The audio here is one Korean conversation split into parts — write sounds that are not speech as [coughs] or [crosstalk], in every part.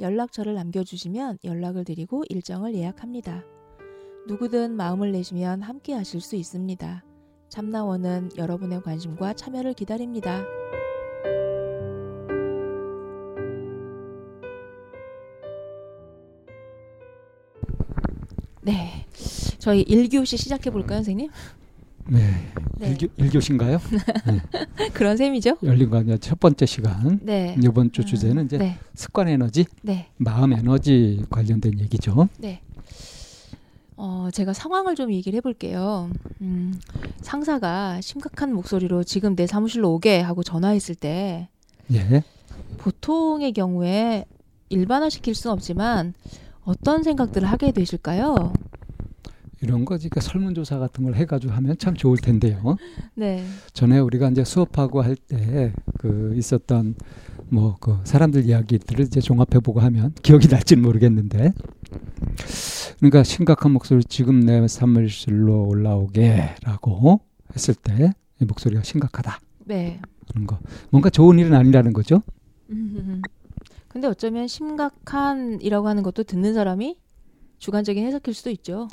연락처를 남겨주시면 연락을 드리고 일정을 예약합니다. 누구든 마음을 내시면 함께 하실 수 있습니다. 참나원은 여러분의 관심과 참여를 기다립니다. 네. 저희 1교시 시작해 볼까요, 선생님? 네. 네. 1교, 시인가요 [laughs] 그런 셈이죠? 열린 강의 첫 번째 시간. 네. 이번 주 주제는 이제 네. 습관 에너지, 네. 마음 에너지 관련된 얘기죠. 네. 어, 제가 상황을 좀 얘기를 해볼게요. 음, 상사가 심각한 목소리로 지금 내 사무실로 오게 하고 전화했을 때 예. 보통의 경우에 일반화시킬 수는 없지만 어떤 생각들을 하게 되실까요? 이런 거 그러니까 설문조사 같은 걸 해가지고 하면 참 좋을 텐데요. 네. 전에 우리가 이제 수업하고 할 때 그 있었던 뭐 그 사람들 이야기들을 이제 종합해 보고 하면 기억이 날지는 모르겠는데 그러니까 심각한 목소리 지금 내 사무실로 올라오게라고 했을 때 이 목소리가 심각하다 네. 그런 거 뭔가 좋은 일은 아니라는 거죠. 음, 근데 어쩌면 심각한이라고 하는 것도 듣는 사람이 주관적인 해석일 수도 있죠.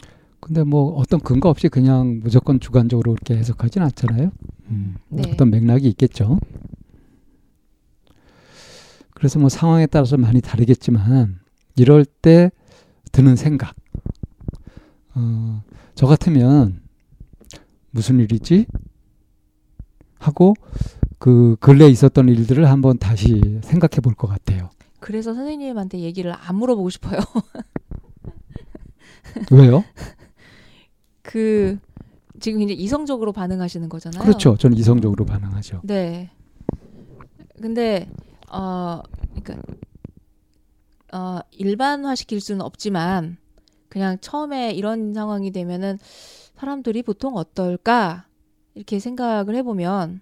근데 뭐 어떤 근거 없이 그냥 무조건 주관적으로 그렇게 해석하진 않잖아요. 음, 네. 어떤 맥락이 있겠죠. 그래서 뭐 상황에 따라서 많이 다르겠지만 이럴 때 드는 생각. 어, 저 같으면 무슨 일이지? 하고 그 근래에 있었던 일들을 한번 다시 생각해 볼 것 같아요. 그래서 선생님한테 얘기를 안 물어보고 싶어요. [laughs] 왜요? 그 지금 이제 이성적으로 반응하시는 거잖아요. 그렇죠. 저는 이성적으로 반응하죠. 네. 근데 어 그러니까 어 일반화시킬 수는 없지만 그냥 처음에 이런 상황이 되면은 사람들이 보통 어떨까 이렇게 생각을 해보면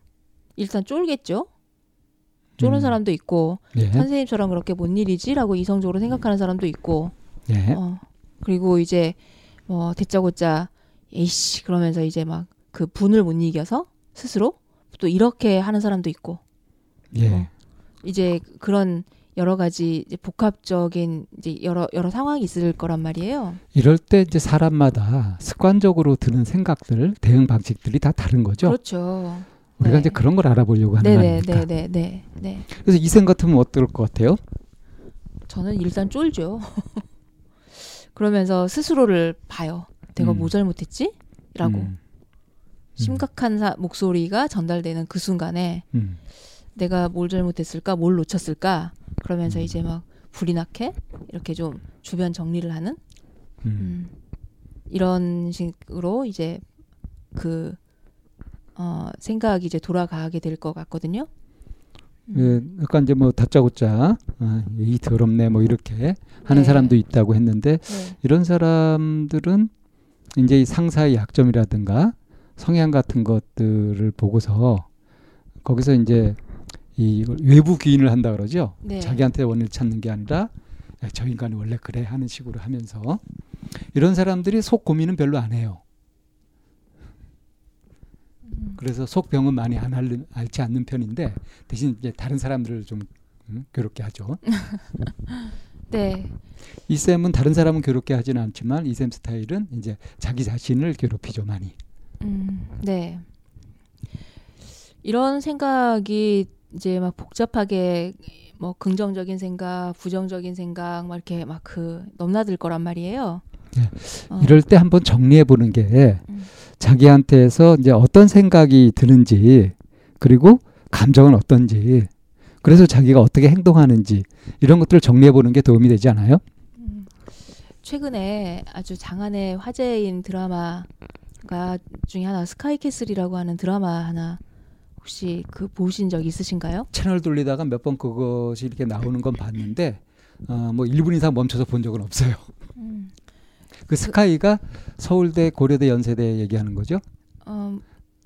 일단 쫄겠죠. 쫄은 음. 사람도 있고 예. 선생님처럼 그렇게 뭔 일이지라고 이성적으로 생각하는 사람도 있고 예. 어, 그리고 이제 뭐 대짜고짜 에이씨 그러면서 이제 막 그 분을 못 이겨서 스스로 또 이렇게 하는 사람도 있고 예. 어. 이제 그런 여러 가지 이제 복합적인 이제 여러 여러 상황이 있을 거란 말이에요. 이럴 때 이제 사람마다 습관적으로 드는 생각들, 대응 방식들이 다 다른 거죠. 그렇죠. 우리가 네. 이제 그런 걸 알아보려고 하는 네네 거니까. 네네 네 네. 그래서 이 생 같으면 어떨 것 같아요? 저는 일단 쫄죠. [laughs] 그러면서 스스로를 봐요. 내가 음. 뭐 잘못했지? 라고 음. 심각한 사, 목소리가 전달되는 그 순간에 음. 내가 뭘 잘못했을까, 뭘 놓쳤을까, 그러면서 음. 이제 막 불이 나게 이렇게 좀 주변 정리를 하는 음. 음, 이런 식으로 이제 그 어, 생각이 이제 돌아가게 될 것 같거든요. 음. 예, 약간 이제 뭐 다짜고짜 아, 이 더럽네 뭐 이렇게 하는 네. 사람도 있다고 했는데 네. 이런 사람들은 이제 이 상사의 약점이라든가 성향 같은 것들을 보고서 거기서 이제 이 외부 기인을 한다 그러죠. 네. 자기한테 원인을 찾는 게 아니라 야, 저 인간이 원래 그래 하는 식으로 하면서 이런 사람들이 속 고민은 별로 안 해요. 음. 그래서 속 병은 많이 안 앓는, 앓지 않는 편인데 대신 이제 다른 사람들을 좀 음, 괴롭게 하죠. [laughs] 네. 이 쌤은 다른 사람은 괴롭게 하지는 않지만 이 쌤 스타일은 이제 자기 자신을 괴롭히죠 많이. 음, 네. 이런 생각이 이제 막 복잡하게 뭐 긍정적인 생각, 부정적인 생각 막 이렇게 막 그 넘나들 거란 말이에요. 네. 어, 이럴 때 한번 정리해 보는 게 음. 자기한테서 이제 어떤 생각이 드는지 그리고 감정은 어떤지 그래서 자기가 어떻게 행동하는지 이런 것들을 정리해 보는 게 도움이 되지 않아요? 음, 최근에 아주 장안의 화제인 드라마가 중에 하나 스카이캐슬이라고 하는 드라마 하나 혹시 그 보신 적 있으신가요? 채널 돌리다가 몇 번 그것이 이렇게 나오는 건 봤는데 어, 뭐 1분 이상 멈춰서 본 적은 없어요. 음. 그 스카이가 서울대, 고려대, 연세대 얘기하는 거죠? 어,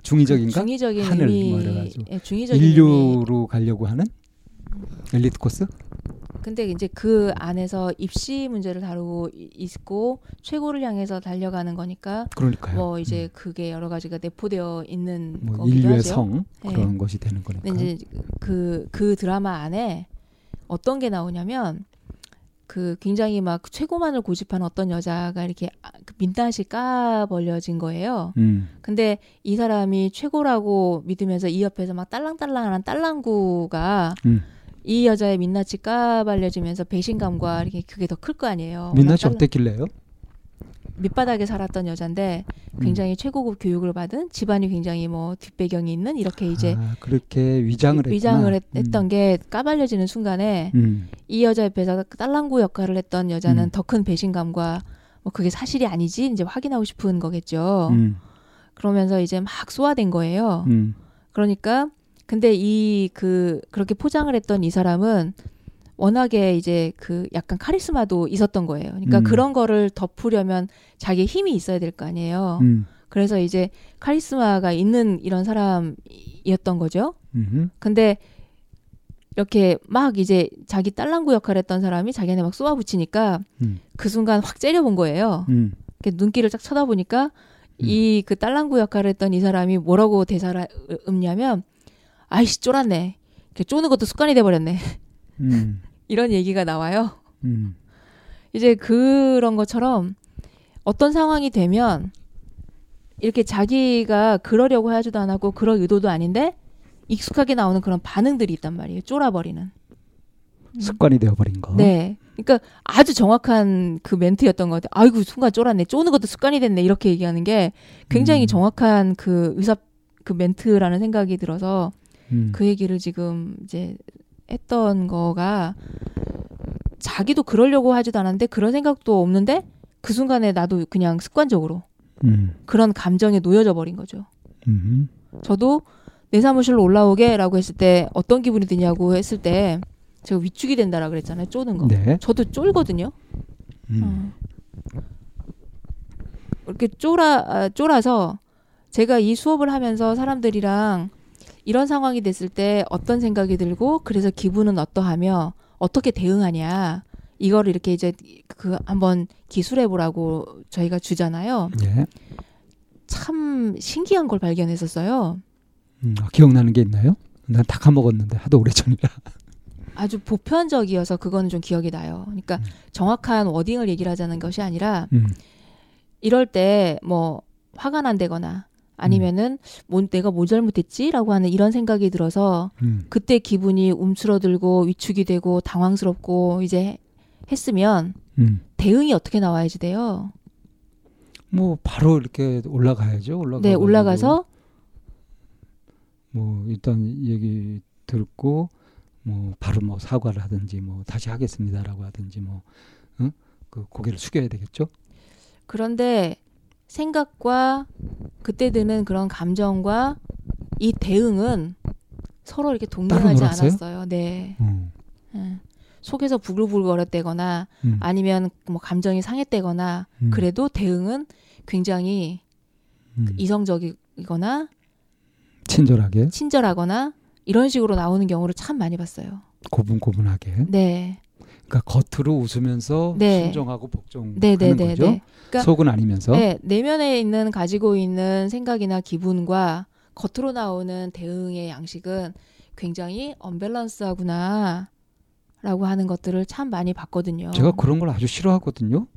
중의적인가? 중의적인 하늘 의미, 뭐 이래가지고. 예, 중의적인 의미. 인류로 가려고 하는 엘리트 코스? 근데 이제 그 안에서 입시 문제를 다루고 이- 있고 최고를 향해서 달려가는 거니까 그러니까요. 뭐 이제 그게 여러 가지가 내포되어 있는 음, 뭐 인류의 하죠. 성 네. 그런 것이 되는 거니까. 근데 이제 그, 그 드라마 안에 어떤 게 나오냐면 그 굉장히 막 최고만을 고집하는 어떤 여자가 이렇게 아- 그 민낯이 까벌려진 거예요. 음, 근데 이 사람이 최고라고 믿으면서 이 옆에서 막 딸랑딸랑하는 딸랑구가 음. 이 여자의 민낯이 까발려지면서 배신감과 이렇게 그게 더 클 거 아니에요. 민낯이 어땠길래요? 밑바닥에 살았던 여잔데 음. 굉장히 최고급 교육을 받은 집안이 굉장히 뭐 뒷배경이 있는 이렇게 이제 아, 그렇게 위장을 했구나. 위장을 했, 음. 던게 까발려지는 순간에 음, 이 여자 옆에서 딸랑구 역할을 했던 여자는 음. 더큰 배신감과 뭐 그게 사실이 아니지 이제 확인하고 싶은 거겠죠. 음, 그러면서 이제 막 쏘아댄 거예요. 음, 그러니까 근데 이 그 그렇게 포장을 했던 이 사람은 워낙에 이제 그 약간 카리스마도 있었던 거예요. 그러니까 음. 그런 거를 덮으려면 자기의 힘이 있어야 될 거 아니에요. 음, 그래서 이제 카리스마가 있는 이런 사람이었던 거죠. 음, 근데 이렇게 막 이제 자기 딸랑구 역할을 했던 사람이 자기한테 막 쏘아붙이니까 음, 그 순간 확 째려본 거예요. 음, 눈길을 딱 쳐다보니까 이그 딸랑구 역할을 했던 이 사람이 뭐라고 대사를 읊냐면 아이씨 쫄았네. 이렇게 쪼는 것도 습관이 돼버렸네. 음, [laughs] 이런 얘기가 나와요. 음, 이제 그런 것처럼 어떤 상황이 되면 이렇게 자기가 그러려고 하지도 않았고 그럴 의도도 아닌데 익숙하게 나오는 그런 반응들이 있단 말이에요. 쫄아버리는. 습관이 되어버린 거. 네. 그러니까 아주 정확한 그 멘트였던 것 같아요. 아이고 순간 쫄았네. 쪼는 것도 습관이 됐네. 이렇게 얘기하는 게 굉장히 음. 정확한 그 의사 그 멘트라는 생각이 들어서 음, 그 얘기를 지금 이제 했던 거가 자기도 그러려고 하지도 않았는데 그런 생각도 없는데 그 순간에 나도 그냥 습관적으로 음, 그런 감정에 놓여져 버린 거죠. 음, 저도 내 사무실로 올라오게라고 했을 때 어떤 기분이 드냐고 했을 때 제가 위축이 된다라 그랬잖아요. 쪼는 거. 네. 저도 쫄거든요. 음, 어. 이렇게 쫄아 아, 쫄아서 제가 이 수업을 하면서 사람들이랑 이런 상황이 됐을 때 어떤 생각이 들고 그래서 기분은 어떠하며 어떻게 대응하냐 이거를 이렇게 이제 그 한번 기술해 보라고 저희가 주잖아요. 예. 참 신기한 걸 발견했었어요. 음, 아, 기억나는 게 있나요? 난 다 까먹었는데 하도 오래전이라. [laughs] 아주 보편적이어서 그거는 좀 기억이 나요. 그러니까 음. 정확한 워딩을 얘기를 하자는 것이 아니라 음, 이럴 때 뭐 화가 난다거나 아니면은 뭐 내가 뭐 잘못했지라고 하는 이런 생각이 들어서 음, 그때 기분이 움츠러들고 위축이 되고 당황스럽고 이제 했으면 음. 대응이 어떻게 나와야지 돼요. 뭐 바로 이렇게 올라가야죠. 올라가. 네, 올라가서 뭐 일단 얘기 듣고 뭐 바로 뭐 사과를 하든지 뭐 다시 하겠습니다라고 하든지 뭐 응? 그 고개를 숙여야 되겠죠. 그런데 생각과 그때 드는 그런 감정과 이 대응은 서로 이렇게 동등하지? 않았어요. 네. 음, 예. 속에서 부글부글거렸다거나 음, 아니면 뭐 감정이 상했다거나 음, 그래도 대응은 굉장히 음. 이성적이거나 친절하게 친절하거나 이런 식으로 나오는 경우를 참 많이 봤어요. 고분고분하게. 네. 그러니까 겉으로 웃으면서 네. 순정하고 복종하는 네, 네, 네, 거죠. 네. 그러니까- 속은 아니면서. 네, 내면에 있는 가지고 있는 생각이나 기분과 겉으로 나오는 대응의 양식은 굉장히 언밸런스하구나. 라고 하는 것들을 참 많이 봤거든요. 제가 그런 걸 아주 싫어하거든요.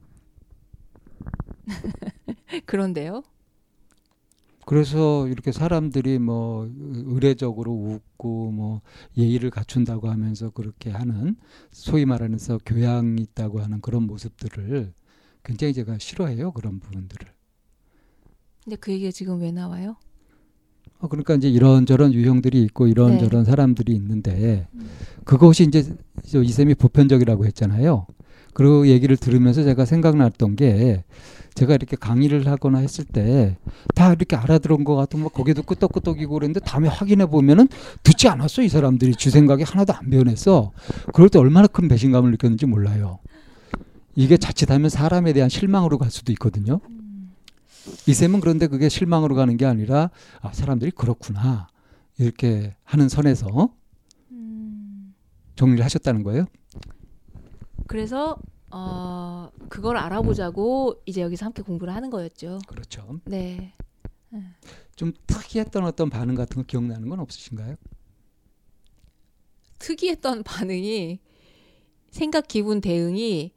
[laughs] 그런데요. 그래서 이렇게 사람들이 뭐 의례적으로 웃고 뭐 예의를 갖춘다고 하면서 그렇게 하는 소위 말하면서 교양이 있다고 하는 그런 모습들을 굉장히 제가 싫어해요 그런 부분들을. 근데 그 얘기가 지금 왜 나와요? 어, 그러니까 이제 이런저런 유형들이 있고 이런저런 사람들이 있는데 그것이 이제 저 이쌤이 보편적이라고 했잖아요. 그 얘기를 들으면서 제가 생각났던 게 제가 이렇게 강의를 하거나 했을 때 다 이렇게 알아들은 것 같은 뭐 거기도 끄떡끄떡이고 그랬는데 다음에 확인해 보면은 듣지 않았어 이 사람들이 주 생각이 하나도 안 변했어. 그럴 때 얼마나 큰 배신감을 느꼈는지 몰라요. 이게 자칫하면 사람에 대한 실망으로 갈 수도 있거든요. 이 쌤은 그런데 그게 실망으로 가는 게 아니라 아 사람들이 그렇구나 이렇게 하는 선에서 음. 정리를 하셨다는 거예요. 그래서 어 그걸 알아보자고 이제 여기서 함께 공부를 하는 거였죠. 그렇죠. 네. 좀 특이했던 어떤 반응 같은 거 기억나는 건 없으신가요? 특이했던 [laughs] 반응이 생각 기분 대응이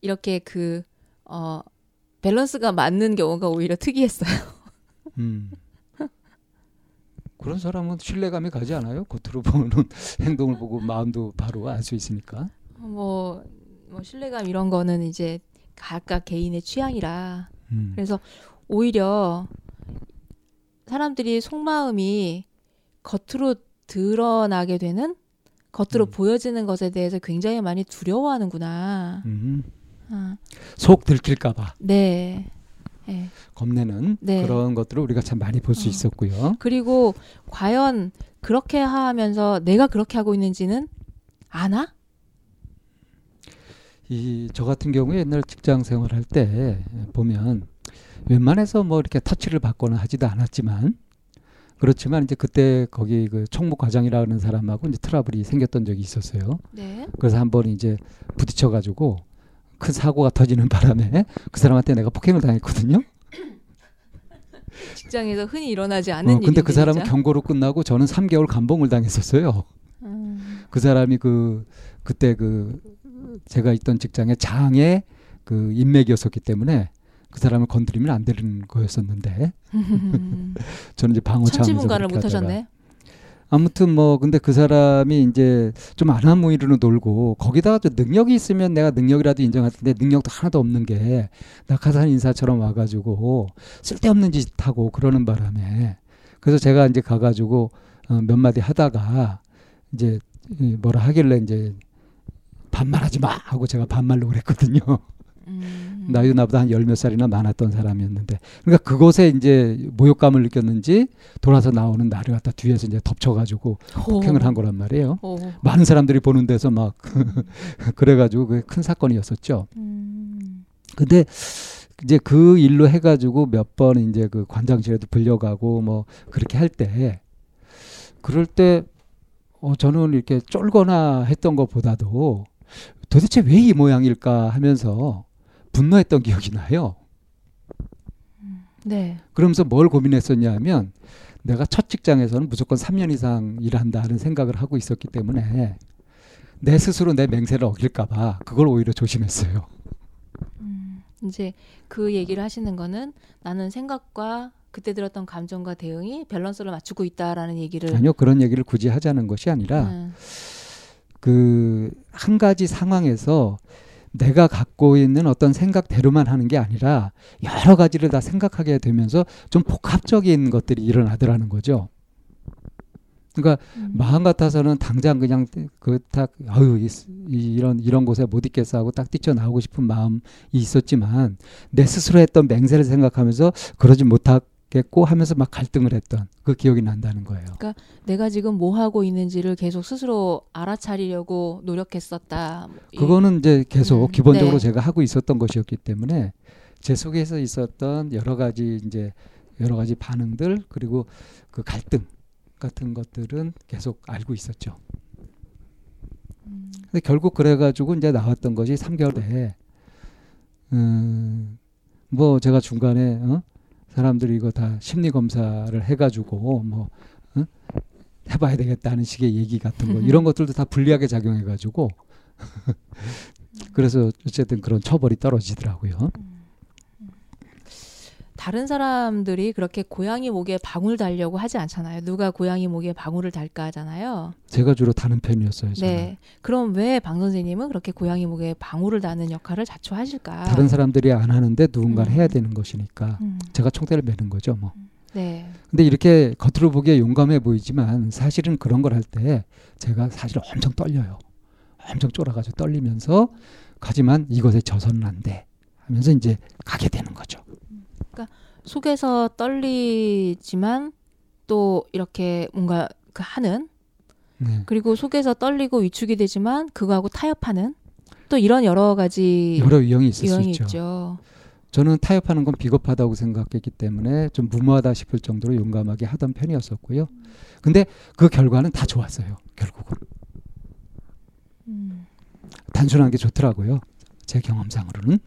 이렇게 그 어 밸런스가 맞는 경우가 오히려 특이했어요. [laughs] 음. 그런 사람은 신뢰감이 가지 않아요? 겉으로 보는 [laughs] 행동을 보고 마음도 바로 알 수 있으니까. 뭐, 뭐 신뢰감 이런 거는 이제 각각 개인의 취향이라 음. 그래서 오히려 사람들이 속마음이 겉으로 드러나게 되는 겉으로 음. 보여지는 것에 대해서 굉장히 많이 두려워하는구나. 음. 아, 속 들킬까봐 네. 네. 겁내는 네. 그런 것들을 우리가 참 많이 볼수 어. 있었고요. 그리고 과연 그렇게 하면서 내가 그렇게 하고 있는지는 아나? 이 저 같은 경우에 옛날 직장 생활할 때 보면 웬만해서 뭐 이렇게 터치를 받거나 하지도 않았지만 그렇지만 이제 그때 거기 그 총무 과장이라는 사람하고 이제 트러블이 생겼던 적이 있었어요. 네. 그래서 한 번 이제 부딪혀 가지고 큰 사고가 터지는 바람에 그 사람한테 내가 폭행을 당했거든요. 직장에서 흔히 일어나지 않는 어, 근데 그 사람은 진짜. 경고로 끝나고 저는 3개월 감봉을 당했었어요. 음, 그 사람이 그 그때 그 제가 있던 직장의 장의 그 인맥이었었기 때문에 그 사람을 건드리면 안 되는 거였었는데 [laughs] 저는 이제 방어 차원에서 천지분간을 그렇게 못 하다가 하셨네. 아무튼 뭐 근데 그 사람이 이제 좀 안하무이로 놀고 거기다가 또 능력이 있으면 내가 능력이라도 인정할 텐데 능력도 하나도 없는 게 낙하산 인사처럼 와가지고 쓸데없는 짓 하고 그러는 바람에 그래서 제가 이제 가가지고 어, 몇 마디 하다가 이제 이 뭐라 하길래 이제 반말하지 마 하고 제가 반말로 그랬거든요. 음. 나이도 나보다 한 열 몇 살이나 많았던 사람이었는데 그러니까 그곳에 이제 모욕감을 느꼈는지 돌아서 나오는 나를 갖다 뒤에서 이제 덮쳐가지고 폭행을 한 거란 말이에요. 오. 많은 사람들이 보는 데서 막 [laughs] 그래가지고 그게 큰 사건이었었죠. 음. 근데 이제 그 일로 해가지고 몇 번 이제 그 관장실에도 불려가고 뭐 그렇게 할 때 그럴 때 어, 저는 이렇게 쫄거나 했던 것보다도 도대체 왜 이 모양일까 하면서 분노했던 기억이 나요. 네. 그러면서 뭘 고민했었냐 하면 내가 첫 직장에서는 무조건 3년 이상 일한다는 생각을 하고 있었기 때문에 내 스스로 내 맹세를 어길까봐 그걸 오히려 조심했어요. 음. 이제 그 얘기를 하시는 거는 나는 생각과 그때 들었던 감정과 대응이 밸런스를 맞추고 있다라는 얘기를 아니요 그런 얘기를 굳이 하자는 것이 아니라 음. 그 한 가지 상황에서 내가 갖고 있는 어떤 생각대로만 하는 게 아니라 여러 가지를 다 생각하게 되면서 좀 복합적인 것들이 일어나더라는 거죠. 그러니까 음. 마음 같아서는 당장 그냥 그딱 아유 이, 이- 이런 이런 곳에 못 있겠어 하고 딱 뛰쳐 나오고 싶은 마음이 있었지만 내 스스로 했던 맹세를 생각하면서 그러지 못하 겠고 하면서 막 갈등을 했던 그 기억이 난다는 거예요. 내가 지금 뭐 하고 있는지를 계속 스스로 알아차리려고 노력했었다. 이- 그거는 이제 계속 음, 기본적으로 네. 제가 하고 있었던 것이었기 때문에 제 속에서 있었던 여러 가지 이제 여러 가지 반응들 그리고 그 갈등 같은 것들은 계속 알고 있었죠. 음. 근데 결국 그래가지고 이제 나왔던 것이 3개월에 음, 뭐 제가 중간에 어? 사람들이 이거 다 심리 검사를 해가지고 뭐 어? 해봐야 되겠다는 식의 얘기 같은 거 이런 [laughs] 것들도 다 불리하게 작용해가지고 [laughs] 그래서 어쨌든 그런 처벌이 떨어지더라고요. 다른 사람들이 그렇게 고양이 목에 방울 달려고 하지 않잖아요. 누가 고양이 목에 방울을 달까 하잖아요. 제가 주로 다는 편이었어요. 저는. 네. 그럼 왜 방 선생님은 그렇게 고양이 목에 방울을 다는 역할을 자초하실까? 다른 사람들이 안 하는데 누군가 음. 해야 되는 것이니까 음. 제가 총대를 매는 거죠. 뭐. 네. 근데 이렇게 겉으로 보기에 용감해 보이지만 사실은 그런 걸 할 때 제가 사실 엄청 떨려요. 엄청 쫄아가지고 떨리면서 하지만 이것에 져서는 안 돼. 하면서 이제 가게 되는 거죠. 속에서 떨리지만 또 이렇게 뭔가 그 하는 네. 그리고 속에서 떨리고 위축이 되지만 그거하고 타협하는 또 이런 여러 가지 여러 유형이 있을 수 유형이 있죠. 있죠. 저는 타협하는 건 비겁하다고 생각했기 때문에 좀 무모하다 싶을 정도로 용감하게 하던 편이었었고요. 근데 그 결과는 다 좋았어요. 결국은 음, 단순한 게 좋더라고요. 제 경험상으로는 음.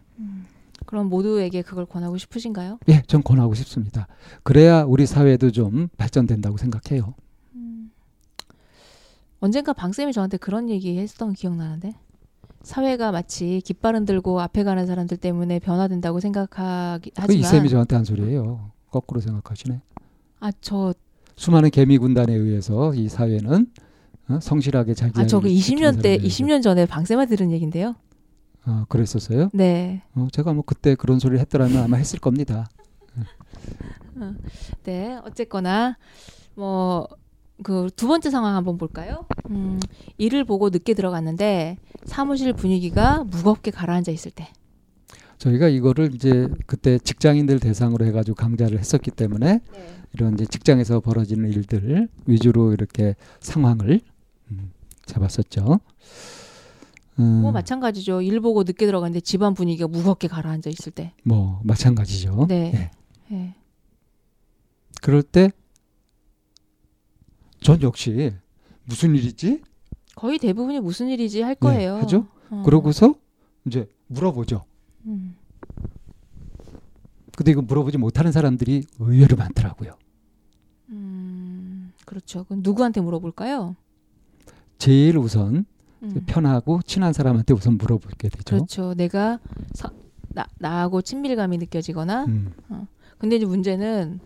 그럼 모두에게 그걸 권하고 싶으신가요? 예, 전 권하고 싶습니다. 그래야 우리 사회도 좀 발전된다고 생각해요. 음. 언젠가 방쌤이 저한테 그런 얘기 했던 기억나는데 사회가 마치 깃발 흔들고 앞에 가는 사람들 때문에 변화된다고 생각하기 그 이쌤이 저한테 한 소리예요. 거꾸로 생각하시네. 아 저 수많은 개미 군단에 의해서 이 사회는 어? 성실하게 자기 아, 저그 할 일을 20년 때, 지키는 사람들에 20년 전에 방쌤한테 들은 얘긴데요. 아, 그랬었어요? 네. 어, 제가 뭐 그때 그런 소리를 했더라면 아마 했을 겁니다. 네. 어쨌거나, 뭐, 그 두 번째 상황 한번 볼까요? 음, 일을 보고 늦게 들어갔는데 사무실 분위기가 무겁게 가라앉아 있을 때. 저희가 이거를 이제 그때 직장인들 대상으로 해가지고 강좌를 했었기 때문에 네. 이런 이제 직장에서 벌어지는 일들 위주로 이렇게 상황을 음, 잡았었죠. 음, 뭐 마찬가지죠. 일 보고 늦게 들어갔는데 집안 분위기가 무겁게 가라앉아 있을 때. 뭐 마찬가지죠. 네. 예. 네. 그럴 때 전 역시 무슨 일이지? 거의 대부분이 무슨 일이지 할 거예요. 네, 하죠? 어. 그러고서 이제 물어보죠. 음. 근데 이거 물어보지 못하는 사람들이 의외로 많더라고요. 음, 그렇죠. 그럼 누구한테 물어볼까요? 제일 우선 음. 편하고 친한 사람한테 우선 물어보게 되죠. 그렇죠. 내가 서, 나, 나하고 친밀감이 느껴지거나 음, 근데 이제 문제는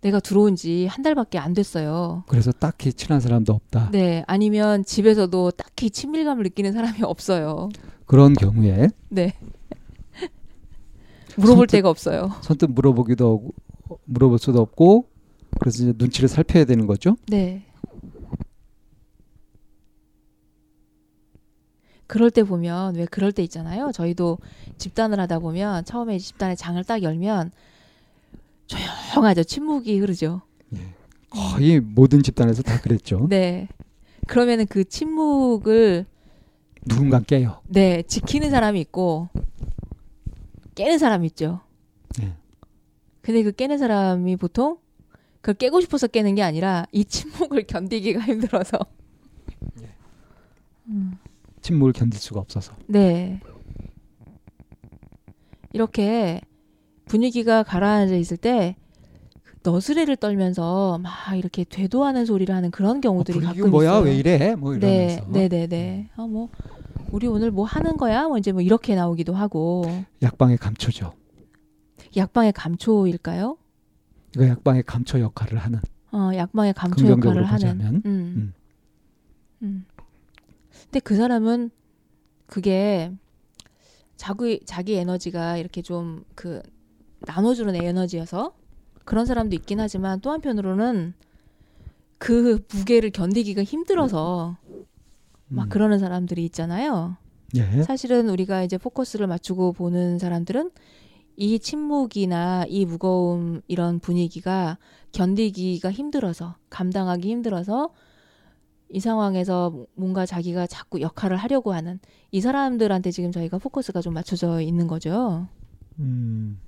내가 들어온 지 한 달밖에 안 됐어요. 그래서 딱히 친한 사람도 없다. 네, 아니면 집에서도 딱히 친밀감을 느끼는 사람이 [laughs] 없어요. 그런 경우에 네. [laughs] 물어볼 선뜻- 데가 없어요. 선뜻 물어보기도 하고 물어볼 수도 없고 그래서 이제 눈치를 살펴야 되는 거죠. 네. 그럴 때 보면 왜 그럴 때 있잖아요. 저희도 집단을 하다 보면 처음에 집단의 장을 딱 열면 조용하죠. 침묵이 흐르죠. 거의 모든 집단에서 다 그랬죠. 네. 그러면은 그 침묵을 누군가 깨요. 네 지키는 사람이 있고 깨는 사람이 있죠. 네. 근데 그 깨는 사람이 보통 그걸 깨고 싶어서 깨는 게 아니라 이 침묵을 [laughs] 견디기가 힘들어서. 음. 침묵을 견딜 수가 없어서. 네. 이렇게 분위기가 가라앉아 있을 때 너스레를 떨면서 막 이렇게 되도하는 소리를 하는 그런 경우들이 어, 가끔 뭐야 있어요. 왜 이래? 뭐 네, 이러면서 네, 네, 네. 아, 뭐 우리 오늘 뭐 하는 거야? 뭐 이제 뭐 이렇게 나오기도 하고 약방의 감초죠. 약방의 감초일까요? 이거 약방의 감초 역할을 하는 어, 약방의 감초 역할을 하는. 보자면 음. 음. 음. 근데 그 사람은 그게 자기 자기 에너지가 이렇게 좀 그 나눠주는 에너지여서 그런 사람도 있긴 하지만 또 한편으로는 그 무게를 견디기가 힘들어서 막 음. 그러는 사람들이 있잖아요. 예. 사실은 우리가 이제 포커스를 맞추고 보는 사람들은 이 침묵이나 이 무거움 이런 분위기가 견디기가 힘들어서 감당하기 힘들어서 이 상황에서 뭔가 자기가 자꾸 역할을 하려고 하는 이 사람들한테 지금 저희가 포커스가 좀 맞춰져 있는 거죠. 음.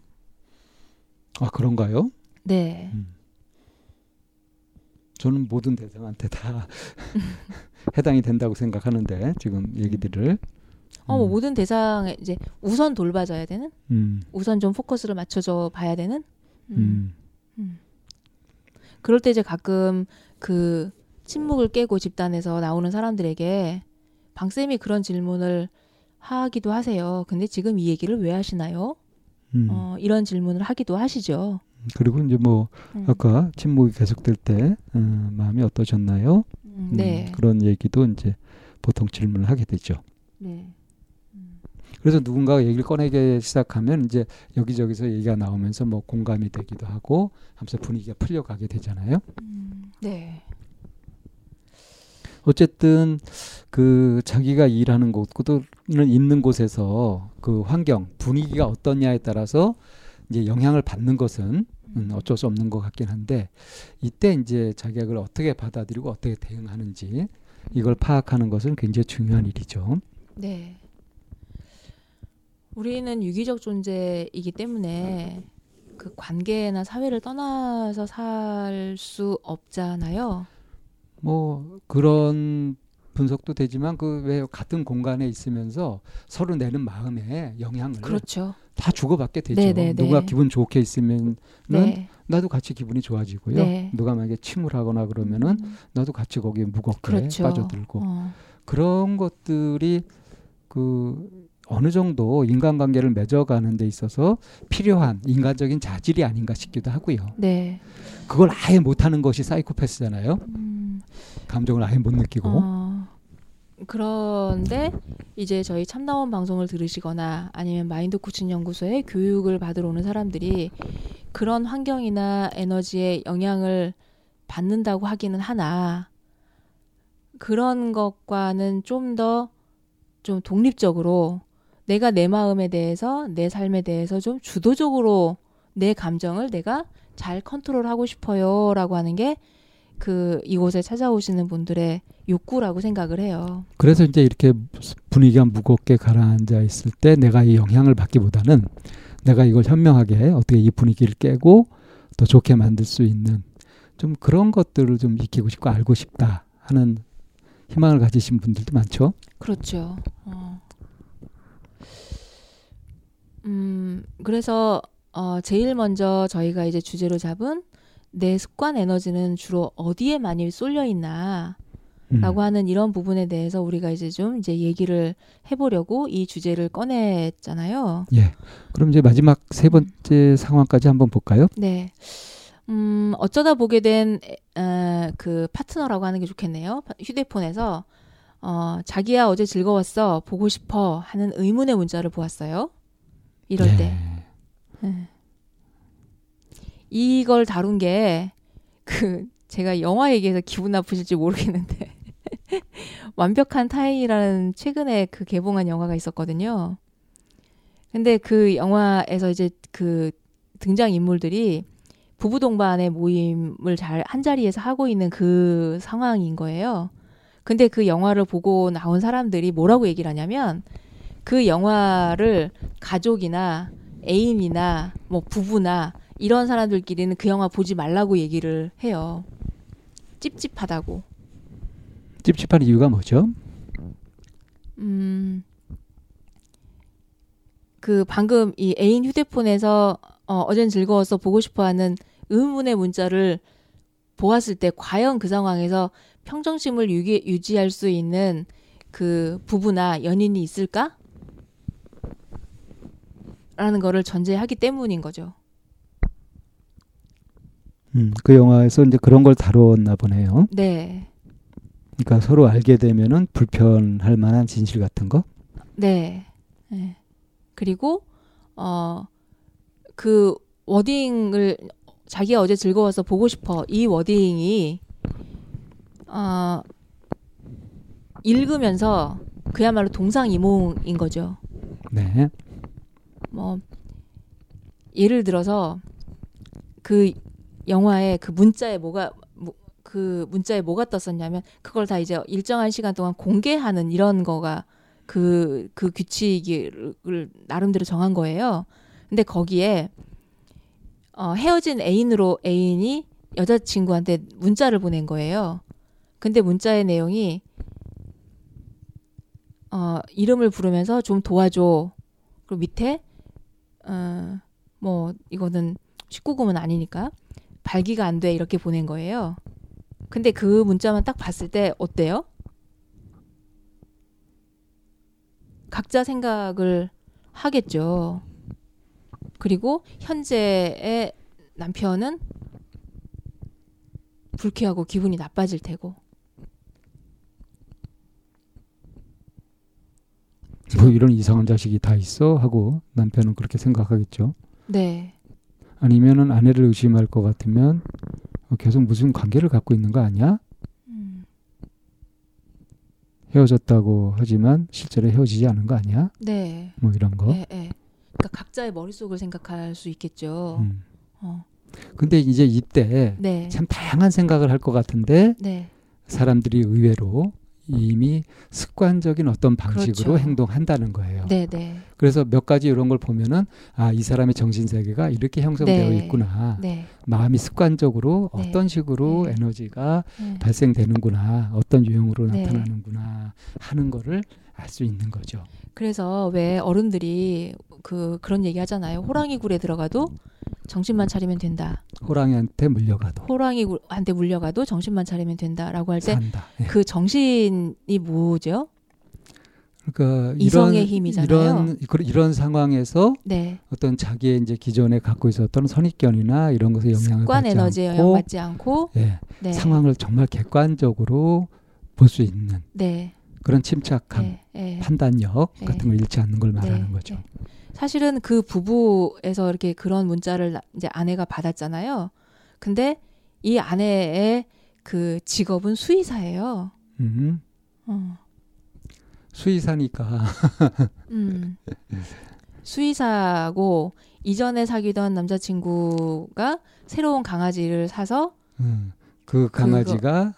아 그런가요? 네. 음. 저는 모든 대상한테 다 [laughs] 해당이 된다고 생각하는데 지금 얘기들을 어, 뭐 음. 모든 대상에 이제 우선 돌봐줘야 되는, 음. 우선 좀 포커스를 맞춰줘 봐야 되는. 음. 음. 그럴 때 이제 가끔 그 침묵을 깨고 집단에서 나오는 사람들에게 방쌤이 그런 질문을 하기도 하세요. 근데 지금 이 얘기를 왜 하시나요? 음. 어, 이런 질문을 하기도 하시죠. 그리고 이제 뭐 음. 아까 침묵이 계속될 때 음, 마음이 어떠셨나요? 음, 음, 네. 그런 얘기도 이제 보통 질문을 하게 되죠. 네. 그래서 누군가가 얘기를 꺼내기 시작하면 이제 여기저기서 얘기가 나오면서 뭐 공감이 되기도 하고 하면서 분위기가 풀려가게 되잖아요. 음, 네. 어쨌든 그 자기가 일하는 곳은 있는 곳에서 그 환경 분위기가 어떠냐에 따라서 이제 영향을 받는 것은 음, 어쩔 수 없는 것 같긴 한데 이때 이제 자기가 그걸 어떻게 받아들이고 어떻게 대응하는지 이걸 파악하는 것은 굉장히 중요한 일이죠. 네. 우리는 유기적 존재이기 때문에 그 관계나 사회를 떠나서 살 수 없잖아요. 뭐 그런 분석도 되지만 그 왜 같은 공간에 있으면서 서로 내는 마음에 영향을 그렇죠. 다 주고받게 되죠. 네네네. 누가 기분 좋게 있으면은 네. 나도 같이 기분이 좋아지고요. 네. 누가 만약에 침울하거나 그러면은 음, 나도 같이 거기에 무겁게 그렇죠. 빠져들고 어, 그런 것들이 그 어느 정도 인간관계를 맺어가는 데 있어서 필요한 인간적인 자질이 아닌가 싶기도 하고요. 네. 그걸 아예 못하는 것이 사이코패스잖아요. 음, 감정을 아예 못 느끼고. 어, 그런데 이제 저희 참나원 방송을 들으시거나 아니면 마인드 코칭 연구소에 교육을 받으러 오는 사람들이 그런 환경이나 에너지에 영향을 받는다고 하기는 하나 그런 것과는 좀 더좀 독립적으로 내가 내 마음에 대해서 내 삶에 대해서 좀 주도적으로 내 감정을 내가 잘 컨트롤하고 싶어요라고 하는 게 그 이곳에 찾아오시는 분들의 욕구라고 생각을 해요. 그래서 이제 이렇게 분위기가 무겁게 가라앉아 있을 때 내가 이 영향을 받기보다는 내가 이걸 현명하게 어떻게 이 분위기를 깨고 더 좋게 만들 수 있는 좀 그런 것들을 좀 익히고 싶고 알고 싶다 하는 희망을 가지신 분들도 많죠. 그렇죠. 어. 음, 그래서 어, 제일 먼저 저희가 이제 주제로 잡은 내 습관 에너지는 주로 어디에 많이 쏠려 있나 음. 라고 하는 이런 부분에 대해서 우리가 이제 좀 이제 얘기를 해보려고 이 주제를 꺼냈잖아요. 예. 그럼 이제 마지막 세 번째 상황까지 한번 볼까요? 네. 음, 어쩌다 보게 된, 에, 어, 그 파트너라고 하는 게 좋겠네요. 파- 휴대폰에서, 어, 자기야 어제 즐거웠어. 보고 싶어. 하는 의문의 문자를 보았어요. 이럴 예. 때. 예. 이걸 다룬 게, 그, 제가 영화 얘기해서 기분 나쁘실지 모르겠는데, [laughs] 완벽한 타인이라는 최근에 그 개봉한 영화가 있었거든요. 근데 그 영화에서 이제 그 등장 인물들이 부부 동반의 모임을 잘 한 자리에서 하고 있는 그 상황인 거예요. 근데 그 영화를 보고 나온 사람들이 뭐라고 얘기를 하냐면 그 영화를 가족이나 애인이나 뭐 부부나 이런 사람들끼리는 그 영화 보지 말라고 얘기를 해요. 찝찝하다고. 찝찝한 이유가 뭐죠? 음, 그 방금 이 애인 휴대폰에서 어, 어젠 즐거워서 보고 싶어 하는 의문의 문자를 보았을 때 과연 그 상황에서 평정심을 유기, 유지할 수 있는 그 부부나 연인이 있을까? 라는 거를 전제하기 때문인 거죠. 음, 그 영화에서 이제 그런 걸 다루었나 보네요. 네. 그러니까 서로 알게 되면은 불편할 만한 진실 같은 거. 네. 네. 그리고 어 그 워딩을 자기가 어제 즐거워서 보고 싶어 이 워딩이 어 읽으면서 그야말로 동상이몽인 거죠. 네. 뭐 예를 들어서 그 영화에 그 문자에 뭐가 뭐, 그 문자에 뭐가 떴었냐면 그걸 다 이제 일정한 시간 동안 공개하는 이런 거가 그그 규칙을 나름대로 정한 거예요. 근데 거기에 어, 헤어진 애인으로 애인이 여자친구한테 문자를 보낸 거예요. 근데 문자의 내용이 어, 이름을 부르면서 좀 도와줘. 그리고 밑에 어, 뭐 이거는 19금은 아니니까 발기가 안 돼 이렇게 보낸 거예요. 근데 그 문자만 딱 봤을 때 어때요? 각자 생각을 하겠죠. 그리고 현재의 남편은 불쾌하고 기분이 나빠질 테고. 뭐 이런 이상한 자식이 다 있어 하고 남편은 그렇게 생각하겠죠. 네. 아니면은 아내를 의심할 것 같으면 어, 계속 무슨 관계를 갖고 있는 거 아니야? 음, 헤어졌다고 하지만 실제로 헤어지지 않은 거 아니야? 네. 뭐 이런 거. 예, 예. 그러니까 각자의 머릿속을 생각할 수 있겠죠. 음. 어. 근데 이제 이때 네. 참 다양한 생각을 할 것 같은데 네. 사람들이 의외로 이미 습관적인 어떤 방식으로 그렇죠. 행동한다는 거예요. 네, 네. 그래서 몇 가지 이런 걸 보면은 아, 이 사람의 정신 세계가 이렇게 형성되어 네. 있구나. 네. 마음이 습관적으로 네. 어떤 식으로 네. 에너지가 네. 발생되는구나. 어떤 유형으로 네. 나타나는구나 하는 거를 알 수 있는 거죠. 그래서 왜 어른들이 그 그런 얘기 하잖아요. 호랑이 굴에 들어가도 정신만 차리면 된다. 호랑이한테 물려가도 호랑이한테 물려가도 정신만 차리면 된다라고 할때 산다. 예. 그 정신이 뭐죠? 그러니까 이성의 이런 힘이잖아요. 이런 그- 이런 상황에서 네. 어떤 자기의 이제 기존에 갖고 있었던 선입견이나 이런 것에 영향을 받지 에너지에 않고 영향받지 않고 예, 네. 상황을 정말 객관적으로 볼 수 있는 네. 그런 침착함, 네. 네. 판단력 네. 같은 걸 잃지 않는 걸 말하는 네. 거죠. 네. 사실은 그 부부에서 이렇게 그런 문자를 나- 이제 아내가 받았잖아요. 근데 이 아내의 그 직업은 수의사예요. 음, 어. 수의사니까 [laughs] 음. 수의사고 이전에 사귀던 남자친구가 새로운 강아지를 사서 음, 그 강아지가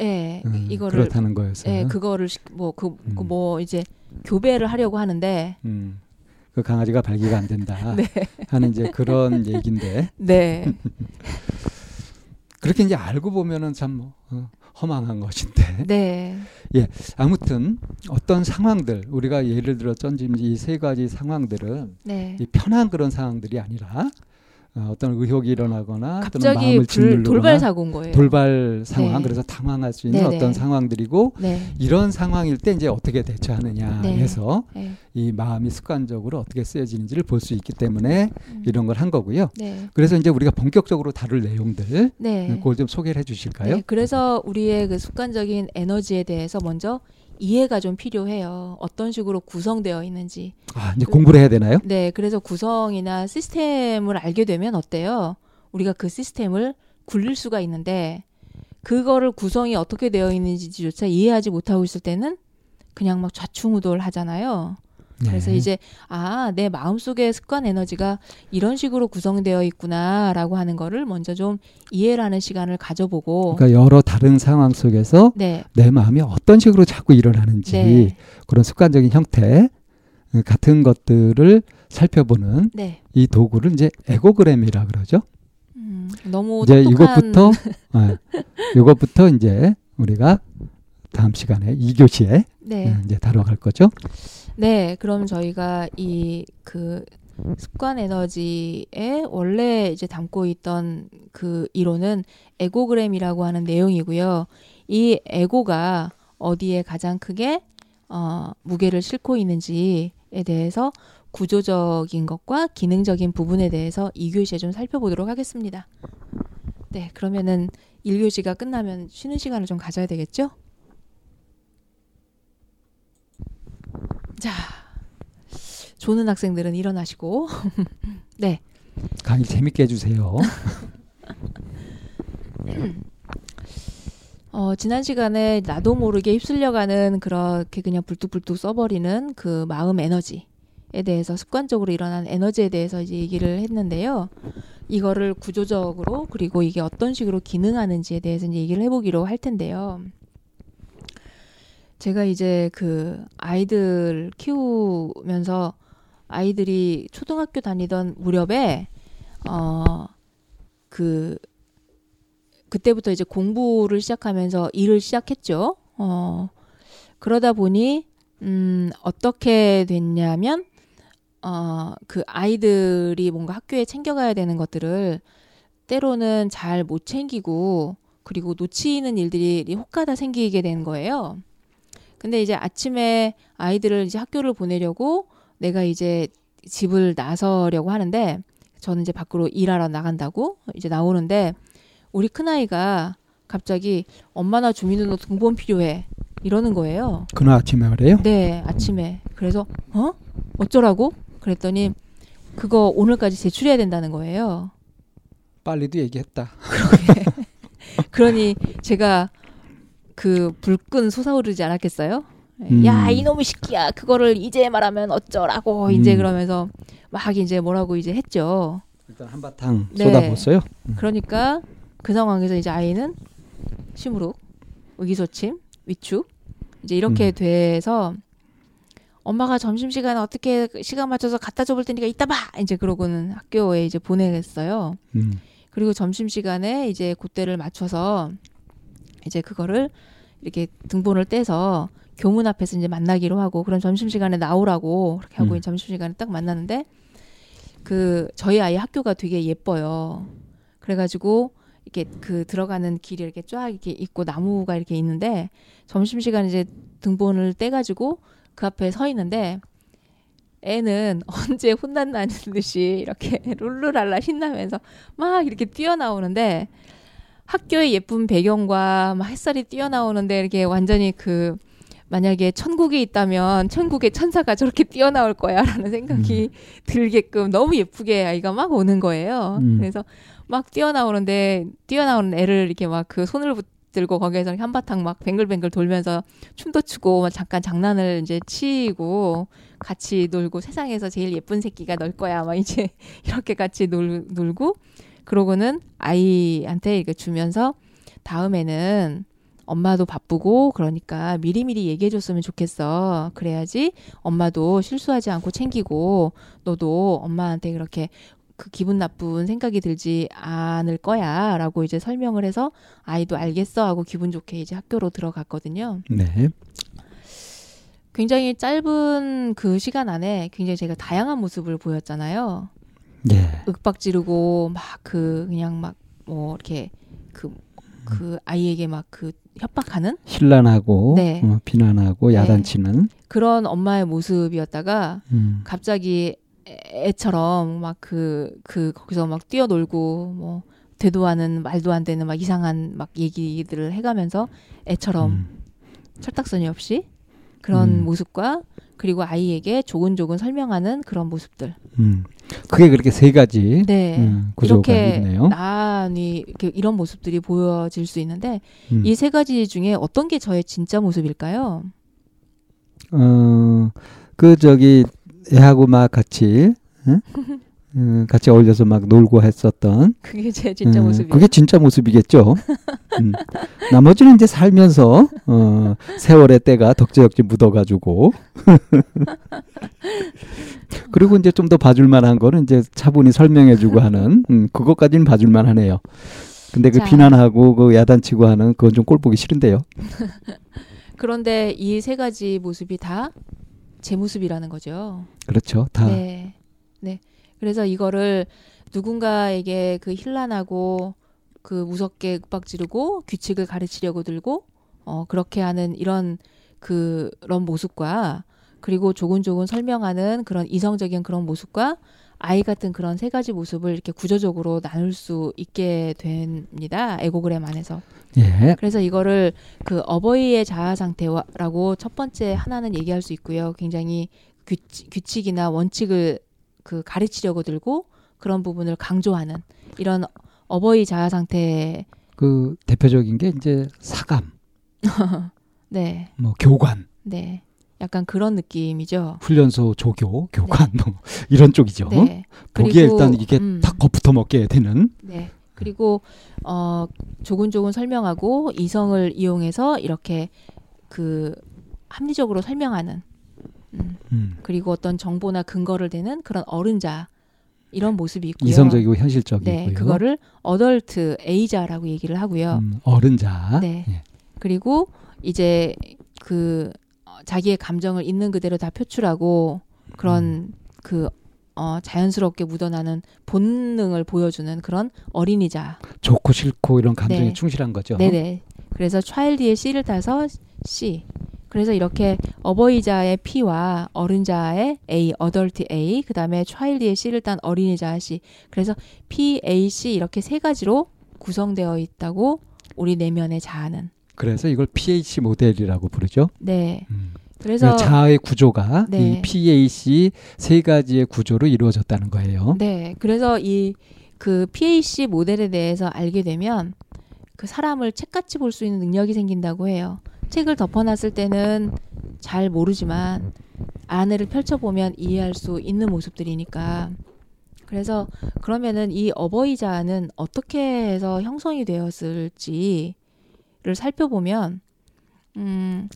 예 음, 이거를 그렇다는 거였어요. 예 그거를 뭐그 음. 뭐 이제 교배를 하려고 하는데 음, 그 강아지가 발기가 안 된다 [laughs] 네. 하는 이제 그런 [laughs] 얘기인데 네 [laughs] 그렇게 이제 알고 보면은 참 어, 허망한 것인데 네. 아무튼 어떤 상황들 우리가 예를 들어 던진 이세 가지 상황들은 네. 이 편한 그런 상황들이 아니라 어, 어떤 의혹이 일어나거나 또는 갑자기 마음을 불, 짓누르거나 돌발 사고인 거예요. 돌발 상황 네. 그래서 당황할 수 있는 네네. 어떤 상황들이고 네. 이런 상황일 때 이제 어떻게 대처하느냐 네. 해서 네. 이 마음이 습관적으로 어떻게 쓰여지는지를 볼 수 있기 때문에 음. 이런 걸 한 거고요. 네. 그래서 이제 우리가 본격적으로 다룰 내용들 네. 그걸 좀 소개를 해주실까요? 네, 그래서 우리의 그 습관적인 에너지에 대해서 먼저 이해가 좀 필요해요. 어떤 식으로 구성되어 있는지. 아 이제 공부를 해야 되나요? 네, 그래서 구성이나 시스템을 알게 되면 어때요? 우리가 그 시스템을 굴릴 수가 있는데 그거를 구성이 어떻게 되어 있는지조차 이해하지 못하고 있을 때는 그냥 막 좌충우돌 하잖아요. 그래서 네. 이제 아, 내 마음속의 습관 에너지가 이런 식으로 구성되어 있구나라고 하는 거를 먼저 좀 이해를 하는 시간을 가져보고 그러니까 여러 다른 상황 속에서 네. 내 마음이 어떤 식으로 자꾸 일어나는지 네. 그런 습관적인 형태 어, 같은 것들을 살펴보는 네. 이 도구를 이제 에고그램이라 그러죠. 음, 너무 이제 똑똑한 이것부터 예, [laughs] 이것부터 이제 우리가 다음 시간에 2교시에 네. 이제 다뤄갈 거죠. 네, 그럼 저희가 이 그 습관 에너지에 원래 이제 담고 있던 그 이론은 에고그램이라고 하는 내용이고요. 이 에고가 어디에 가장 크게 어, 무게를 싣고 있는지에 대해서 구조적인 것과 기능적인 부분에 대해서 2교시에 좀 살펴보도록 하겠습니다. 네, 그러면은 1교시가 끝나면 쉬는 시간을 좀 가져야 되겠죠? 자, 조는 학생들은 일어나시고, [laughs] 네, 강의 재밌게 해주세요. [laughs] 어, 지난 시간에 나도 모르게 휩쓸려가는 그렇게 그냥 불뚝불뚝 써버리는 그 마음 에너지에 대해서 습관적으로 일어난 에너지에 대해서 이제 얘기를 했는데요. 이거를 구조적으로 그리고 이게 어떤 식으로 기능하는지에 대해서 이제 얘기를 해보기로 할 텐데요. 제가 이제 그 아이들 키우면서 아이들이 초등학교 다니던 무렵에 어 그 그때부터 이제 공부를 시작하면서 일을 시작했죠. 어, 그러다 보니, 음, 어떻게 됐냐면, 어, 그 아이들이 뭔가 학교에 챙겨가야 되는 것들을 때로는 잘 못 챙기고, 그리고 놓치는 일들이 혹가다 생기게 되는 거예요. 근데 이제 아침에 아이들을 이제 학교를 보내려고 내가 이제 집을 나서려고 하는데, 저는 이제 밖으로 일하러 나간다고 이제 나오는데, 우리 큰아이가 갑자기 엄마 나 주민등록 등본 필요해 이러는 거예요. 그날 아침에 말이에요. 네, 아침에. 그래서 어? 어쩌라고? 그랬더니 그거 오늘까지 제출해야 된다는 거예요. 빨리도 얘기했다. [laughs] 그러니 제가 그 불끈 솟아오르지 않았겠어요? 음. 야 이놈의 새끼야 그거를 이제 말하면 어쩌라고 이제 음. 그러면서 막 이제 뭐라고 이제 했죠. 일단 한바탕 네. 쏟아부었어요. 그러니까 그 상황에서 이제 아이는 시무룩, 의기소침, 위축 이제 이렇게 음. 돼서 엄마가 점심 시간에 어떻게 시간 맞춰서 갖다 줘볼 테니까 이따 봐 이제 그러고는 학교에 이제 보내겠어요. 음. 그리고 점심 시간에 이제 그때를 맞춰서 이제 그거를 이렇게 등본을 떼서 교문 앞에서 이제 만나기로 하고 그럼 점심 시간에 나오라고 그렇게 하고 음. 점심 시간에 딱 만나는데 그 저희 아이 학교가 되게 예뻐요. 그래가지고 이렇게 그 들어가는 길이 이렇게 쫙 이렇게 있고 나무가 이렇게 있는데 점심 시간 이제 등본을 떼가지고 그 앞에 서 있는데 애는 [laughs] 언제 혼난다는 듯이 이렇게 [laughs] 룰루랄라 신나면서 막 이렇게 뛰어나오는데 학교의 예쁜 배경과 막 햇살이 뛰어나오는데 이렇게 완전히 그 만약에 천국에 있다면 천국의 천사가 저렇게 뛰어나올 거야라는 생각이 들게끔 너무 예쁘게 아이가 막 오는 거예요. 음. 그래서 막 뛰어나오는데 뛰어나오는 애를 이렇게 막 그 손을 붙들고 거기에서 한바탕 막 뱅글뱅글 돌면서 춤도 추고 막 잠깐 장난을 이제 치고 같이 놀고 세상에서 제일 예쁜 새끼가 널 거야 막 이제 [laughs] 이렇게 같이 놀, 놀고 그러고는 아이한테 이렇게 주면서 다음에는 엄마도 바쁘고 그러니까 미리미리 얘기해 줬으면 좋겠어. 그래야지 엄마도 실수하지 않고 챙기고 너도 엄마한테 그렇게 그 기분 나쁜 생각이 들지 않을 거야. 라고 이제 설명을 해서 아이도 알겠어 하고 기분 좋게 이제 학교로 들어갔거든요. 네. 굉장히 짧은 그 시간 안에 굉장히 제가 다양한 모습을 보였잖아요. 예. 윽박 지르고 막 그 그냥 막 뭐 이렇게 그그 아이에게 막 그 협박하는 신란하고 네. 어, 비난하고 네. 야단치는 그런 엄마의 모습이었다가 음. 갑자기 애- 애처럼 막그그 거기서 막 뛰어놀고 뭐 되도 않은 말도 안 되는 막 이상한 막 얘기들을 해가면서 애처럼 음. 철딱서니 없이 그런 음. 모습과 그리고 아이에게 조근조근 설명하는 그런 모습들. 음. 그게 그렇게 세 가지 네. 음, 구조가 이렇게 있네요. 나니 이렇게 이런 모습들이 보여질 수 있는데 음. 이세 가지 중에 어떤 게 저의 진짜 모습일까요? 어, 그 저기 애하고 막 같이 응? [laughs] 음, 같이 어울려서 막 놀고 했었던 그게 제 진짜 음, 모습이에요. 그게 진짜 모습이겠죠. 음. 나머지는 이제 살면서 어, 세월의 때가 덕지덕지 묻어가지고 [laughs] 그리고 이제 좀 더 봐줄만한 거는 이제 차분히 설명해주고 하는 음, 그것까지는 봐줄만하네요. 근데 그 자. 비난하고 그 야단치고 하는 그건 좀 꼴 보기 싫은데요. [laughs] 그런데 이 세 가지 모습이 다 제 모습이라는 거죠. 그렇죠. 다 네. 네. 그래서 이거를 누군가에게 그 힐난하고 그 무섭게 윽박 지르고 규칙을 가르치려고 들고 어 그렇게 하는 이런 그런 모습과 그리고 조근조근 설명하는 그런 이성적인 그런 모습과 아이 같은 그런 세 가지 모습을 이렇게 구조적으로 나눌 수 있게 됩니다. 에고그램 안에서. 예. 그래서 이거를 그 어버이의 자아 상태라고 첫 번째 하나는 얘기할 수 있고요. 굉장히 규칙, 규칙이나 원칙을 그 가르치려고 들고 그런 부분을 강조하는 이런 어버이 자아 상태. 그 대표적인 게 이제 사감, [laughs] 네, 뭐 교관, 네, 약간 그런 느낌이죠. 훈련소 조교, 교관 뭐 이런 쪽이죠. 네. 그리고, 일단 이게 음. 탁 겁부터 먹게 되는 네. 그리고 어 조근조근 설명하고 이성을 이용해서 이렇게 그 합리적으로 설명하는. 음. 음, 그리고 어떤 정보나 근거를 대는 그런 어른자 이런 모습이 있고요. 이성적이고 현실적이고요. 네, 그거를 어덜트 에이자라고 얘기를 하고요. 음, 어른자. 네. 예. 그리고 이제 그 어, 자기의 감정을 있는 그대로 다 표출하고 그런 음. 그 어, 자연스럽게 묻어나는 본능을 보여주는 그런 어린이자. 좋고 싫고 이런 감정에 네. 충실한 거죠. 네네. 그래서 차일드의 C를 따서 C. 그래서 이렇게 어버이자의 P와 어른자의 A, 어덜트 A, 그 다음에 차일드의 C를 딴 어린이자 C. 그래서 P, A, C 이렇게 세 가지로 구성되어 있다고 우리 내면의 자아는. 그래서 이걸 PH 모델이라고 부르죠. 네. 음. 그래서 그러니까 자아의 구조가 네. 이 PH 세 가지의 구조로 이루어졌다는 거예요. 네. 그래서 이 그 PAC 모델에 대해서 알게 되면 그 사람을 책같이 볼 수 있는 능력이 생긴다고 해요. 책을 덮어놨을 때는 잘 모르지만 안에를 펼쳐보면 이해할 수 있는 모습들이니까. 그래서 그러면은 이 어버이자는 어떻게 해서 형성이 되었을지를 살펴보면, 음,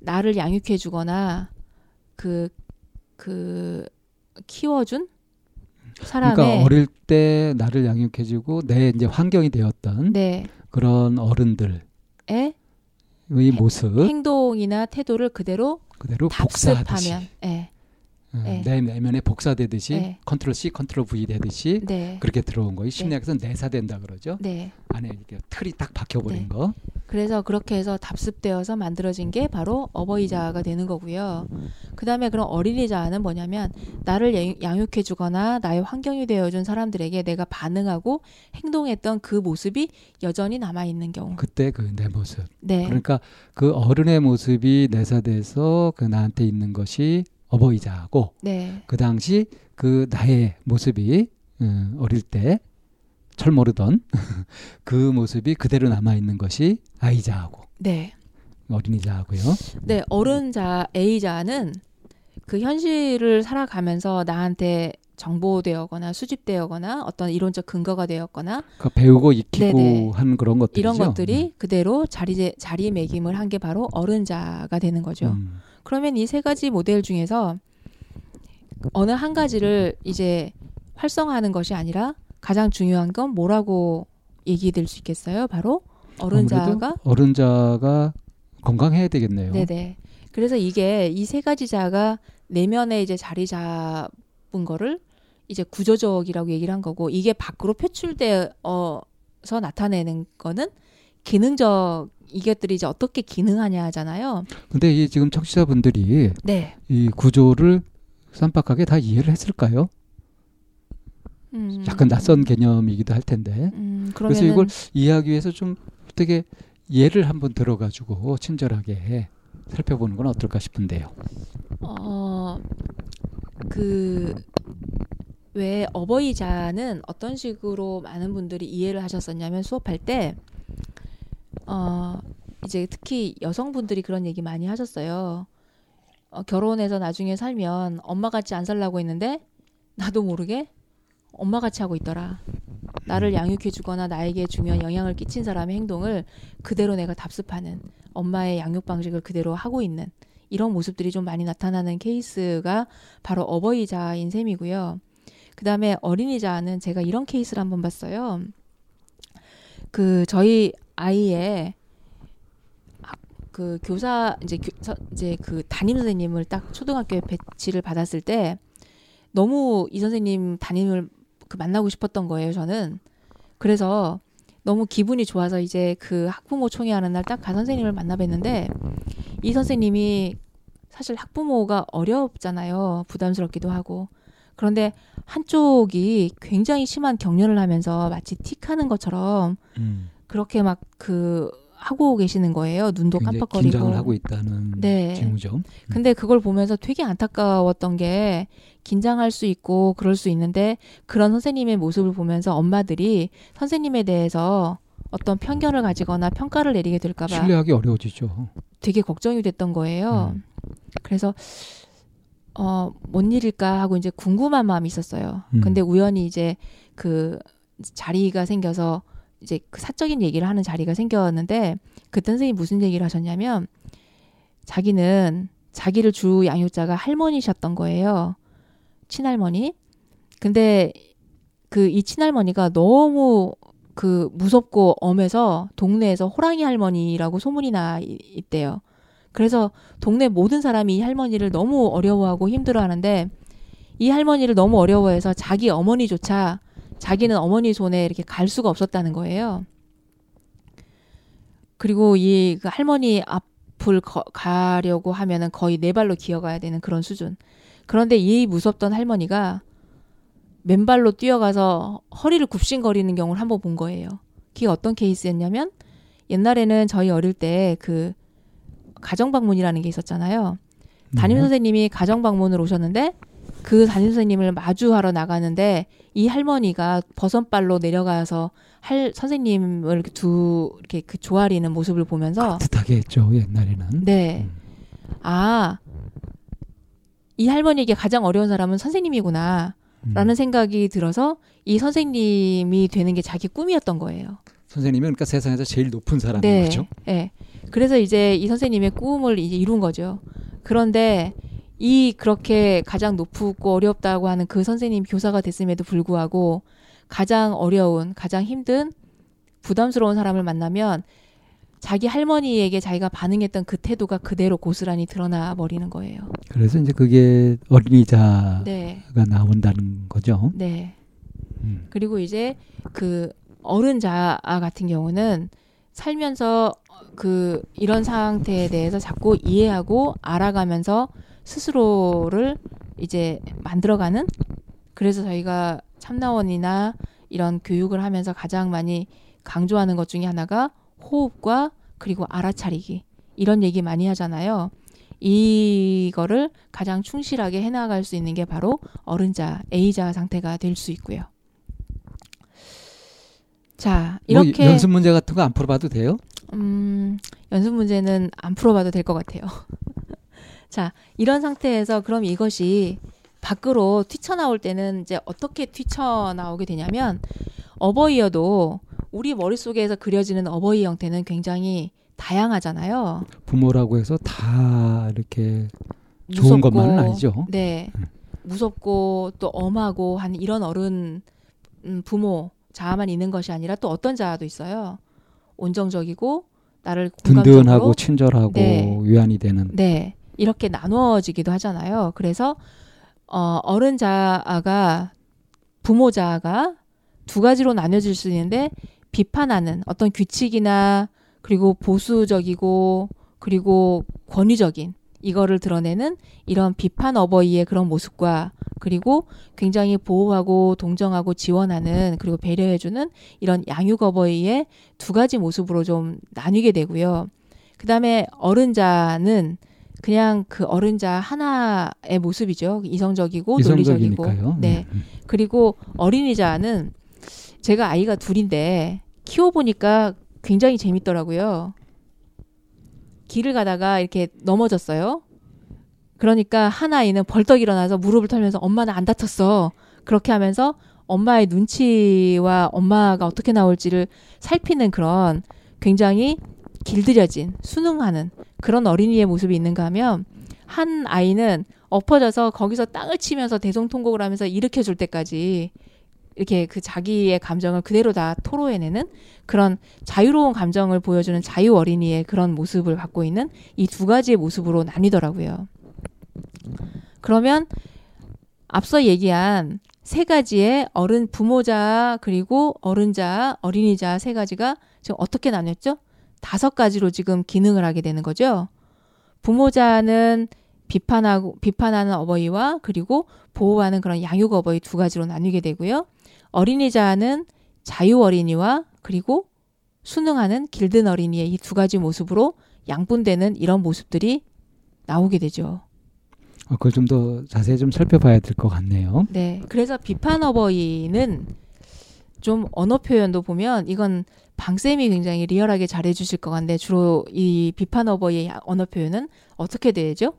나를 양육해 주거나, 그, 그, 키워준 사람의. 그러니까 어릴 때 나를 양육해 주고 내 이제 환경이 되었던 네. 그런 어른들의 에 모습. 행동이나 태도를 그대로 그대로 답습하면, 예, 음, 네. 내 내면에 복사되듯이 네. Control C, Control V 되듯이 네, 그렇게 들어온 거예요. 심리학에서 내사된다 그러죠. 네. 안에 이렇게 틀이 딱 박혀버린 네. 거. 그래서 그렇게 해서 답습되어서 만들어진 게 바로 어버이 자아가 되는 거고요. 그 다음에 그런 어린이 자아는 뭐냐면 나를 양- 양육해주거나 나의 환경이 되어준 사람들에게 내가 반응하고 행동했던 그 모습이 여전히 남아있는 경우. 그때 그 내 모습. 네. 그러니까 그 어른의 모습이 내사돼서 그 나한테 있는 것이 어버이자고 네. 그 당시 그 나의 모습이 음, 어릴 때 철 모르던 [laughs] 그 모습이 그대로 남아 있는 것이 아이자하고 네. 어린이자하고요. 네. 어른자, A자는 그 현실을 살아가면서 나한테 정보되어거나 수집되어거나 어떤 이론적 근거가 되었거나 그 배우고 익히고 네네. 한 그런 것들이죠. 이런 것들이 그대로 자리 자리매김을 한 게 바로 어른자가 되는 거죠. 음. 그러면 이 세 가지 모델 중에서 어느 한 가지를 이제 활성화하는 것이 아니라 가장 중요한 건 뭐라고 얘기될 수 있겠어요? 바로 어른자가 어른자가 건강해야 되겠네요. 네네. 그래서 이게 이 세 가지 자가 내면에 이제 자리 잡은 거를 이제 구조적이라고 얘기를 한 거고 이게 밖으로 표출되어서 나타내는 거는 기능적 이것들이 이제 어떻게 기능하냐 하잖아요. 근데 이 지금 청취자분들이 네. 이 구조를 쌈박하게 다 이해를 했을까요? 음, 약간 낯선 개념이기도 할 텐데 음, 그래서 이걸 이해하기 위해서 좀 되게 예를 한번 들어가지고 친절하게 살펴보는 건 어떨까 싶은데요. 어, 그, 왜 어버이자는 어떤 식으로 많은 분들이 이해를 하셨었냐면 수업할 때, 어, 이제 특히 여성분들이 그런 얘기 많이 하셨어요. 어, 결혼해서 나중에 살면 엄마 같이 안 살라고 했는데, 나도 모르게 엄마 같이 하고 있더라. 나를 양육해주거나 나에게 중요한 영향을 끼친 사람의 행동을 그대로 내가 답습하는 엄마의 양육 방식을 그대로 하고 있는 이런 모습들이 좀 많이 나타나는 케이스가 바로 어버이 자아인 셈이고요. 그 다음에 어린이 자아는 제가 이런 케이스를 한번 봤어요. 그 저희 아이의 학- 그 교사 이제 교, 서- 이제 그 담임 선생님을 딱 초등학교에 배치를 받았을 때 너무 이 선생님 담임을 그 만나고 싶었던 거예요. 저는 그래서 너무 기분이 좋아서 이제 그 학부모 총회하는 날 딱 가 선생님을 만나 뵀는데 이 선생님이 사실 학부모가 어렵잖아요. 부담스럽기도 하고. 그런데 한쪽이 굉장히 심한 격려를 하면서 마치 틱하는 것처럼 음, 그렇게 막 그 하고 계시는 거예요. 눈도 깜빡거리고. 긴장을 하고 있다는 네. 징후죠. 근데 그걸 보면서 되게 안타까웠던 게 긴장할 수 있고 그럴 수 있는데 그런 선생님의 모습을 보면서 엄마들이 선생님에 대해서 어떤 편견을 가지거나 평가를 내리게 될까봐 신뢰하기 어려워지죠. 되게 걱정이 됐던 거예요. 음. 그래서 어, 뭔 일일까 하고 이제 궁금한 마음이 있었어요. 음. 근데 우연히 이제 그 자리가 생겨서 이제 그 사적인 얘기를 하는 자리가 생겼는데 그때 선생님이 무슨 얘기를 하셨냐면 자기는 자기를 주 양육자가 할머니셨던 거예요. 친할머니. 근데 그 이 친할머니가 너무 그 무섭고 엄해서 동네에서 호랑이 할머니라고 소문이 나 이- 있대요. 그래서 동네 모든 사람이 이 할머니를 너무 어려워하고 힘들어하는데 이 할머니를 너무 어려워해서 자기 어머니조차 자기는 어머니 손에 이렇게 갈 수가 없었다는 거예요. 그리고 이 그 할머니 앞을 거- 가려고 하면은 거의 네 발로 기어가야 되는 그런 수준. 그런데 이 무섭던 할머니가 맨발로 뛰어가서 허리를 굽신거리는 경우를 한 번 본 거예요. 그게 어떤 케이스였냐면 옛날에는 저희 어릴 때 그 가정 방문이라는 게 있었잖아요. 담임 네. 선생님이 가정 방문을 오셨는데 그 담임 선생님을 마주하러 나가는데 이 할머니가 버선발로 내려가서 할 선생님을 두 이렇게 그 조아리는 모습을 보면서 따뜻하게 했죠 옛날에는. 네. 음. 아, 이 할머니에게 가장 어려운 사람은 선생님이구나. 음. 라는 생각이 들어서 이 선생님이 되는 게 자기 꿈이었던 거예요. 선생님은 그러니까 세상에서 제일 높은 사람인 네. 거죠. 네. 그래서 이제 이 선생님의 꿈을 이제 이룬 거죠. 그런데 이 그렇게 가장 높고 어렵다고 하는 그 선생님 교사가 됐음에도 불구하고 가장 어려운, 가장 힘든, 부담스러운 사람을 만나면 자기 할머니에게 자기가 반응했던 그 태도가 그대로 고스란히 드러나 버리는 거예요. 그래서 이제 그게 어린이자가 네. 나온다는 거죠. 네. 음. 그리고 이제 그 어른자 같은 경우는 살면서 그 이런 상태에 대해서 자꾸 이해하고 알아가면서 스스로를 이제 만들어가는 그래서 저희가 참나원이나 이런 교육을 하면서 가장 많이 강조하는 것 중에 하나가 호흡과 그리고 알아차리기 이런 얘기 많이 하잖아요. 이거를 가장 충실하게 해나갈 수 있는 게 바로 어른자 A자 상태가 될 수 있고요. 자뭐 이렇게 연습 문제 같은 거 안 풀어봐도 돼요? 음, 연습 문제는 안 풀어봐도 될 것 같아요. [laughs] 자, 이런 상태에서 그럼 이것이 밖으로 튀쳐나올 때는 이제 어떻게 튀쳐나오게 되냐면 어버이여도 우리 머릿속에서 그려지는 어버이 형태는 굉장히 다양하잖아요. 부모라고 해서 다 이렇게 좋은 무섭고, 것만은 아니죠. 네. 음. 무섭고 또 엄하고 한 이런 어른 음, 부모 자아만 있는 것이 아니라 또 어떤 자아도 있어요. 온정적이고 나를 든든하고 친절하고 네. 위안이 되는 네. 이렇게 나누어지기도 하잖아요. 그래서 어, 어른 자아가 부모 자아가 두 가지로 나뉘어질 수 있는데 비판하는 어떤 규칙이나 그리고 보수적이고 그리고 권위적인 이거를 드러내는 이런 비판 어버이의 그런 모습과 그리고 굉장히 보호하고 동정하고 지원하는 그리고 배려해주는 이런 양육 어버이의 두 가지 모습으로 좀 나뉘게 되고요. 그 다음에 어른자는 그냥 그 어른자 하나의 모습이죠. 이성적이고 논리적이고. 이성적이니까요. 네. 음. 그리고 어린이자는 제가 아이가 둘인데 키워보니까 굉장히 재밌더라고요. 길을 가다가 이렇게 넘어졌어요. 그러니까 한 아이는 벌떡 일어나서 무릎을 털면서 엄마는 안 다쳤어. 그렇게 하면서 엄마의 눈치와 엄마가 어떻게 나올지를 살피는 그런 굉장히 길들여진 순응하는 그런 어린이의 모습이 있는가 하면 한 아이는 엎어져서 거기서 땅을 치면서 대성통곡을 하면서 일으켜 줄 때까지 이렇게 그 자기의 감정을 그대로 다 토로해내는 그런 자유로운 감정을 보여주는 자유 어린이의 그런 모습을 갖고 있는 이 두 가지의 모습으로 나뉘더라고요. 그러면 앞서 얘기한 세 가지의 어른 부모자 그리고 어른자 어린이자 세 가지가 지금 어떻게 나뉘었죠? 다섯 가지로 지금 기능을 하게 되는 거죠. 부모자는 비판하고 비판하는 어버이와 그리고 보호하는 그런 양육 어버이 두 가지로 나뉘게 되고요. 어린이자는 자유 어린이와 그리고 순응하는 길든 어린이의 이 두 가지 모습으로 양분되는 이런 모습들이 나오게 되죠. 어, 그걸 좀 더 자세히 좀 살펴봐야 될 것 같네요. 네. 그래서 비판 어버이는 좀 언어 표현도 보면 이건 방쌤이 굉장히 리얼하게 잘해 주실 것 같은데 주로 이 비판 어버이의 언어 표현은 어떻게 되죠?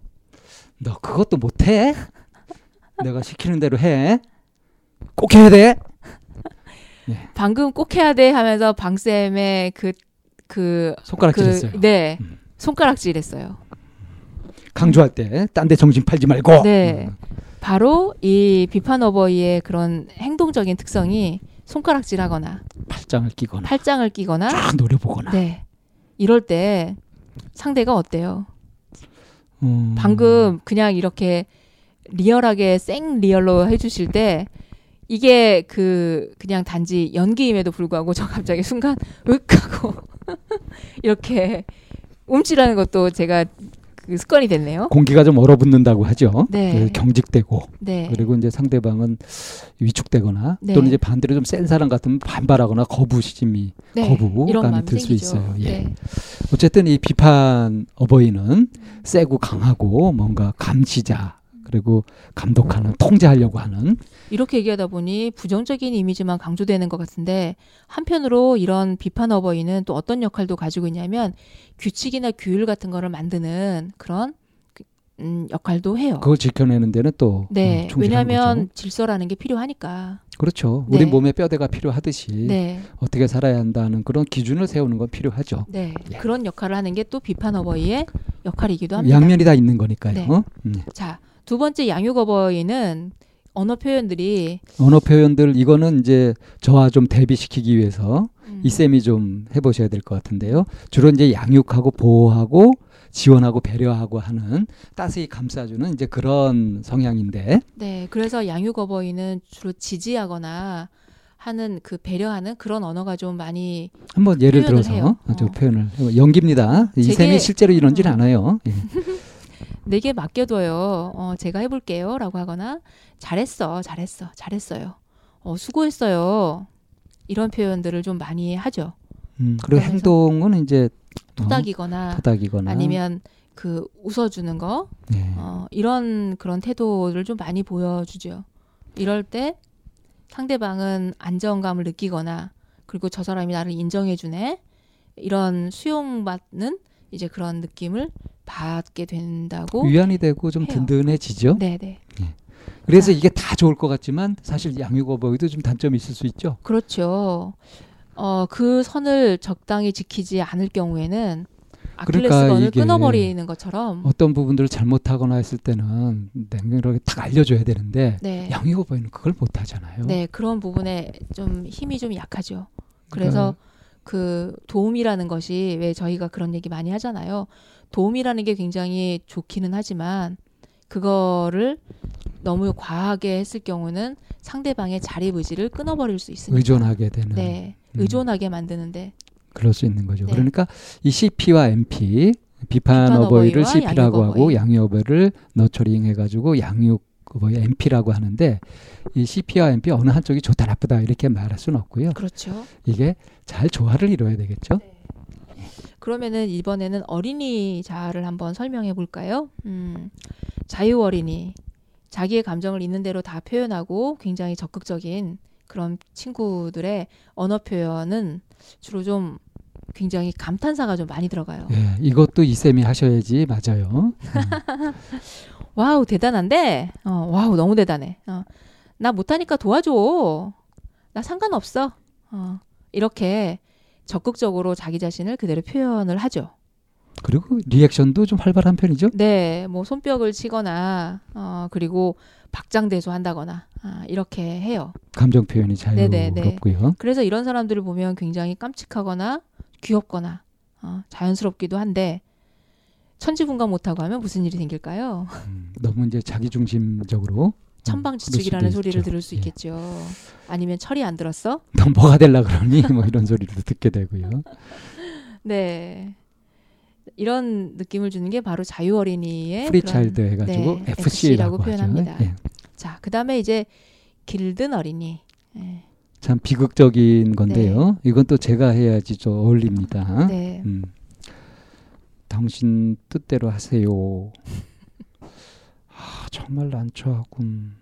너 그것도 못해? [laughs] 내가 시키는 대로 해. 꼭 해야 돼. 방금 꼭 해야 돼 하면서 방쌤의 그, 그, 손가락질했어요. 그, 네. 음. 손가락질 했어요. 강조할 때 딴 데 정신 팔지 말고. 네. 음. 바로 이 비판 어버이의 그런 행동적인 특성이 손가락질 하거나 팔짱을 끼거나 팔짱을 끼거나 쫙 노려보거나. 네. 이럴 때 상대가 어때요? 음. 방금 그냥 이렇게 리얼하게 생 리얼로 해주실 때 이게 그 그냥 단지 연기임에도 불구하고 저 갑자기 순간 [laughs] 윽 하고 [laughs] 이렇게 움찔하는 것도 제가 그 습관이 됐네요. 공기가 좀 얼어붙는다고 하죠. 네. 그래서 경직되고 네. 그리고 이제 상대방은 위축되거나 네. 또는 이제 반대로 좀 센 사람 같으면 반발하거나 거부심이 네. 거부감이 들 수. 있어요. 예. 네. 어쨌든 이 비판 어버이는 세고 강하고 뭔가 감시자 그리고 감독하는 통제하려고 하는 이렇게 얘기하다 보니 부정적인 이미지만 강조되는 것 같은데 한편으로 이런 비판 어버이는 또 어떤 역할도 가지고 있냐면 규칙이나 규율 같은 거를 만드는 그런 그, 음, 역할도 해요. 그걸 지켜내는 데는 또 네, 어, 충실한 왜냐하면 거죠. 질서라는 게 필요하니까. 그렇죠. 네. 우리 몸에 뼈대가 필요하듯이 네, 어떻게 살아야 한다는 그런 기준을 세우는 건 필요하죠. 네 예. 그런 역할을 하는 게 또 비판 어버이의 역할이기도 합니다. 양면이 다 있는 거니까요. 네. 음. 자, 두 번째 양육 어버이는 언어 표현들이 언어 표현들 이거는 이제 저와 좀 대비시키기 위해서 음, 이 쌤이 좀 해보셔야 될 것 같은데요. 주로 이제 양육하고 보호하고 지원하고 배려하고 하는 따스히 감싸주는 이제 그런 성향인데 네, 그래서 양육 어버이는 주로 지지하거나 하는 그 배려하는 그런 언어가 좀 많이 한번 예를 들어서. 어, 저 어. 표현을 연기입니다. 이 쌤이 실제로 이런지는 어. 않아요. [laughs] 예. 내게 맡겨둬요. 어, 제가 해볼게요.라고 하거나 잘했어, 잘했어, 잘했어요. 어, 수고했어요. 이런 표현들을 좀 많이 하죠. 음, 그리고 행동은 이제 어, 토닥이거나 토닥이거나 아니면 그 웃어주는 거 예. 어, 이런 그런 태도를 좀 많이 보여주죠. 이럴 때 상대방은 안정감을 느끼거나 그리고 저 사람이 나를 인정해주네 이런 수용받는 이제 그런 느낌을 받게 된다고. 위안이 되고 좀 해요. 든든해지죠. 네네. 그래서 자. 이게 다 좋을 것 같지만 사실 양육어버이도 좀 단점이 있을 수 있죠. 그렇죠. 어, 그 선을 적당히 지키지 않을 경우에는 그러니까 아킬레스건을 이게 끊어버리는 것처럼 어떤 부분들을 잘못하거나 했을 때는 냉정하게 딱 알려줘야 되는데 네. 양육어버이는 그걸 못하잖아요. 네, 그런 부분에 좀 힘이 좀 약하죠. 그래서 그 도움이라는 것이 왜 저희가 그런 얘기 많이 하잖아요. 도움이라는 게 굉장히 좋기는 하지만 그거를 너무 과하게 했을 경우는 상대방의 자립 의지를 끊어버릴 수 있으니까. 의존하게 되는 네, 음. 의존하게 만드는데 그럴 수 있는 거죠. 네. 그러니까 이 CP와 MP 비판 어버이를 CP라고 양육 하고 어버이. 양육 어버이를 너처링 해가지고 양육 어버이 MP라고 하는데 이 CP와 MP 어느 한쪽이 좋다 나쁘다 이렇게 말할 수는 없고요. 그렇죠. 이게 잘 조화를 이뤄야 되겠죠. 그러면은 이번에는 어린이 자아를 한번 설명해 볼까요? 음, 자유 어린이. 자기의 감정을 있는 대로 다 표현하고 굉장히 적극적인 그런 친구들의 언어 표현은 주로 좀 굉장히 감탄사가 좀 많이 들어가요. 예, 이것도 이 쌤이 하셔야지 맞아요. 음. [laughs] Wow 대단한데, 어, wow 너무 대단해. 어, 나 못하니까 도와줘. 나 상관없어. 어, 이렇게 적극적으로 자기 자신을 그대로 표현을 하죠. 그리고 리액션도 좀 활발한 편이죠. 네, 뭐 손뼉을 치거나 어 그리고 박장대소 한다거나 아, 이렇게 해요. 감정 표현이. 자유롭고요. 그래서 이런 사람들을 보면 굉장히 깜찍하거나 귀엽거나 어, 자연스럽기도 한데 천지분간 못하고 하면 무슨 일이 생길까요? 음, 너무 이제 자기중심적으로 천방지축이라는 소리를. 들을 수 예. 있겠죠. 아니면 철이 안 들었어? 너 뭐가 될라 그러니 [laughs] 뭐 이런 소리도 듣게 되고요. 네. 이런 느낌을 주는 게 바로 자유 어린이의 Free Child 그런- 해가지고 네, FC라고 FC라고. 표현합니다. 예. 자, 그다음에 이제 길든 어린이. 예. 참 비극적인 건데요. 이건 또 제가 해야지 좀 어울립니다. 네. 음. 당신 뜻대로 하세요. 아, 정말 난처하군.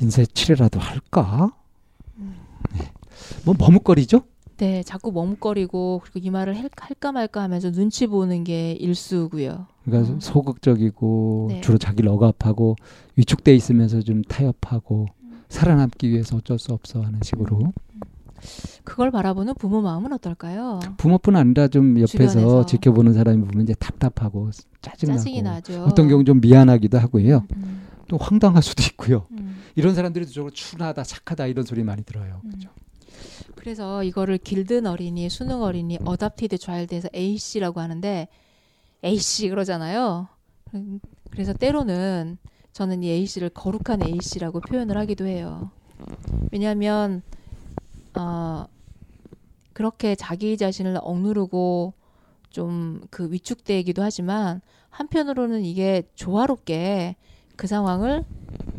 인쇄 칠이라도 할까? 음. 네. 뭐 머뭇거리죠? 네, 자꾸 머뭇거리고 그리고 이 말을 할- 할까 말까 하면서 눈치 보는 게 일수고요. 그러니까 어. 소극적이고 네. 주로 자기를 억압하고 위축돼 있으면서 좀 타협하고 음. 살아남기 위해서 어쩔 수 없어 하는 식으로 그걸 바라보는 부모 마음은 어떨까요? 부모뿐 아니라 좀 옆에서 주변에서. 지켜보는 사람이 보면 이제 답답하고 짜증나고. 어떤 경우 좀 미안하기도 하고요. 음, 또 황당할 수도 있고요. 음. 이런 사람들이 저로 순하다, 착하다 이런 소리 많이 들어요. 음. 그죠? 그래서 이거를 길든 어린이, 수능 어린이, 어답티드 차일드에서 A씨라고 하는데 A씨 그러잖아요. 음, 그래서 때로는 저는 이 A씨를 거룩한 A씨라고 표현을 하기도 해요. 왜냐하면 어, 그렇게 자기 자신을 억누르고 좀 그 위축되기도 하지만 한편으로는 이게 조화롭게 그 상황을 에,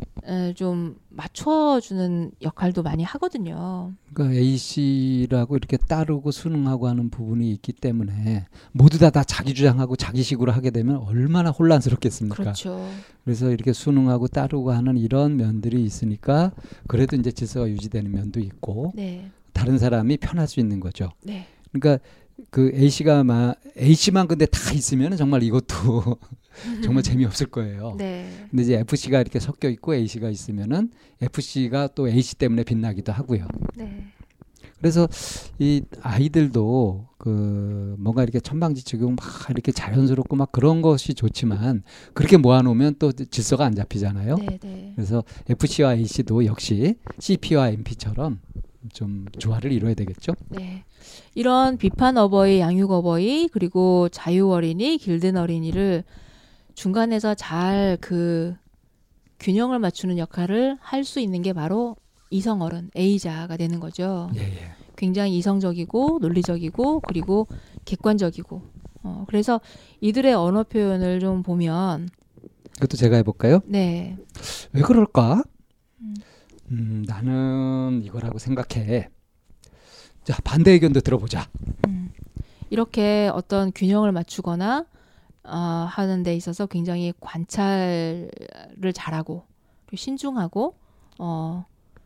좀 맞춰주는 역할도 많이 하거든요. 그러니까 A 씨라고 이렇게 따르고 순응하고 하는 부분이 있기 때문에 모두 다 다 자기 주장하고 자기식으로 하게 되면 얼마나 혼란스럽겠습니까? 그렇죠. 그래서 이렇게 순응하고 따르고 하는 이런 면들이 있으니까 그래도 이제 질서가 유지되는 면도 있고 네, 다른 사람이 편할 수 있는 거죠. 네, 그러니까 그 A 씨가 마 A 씨만 근데 다 있으면 정말 이것도 [laughs] 정말 재미없을 거예요. 네, 근데 이제 F 씨가 이렇게 섞여 있고 A 씨가 있으면은 F 씨가 또 A 씨 때문에 빛나기도 하고요. 네, 그래서 이 아이들도 그 뭔가 이렇게 천방지축이고 막 이렇게 자연스럽고 막 그런 것이 좋지만 그렇게 모아놓으면 또 질서가 안 잡히잖아요. 네, 네. 그래서 FC와 AC도 역시 CP와 MP처럼 좀 조화를 이뤄야 되겠죠. 네. 이런 비판 어버이, 양육 어버이, 그리고 자유 어린이, 길든 어린이를 중간에서 잘 그 균형을 맞추는 역할을 할 수 있는 게 바로 이성 어른, A자가 되는 거죠. 예, 예. 굉장히 이성적이고 논리적이고 그리고 객관적이고. 어, 그래서 이들의 언어 표현을 좀 보면 그것도 제가 해볼까요? 네. 왜 그럴까? 음. 음, 나는 이거라고 생각해. 자, 반대 의견도 들어보자. 음. 이렇게 어떤 균형을 맞추거나 어, 하는 데 있어서 굉장히 관찰을 잘하고 그리고 신중하고 어,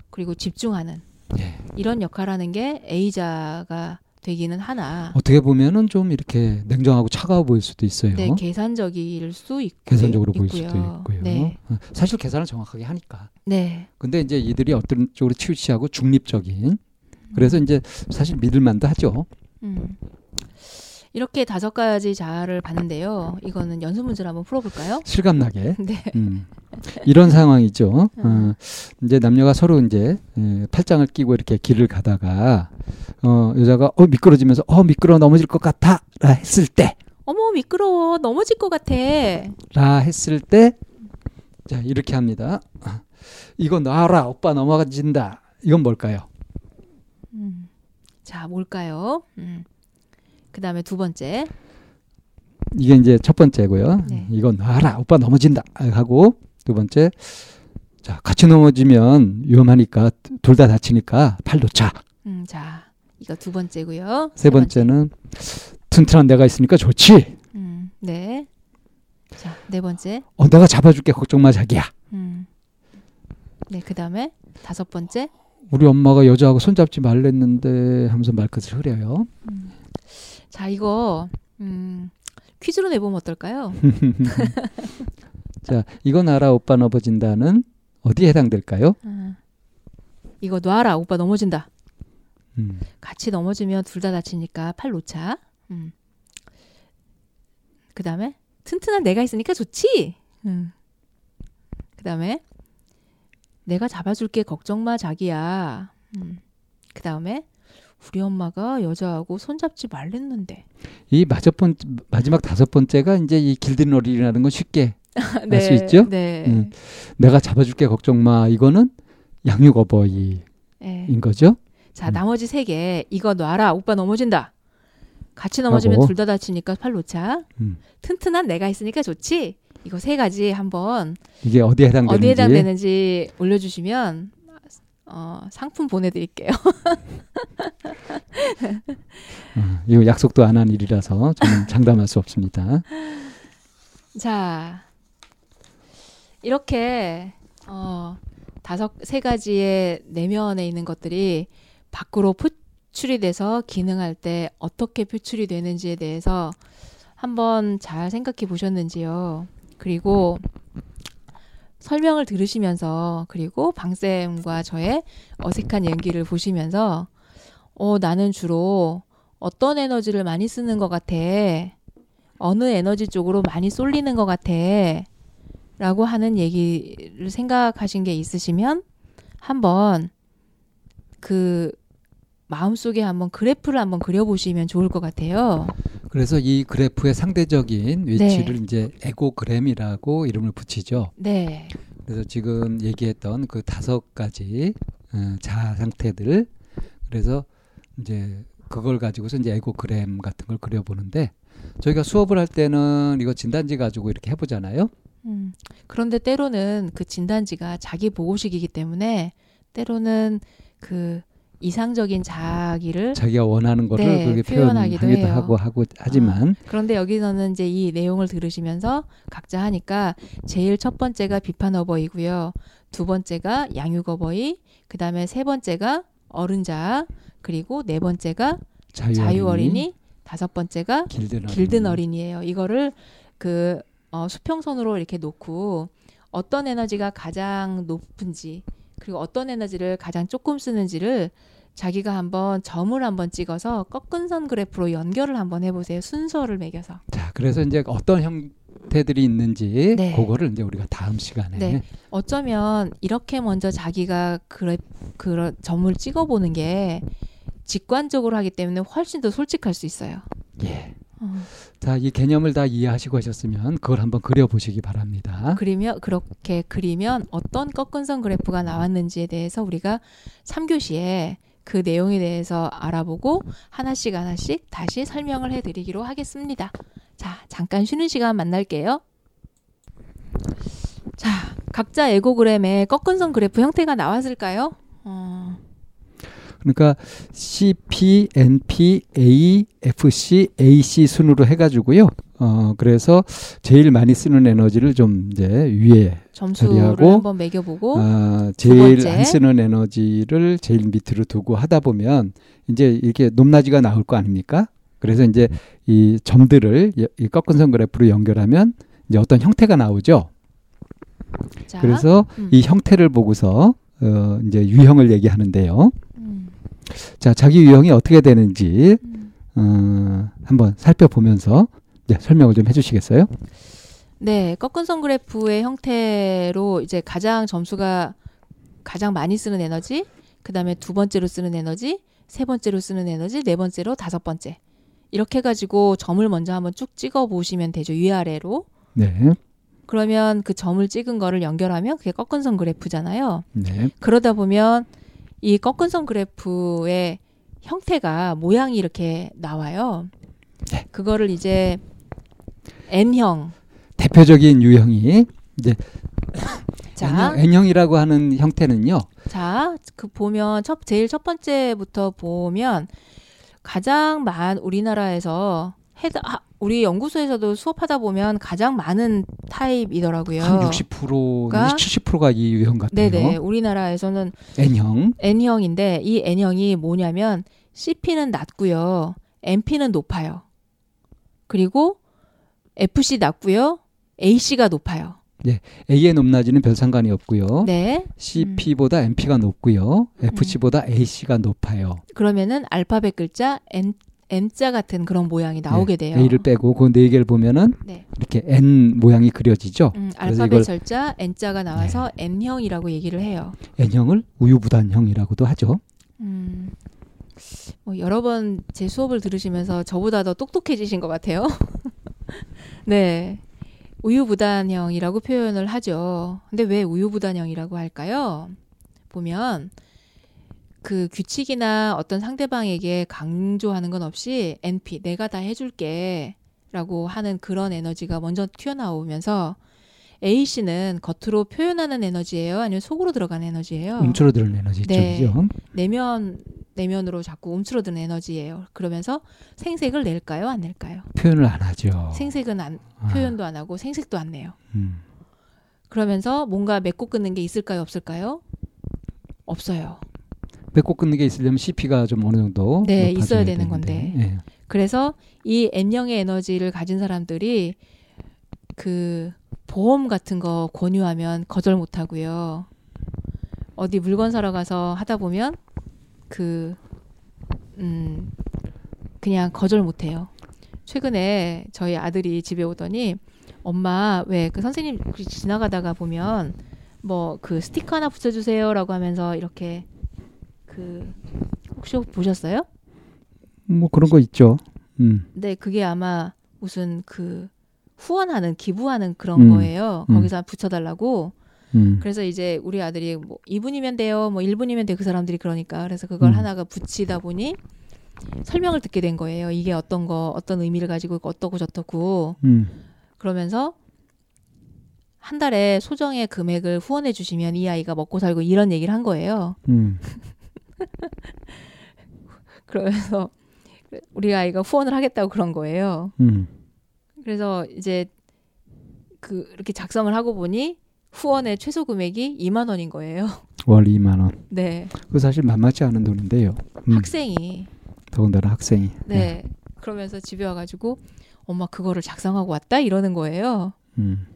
그리고 집중하는 예. 이런 역할하는 게 A자가 되기는 하나 어떻게 보면은 좀 이렇게 냉정하고 차가워 보일 수도 있어요. 네, 계산적일 수 있고 계산적으로 보일 있고요. 수도 있고요. 네. 어, 사실 계산을 정확하게 하니까. 네. 근데 이제 이들이 어떤 쪽으로 치우치하고 중립적인 그래서 이제 사실 믿을 만도 하죠. 음. 이렇게 다섯 가지 자아를 봤는데요. 이거는 연습 문제를 한번 풀어볼까요? 실감나게. [laughs] 네. 음. 이런 상황이죠. 음. 어, 이제 남녀가 서로 이제 에, 팔짱을 끼고 이렇게 길을 가다가 어, 여자가 어 미끄러지면서 어 미끄러 넘어질 것 같아라 했을 때, 어머 미끄러워 넘어질 것 같아. 라 했을 때, 자 이렇게 합니다. 아, 이거 놔라 오빠 넘어진다. 이건 뭘까요? 음. 자 뭘까요? 음. 그 다음에 두 번째. 이게 이제 첫 번째고요. 네. 이거 놔라 오빠 넘어진다 하고 두 번째 자 같이 넘어지면 위험하니까 둘 다 다치니까 팔 놓자. 음, 자 이거 두 번째고요. 세 번째. 번째는 튼튼한 내가 있으니까 좋지. 음, 네. 자 네 번째. 어 내가 잡아줄게 걱정 마 자기야. 음. 네, 그 다음에 다섯 번째. 우리 엄마가 여자하고 손잡지 말랬는데 하면서 말끝을 흐려요. 음. 자, 이거, 음, 퀴즈로 내보면 어떨까요? [laughs] 자 이거 나라 오빠 넘어진다는 어디에 해당될까요? 음. 이거 놔라, 오빠 넘어진다. 음. 같이 넘어지면 둘 다 다치니까 팔 놓자. 음. 그 다음에, 튼튼한 내가 있으니까 좋지? 음. 그 다음에, 내가 잡아줄게, 걱정 마, 자기야. 음. 그 다음에, 우리 엄마가 여자하고 손잡지 말랬는데. 이 마지막, 번, 마지막 다섯 번째가 이제 이 길들놀이라는 건 쉽게 [laughs] 알수 있죠? 네. 음. 내가 잡아줄게 걱정 마 이거는 양육 어버이인 네. 거죠. 자, 음. 나머지 세 개. 이거 놔라. 오빠 넘어진다. 같이 넘어지면. 둘 다 다치니까 팔 놓자. 음. 튼튼한 내가 있으니까 좋지. 이거 세 가지 한번 이게 어디에 해당되는지. 어디에 해당되는지 올려주시면 어, 상품 보내드릴게요. [laughs] 어, 이거 약속도 안 한 일이라서 저는 장담할 수 없습니다. 자, 이렇게 어, 다섯 세 가지의 내면에 있는 것들이 밖으로 표출이 돼서 기능할 때 어떻게 표출이 되는지에 대해서 한번 잘 생각해 보셨는지요. 그리고 설명을 들으시면서 그리고 방쌤과 저의 어색한 연기를 보시면서 어 나는 주로 어떤 에너지를 많이 쓰는 것 같아. 어느 에너지 쪽으로 많이 쏠리는 것 같아. 라고 하는 얘기를 생각하신 게 있으시면 한번 그 마음속에 한번 그래프를 한번 그려보시면 좋을 것 같아요. 그래서 이 그래프의 상대적인 위치를 네. 이제 에고그램이라고 이름을 붙이죠. 네. 그래서 지금 얘기했던 그 다섯 가지 어, 자아 상태들 그래서 이제 그걸 가지고서 이제 에고그램 같은 걸 그려보는데 저희가 수업을 할 때는 이거 진단지 가지고 이렇게 해보잖아요. 음. 그런데 때로는 그 진단지가 자기 보고식이기 때문에 때로는 그 이상적인 자기를 자기가 원하는 거를 네, 그렇게 표현하기도 표현하기도 해요. 하고 하고 하지만 그런데 여기서는 이제 이 내용을 들으시면서 각자 하니까 제일 첫 번째가 비판 어버이고요. 두 번째가 양육 어버이, 그다음에 세 번째가 어른자, 그리고 네 번째가 자유, 자유 어린이, 다섯 번째가 길든 어린이. 길든 어린이에요. 이거를 그 어, 수평선으로 이렇게 놓고 어떤 에너지가 가장 높은지 그리고 어떤 에너지를 가장 조금 쓰는지를 자기가 한번 점을 한번 찍어서 꺾은 선 그래프로 연결을 한번 해보세요. 순서를 매겨서. 자, 그래서 이제 어떤 형태들이 있는지 네. 그거를 이제 우리가 다음 시간에 네. 어쩌면 이렇게 먼저 자기가 그래 그런 점을 찍어보는 게 직관적으로 하기 때문에 훨씬 더 솔직할 수 있어요. 예. 어. 자, 이 개념을 다 이해하시고 하셨으면 그걸 한번 그려 보시기 바랍니다. 그리면 그렇게 그리면 어떤 꺾은 선 그래프가 나왔는지에 대해서 우리가 3교시에 그 내용에 대해서 알아보고 하나씩 하나씩 다시 설명을 해드리기로 하겠습니다. 자, 잠깐 쉬는 시간 만날게요. 자, 각자 에고그램에 꺾은 선 그래프 형태가 나왔을까요? 어, 그러니까 CP, NP, A, FC, AC 순으로 해가지고요. 어 그래서 제일 많이 쓰는 에너지를 좀 이제 위에 점수를 처리하고, 한번 매겨보고 아, 제일. 안 쓰는 에너지를 제일 밑으로 두고 하다 보면 이제 이렇게 높낮이가 나올 거 아닙니까? 그래서 이제 이 점들을 이- 이 꺾은 선 그래프로 연결하면 이제 어떤 형태가 나오죠. 자, 그래서 음, 이 형태를 보고서 어 이제 유형을 얘기하는데요. 음, 자, 자기 유형이 어떻게 되는지 음. 어, 한번 살펴보면서 이제 설명을 좀 해주시겠어요? 네, 꺾은 선 그래프의 형태로 이제 가장 점수가 가장 많이 쓰는 에너지, 그 다음에 두 번째로 쓰는 에너지, 세 번째로 쓰는 에너지, 네 번째로 다섯 번째. 이렇게 해가지고 점을 먼저 한번 쭉 찍어 보시면 되죠. 위아래로. 네, 그러면 그 점을 찍은 거를 연결하면 그게 꺾은 선 그래프잖아요. 네, 그러다 보면 이 꺾은 선 그래프의 형태가 모양이 이렇게 나와요. 네. 그거를 이제 N형. 대표적인 유형이 이제 [laughs] 자, N형, N형이라고 하는 형태는요. 자, 그 보면 첫 제일 첫 번째부터 보면 가장 많 우리나라에서 해다 아, 우리 연구소에서도 수업하다 보면 가장 많은 타입이더라고요. 한 60%, 가- 70%가 이 유형 같아요. 네네. 우리나라에서는 N형, N형인데 이 N형이 뭐냐면 CP는 낮고요. MP는 높아요. 그리고 FC 낮고요. AC가 높아요. A의 높낮이는 별 상관이 없고요. 네. CP보다 MP가 높고요. FC보다 AC가 높아요. 그러면은 알파벳 글자 N N자 같은 그런 모양이 나오게 돼요. 네, A를 빼고 그 네 개를 보면은 네. 이렇게 N 모양이 그려지죠. 음, 알파벳 네. 절자 N자가 나와서 N형이라고 얘기를 해요. N형을 우유부단형이라고도 하죠. 음, 뭐 여러 번 제 수업을 들으시면서 저보다 더 똑똑해지신 것 같아요. [laughs] 네. 우유부단형이라고 표현을 하죠. 근데 왜 우유부단형이라고 할까요? 보면 그 규칙이나 어떤 상대방에게 강조하는 건 없이 NP 내가 다 해줄게 라고 하는 그런 에너지가 먼저 튀어나오면서 A씨는 겉으로 표현하는 에너지예요? 아니면 속으로 들어가는 에너지예요? 움츠러드는 에너지 네. 쪽이죠. 내면 내면으로 자꾸 움츠러드는 에너지예요. 그러면서 생색을 낼까요? 안 낼까요? 표현을 안 하죠. 생색은 안 아, 표현도 안 하고 생색도 안 내요. 음. 그러면서 뭔가 맺고 끊는 게 있을까요? 없을까요? 없어요. 뺏고 끊는 게 있으려면 CP가 좀 어느 정도 네, 있어야 되는 되는데. 건데. 예. 그래서 이 N형의 에너지를 가진 사람들이 그 보험 같은 거 권유하면 거절 못 하고요. 어디 물건 사러 가서 하다 보면 그, 음, 그냥 거절 못 해요. 최근에 저희 아들이 집에 오더니 엄마 왜 그 선생님 지나가다가 보면 뭐 그 스티커 하나 붙여주세요라고 하면서 이렇게 그 혹시 보셨어요? 뭐 그런 거 있죠. 음. 네, 그게 아마 무슨 그 후원하는 기부하는 그런 음, 거예요. 음. 거기서 붙여달라고. 음. 그래서 이제 우리 아들이 뭐 2분이면 돼요, 뭐 1분이면 돼요. 그 사람들이 그러니까 그래서 그걸 음. 하나가 붙이다 보니 설명을 듣게 된 거예요. 이게 어떤 거, 어떤 의미를 가지고 어떻고 저떻고 음. 그러면서 한 달에 소정의 금액을 후원해 주시면 이 아이가 먹고 살고 이런 얘기를 한 거예요. 음. [laughs] 그러면서 우리 아이가 후원을 하겠다고 그런 거예요. 음. 그래서 이제 그 이렇게 작성을 하고 보니 후원의 최소 금액이 2만 원인 거예요. [laughs] 월 2만 원. 네. 그 사실 만만치 않은 돈인데요. 음. 학생이 더군다나 학생이. 네. 그러면서 집에 와가지고 엄마 그거를 작성하고 왔다 이러는 거예요. 음.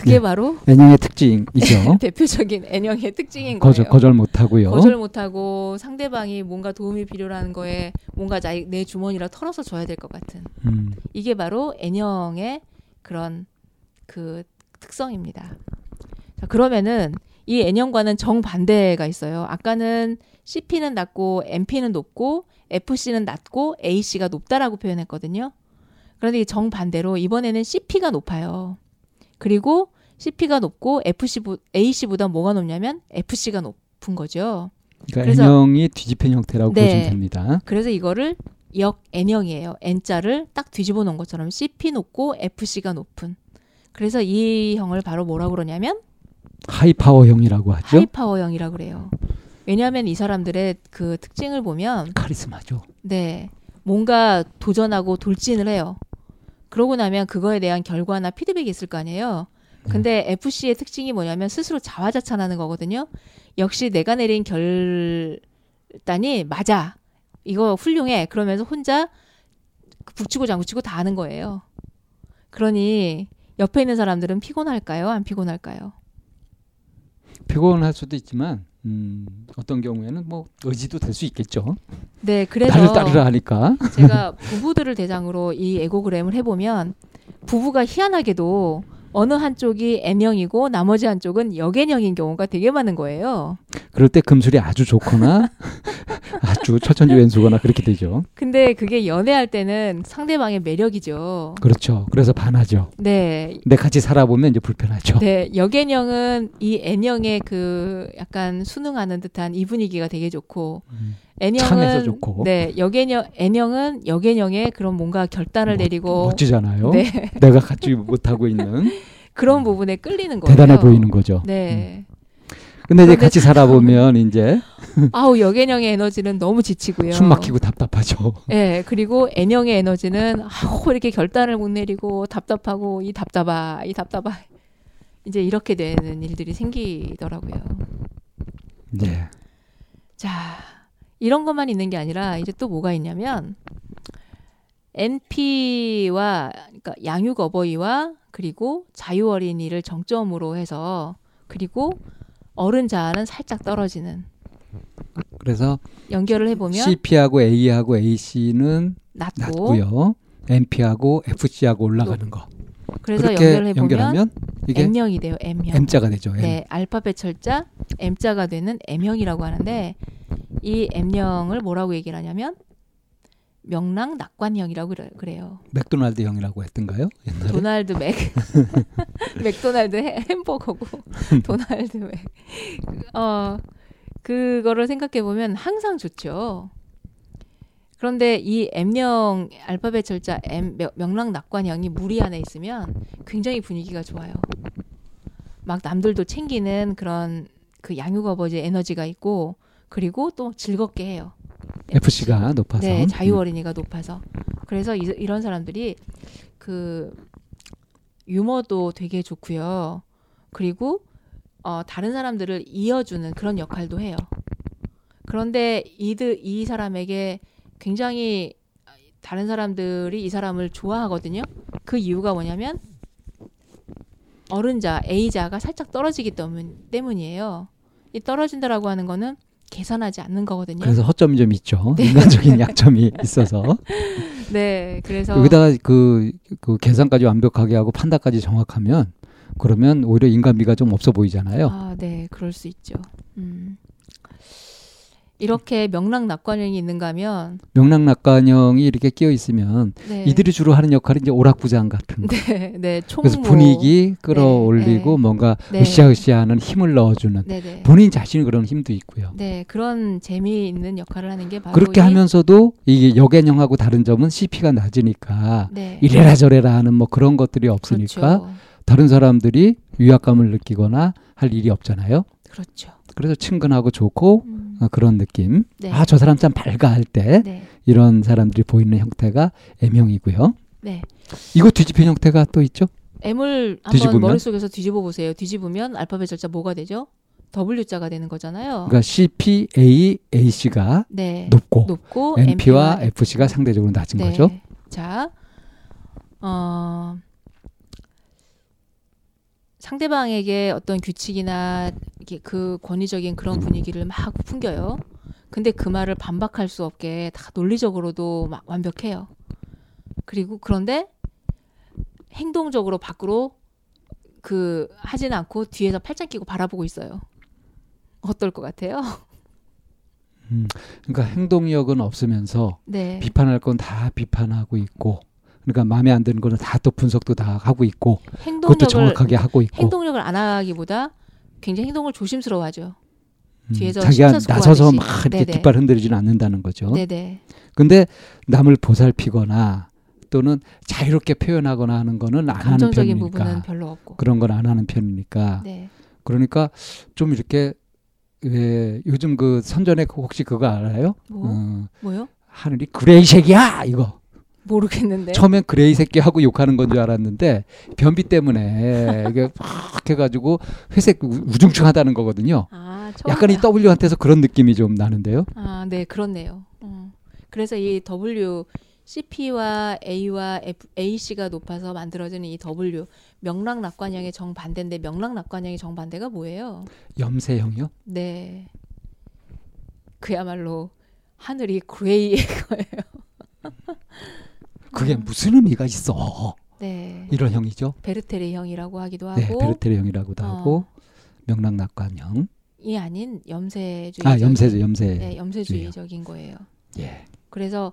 그게 네. 바로 N형의 특징이죠. [laughs] 대표적인 N형의 특징인 거절 거예요. 거절 못 하고요. 거절 못하고 상대방이 뭔가 도움이 필요라는 거에 뭔가 나, 내 주머니라 털어서 줘야 될 것 같은 음. 이게 바로 N형의 그런 그 특성입니다. 자, 그러면은 이 N형과는 정반대가 있어요. 아까는 CP는 낮고 MP는 높고 FC는 낮고 AC가 높다라고 표현했거든요. 그런데 이 정반대로 이번에는 CP가 높아요. 그리고 CP가 높고 FC, AC보다 뭐가 높냐면 FC가 높은 거죠. 그러니까 그래서- N형이 뒤집힌 형태라고 네. 보시면 됩니다. 그래서 이거를 역 N형이에요. N자를 딱 뒤집어 놓은 것처럼 CP 높고 FC가 높은. 그래서 이 형을 바로 뭐라고 그러냐면 하이파워형이라고 하죠. 하이파워형이라고 그래요. 왜냐하면 이 사람들의 그 특징을 보면 카리스마죠. 네 뭔가 도전하고 돌진을 해요. 그러고 나면 그거에 대한 결과나 피드백이 있을 거 아니에요. 근데 FC의 특징이 뭐냐면 스스로 자화자찬하는 거거든요. 역시 내가 내린 결단이 맞아. 이거 훌륭해. 그러면서 혼자 북치고 장구치고 다 하는 거예요. 그러니 옆에 있는 사람들은 피곤할까요? 안 피곤할까요? 피곤할 수도 있지만 음, 어떤 경우에는 뭐 의지도 될 수 있겠죠. 네, 그래서 나를 따르라 하니까. 제가 부부들을 대상으로 이 에고그램을 해보면 부부가 희한하게도 어느 한쪽이 N형이고 나머지 한쪽은 역N형인 경우가 되게 많은 거예요. 그럴 때 금술이 아주 좋거나 [laughs] 아주 처천지 왼수거나 그렇게 되죠. 근데 그게 연애할 때는 상대방의 매력이죠. 그렇죠. 그래서 반하죠. 네. 근데 같이 살아보면 이제 불편하죠. 네, 역N형은 이 N형의 그 약간 순응하는 듯한 이 분위기가 되게 좋고 음, N형은 좋고. 네, 역N형 N형은 역N형의 그런 뭔가 결단을 멋- 내리고 멋지잖아요. 네, 내가 갖지 못하고 있는 [laughs] 그런 부분에 끌리는 거예요. 대단해 보이는 거죠. 음. 네. 근데 이제 같이 살아보면 이제 [laughs] 아우 역N형의 에너지는 너무 지치고요. 숨 막히고 답답하죠. 예, 그리고 N형의 에너지는 아우 이렇게 결단을 못 내리고 답답하고 이 답답아 이 답답아 이제 이렇게 되는 일들이 생기더라고요. 네. 자 이런 것만 있는 게 아니라 이제 또 뭐가 있냐면 NP와 그러니까 양육 어버이와 그리고 자유 어린이를 정점으로 해서 그리고 어른 자아는 살짝 떨어지는 그래서 연결을 해보면 CP하고 A하고 AC는 낮고 낮고요. MP하고 FC하고 올라가는 거. 그래서 해보면 연결하면 이게 M형이 돼요. M형. M자가 되죠. M. 네, 알파벳 철자 M자가 되는 M형이라고 하는데 이 M형을 뭐라고 얘기를 하냐면 명랑 낙관형이라고 그래- 그래요. 맥도날드형이라고 했던가요? 옛날에. 도날드 맥 [laughs] 맥도날드 해- 햄버거고 도날드 맥. 어 그거를 생각해 보면 항상 좋죠. 그런데 이 M형 알파벳 철자 M 명- 명랑 낙관형이 무리 안에 있으면 굉장히 분위기가 좋아요. 막 남들도 챙기는 그런 그 양육 아버지 에너지가 있고 그리고 또 즐겁게 해요. FC가 높아서. 네, 자유 음. 어린이가 높아서. 그래서 이, 이런 사람들이 그 유머도 되게 좋고요. 그리고 어, 다른 사람들을 이어주는 그런 역할도 해요. 그런데 이들 이 사람에게 굉장히 다른 사람들이 이 사람을 좋아하거든요. 그 이유가 뭐냐면 어른자 A자가 살짝 떨어지기 때문, 때문이에요. 이 떨어진다라고 하는 거는 계산하지 않는 거거든요. 그래서 허점이 좀 있죠. [laughs] 네. 인간적인 약점이 있어서. [laughs] 네, 그래서 여기다가 그, 그 계산까지 완벽하게 하고 판단까지 정확하면 그러면 오히려 인간미가 좀 없어 보이잖아요. 아, 네, 그럴 수 있죠. 음. 이렇게 명랑낙관형이 있는가 하면 명랑낙관형이 이렇게 끼어 있으면 네. 이들이 주로 하는 역할이 이제 오락부장 같은 거. 네, 네, 총무 그래서 분위기 끌어올리고 네. 뭔가 네. 으쌰으쌰하는 힘을 넣어주는 네, 네. 본인 자신이 그런 힘도 있고요. 네, 그런 재미있는 역할을 하는 게 바로 그렇게 이- 하면서도 이게 역앤형하고 다른 점은 CP가 낮으니까 네. 이래라 저래라 하는 뭐 그런 것들이 없으니까 그렇죠. 다른 사람들이 위압감을 느끼거나 할 일이 없잖아요. 그렇죠. 그래서 친근하고 좋고 음. 어, 그런 느낌. 네. 아저 사람 참 밝아 할때 네. 이런 사람들이 보이는 형태가 M형이고요. 네. 이거 뒤집힌 형태가 또 있죠. M을 한번 뒤집으면? 머릿속에서 뒤집어 보세요. 뒤집으면 알파벳 절자 뭐가 되죠? W자가 되는 거잖아요. 그러니까 CP, A, AC가 네. 높고 높고 NP와 MP와 FC가 상대적으로 낮은 네. 거죠. 자, 어, 상대방에게 어떤 규칙이나 그 권위적인 그런 분위기를 막 풍겨요. 근데 그 말을 반박할 수 없게 다 논리적으로도 막 완벽해요. 그리고 그런데 행동적으로 밖으로 그 하진 않고 뒤에서 팔짱 끼고 바라보고 있어요. 어떨 것 같아요? 음, 그러니까 행동력은 없으면서 네. 비판할 건 다 비판하고 있고, 그러니까 마음에 안 드는 거는 다 또 분석도 다 하고 있고, 그것도 정확하게 하고 있고, 행동력을 안 하기보다 굉장히 행동을 조심스러워하죠. 음, 뒤에서 자기가. 나서서 막 이렇게 네네. 뒷발 흔들리지는 않는다는 거죠. 네네. 근데 남을 보살피거나 또는 자유롭게 표현하거나 하는 거는 안 하는 편이니까. 그런 건 안 하는 편이니까 네. 그러니까 좀 이렇게 왜 요즘 그 선전에 그 혹시 그거 알아요? 뭐 어, 뭐요? 하늘이 그레이색이야 이거 모르겠는데. 처음엔 그레이 새끼 하고 욕하는 건 줄 알았는데 변비 때문에 이게 [laughs] 막 해가지고 회색 우- 우중충하다는 거거든요. 아, 약간 이 W한테서 그런 느낌이 좀 나는데요. 아, 네, 그렇네요. 음. 그래서 이 W CP와 A와 F, AC가 높아서 만들어지는 이 W 명랑낙관형의 정반대인데 명랑낙관형의 정반대가 뭐예요? 염세형이요? 네. 그야말로 하늘이 그레이의 [laughs] 거예요. [laughs] 그게 음. 무슨 의미가 있어? 네. 이런 형이죠. 베르테르 형이라고 하기도 하고 네, 베르테르 형이라고도 어. 하고 명랑낙관형. 이 아닌 염세주의 아 염세죠, 염세. 네, 염세주의적인 거예요. 예. 그래서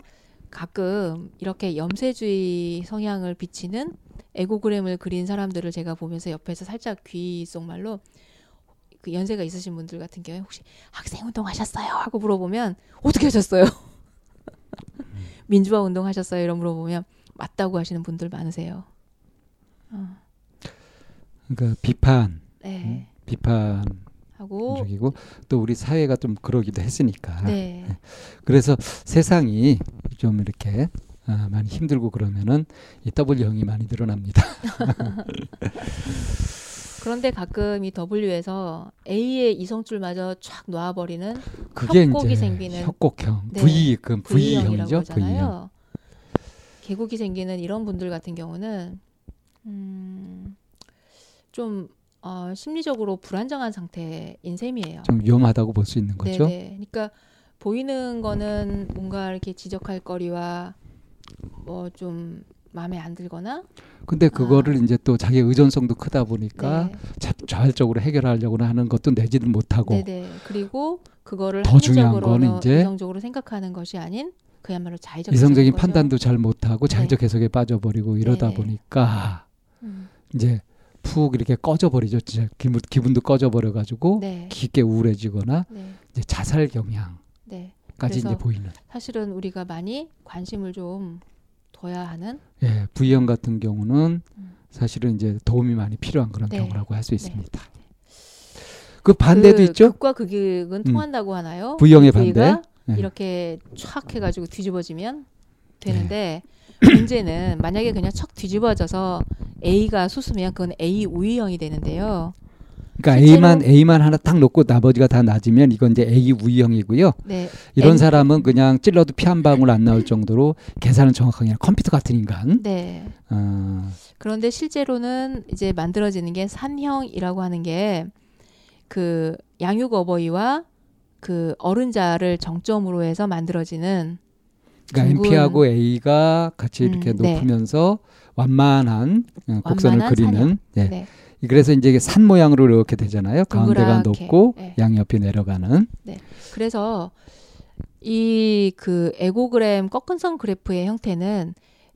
가끔 이렇게 염세주의 성향을 비치는 에고그램을 그린 사람들을 제가 보면서 옆에서 살짝 귀 속말로 그 연세가 있으신 분들 같은 경우에 혹시 학생 운동 하셨어요? 하고 물어보면 어떻게 하셨어요? [laughs] 민주화 운동 하셨어요? 이런 물어보면 맞다고 하시는 분들 많으세요. 어, 그러니까 비판, 네. 비판 하고 적이고 또 우리 사회가 좀 그러기도 했으니까. 네. 그래서 세상이 좀 이렇게 아, 많이 힘들고 그러면은 이 W형이 많이 늘어납니다. [laughs] [laughs] 그런데 가끔 이 W에서 A의 이성줄마저 쫙 그게 협곡이 생기는 협곡형, 네, V 그 V형이죠, V형. 계곡이 생기는 이런 분들 같은 경우는 음, 좀 어, 심리적으로 불안정한 상태인 셈이에요. 좀 위험하다고 볼 수 있는 거죠. 네네. 그러니까 보이는 거는 뭔가 이렇게 지적할 거리와 뭐 좀 마음에 안 들거나 근데 그거를 이제 또 자기 의존성도 크다 보니까 아. 네. 자, 자발적으로 해결하려고 하는 것도 내지는 못하고 네네. 그리고 그거를 더 중요한 거는 이제 이성적으로 생각하는 것이 아닌 그야말로 자의적 이성적인. 판단도 잘 못하고 자의적 해석에 빠져버리고 이러다 네네. 보니까 음, 이제 푹 이렇게 꺼져버리죠. 진짜 기분, 기분도 꺼져버려가지고 네. 깊게 우울해지거나 네. 이제 자살 경향까지 네. 이제 보이는. 사실은 우리가 많이 관심을 좀 둬야 하는 예, V형 같은 경우는 음. 사실은 이제 도움이 많이 필요한 그런 네. 경우라고 할수 네. 있습니다. 그 반대도 그 있죠. 극과 극은 통한다고 하나요? V형의 반대. 네. 이렇게 촥 해가지고 뒤집어지면 되는데 [coughs] 문제는 만약에 그냥 척 뒤집어져서 A가 수수면 그건 A 우위형이 되는데요. 그러니까 실제로- A만 A만 하나 딱 놓고 나머지가 다 낮으면 이건 이제 A 우위형이고요. 네, 이런 N- 사람은 그냥 찔러도 피 한 방울 안 나올 정도로 계산은 정확하게 컴퓨터 같은 인간. 네. 어, 그런데 실제로는 이제 만들어지는 게 산형이라고 하는 게 그 양육 어버이와 그 어른자를 정점으로 해서 만들어지는 그러니까 둥근- NP하고 A가 같이 이렇게 음, 네. 높으면서 완만한 어, 곡선을 완만한 그리는. 예. 네. 그래서 이제 이게 산 모양으로 이렇게 되잖아요. 가운데가. 높고 네. 양옆이 내려가는. 그래서 이 그 에고그램 꺾은선 그래프의 형태는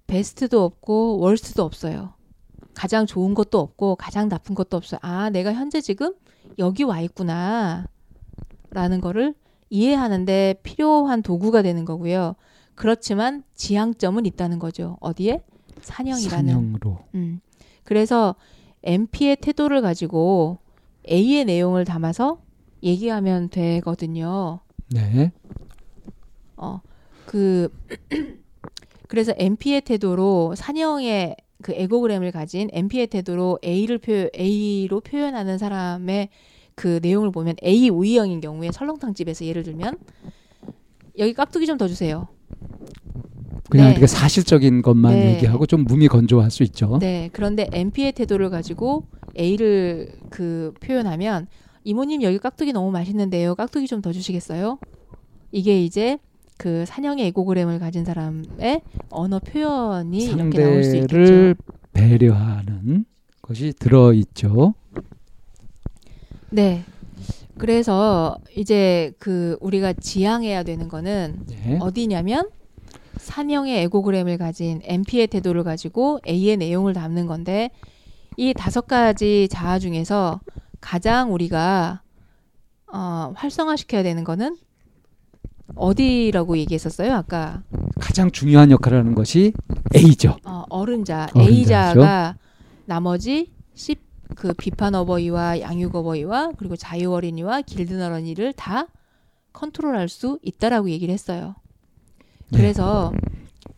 베스트도 없고 월스트도 없어요. 가장 좋은 것도 없고 가장 나쁜 것도 없어요. 아, 내가 현재 지금 여기 와 있구나. 라는 거를 이해하는데 필요한 도구가 되는 거고요. 그렇지만 지향점은 있다는 거죠. 어디에? 산형이라는. 산형으로. 음. 그래서 MP의 태도를 가지고 A의 내용을 담아서 얘기하면 되거든요. 네. 어, 그 [clears throat] 그래서 MP의 태도로 산형의 그 에고그램을 가진 MP의 태도로 A를 표 A로 표현하는 사람의 그 내용을 보면 A 우이형인 경우에 설렁탕 집에서 예를 들면 여기 깍두기 좀 더 주세요. 그냥 네. 이렇게 사실적인 것만 네. 얘기하고 좀 무미 건조할 수 있죠. 네. 그런데 MP의 태도를 가지고 A를 그 표현하면 이모님 여기 깍두기 너무 맛있는데요. 깍두기 좀 더 주시겠어요? 이게 이제 그 산형의 에고그램을 가진 사람의 언어 표현이 이렇게 나올 수 상대를 있겠죠. 배려하는 것이 들어 있죠. 네. 그래서 이제 그 우리가 지향해야 되는 거는 네. 어디냐면 산형의 에고그램을 가진 MP의 태도를 가지고 A의 내용을 담는 건데 이 다섯 가지 자아 중에서 가장 우리가 어, 활성화시켜야 되는 거는 어디라고 얘기했었어요? 아까 가장 중요한 역할을 하는 것이 A죠. 어, 어른자. A자가 나머지 C 그 비판 어버이와 양육 어버이와 그리고 자유 어린이와 길든 어린이를 다 컨트롤할 수 있다라고 얘기를 했어요. 네. 그래서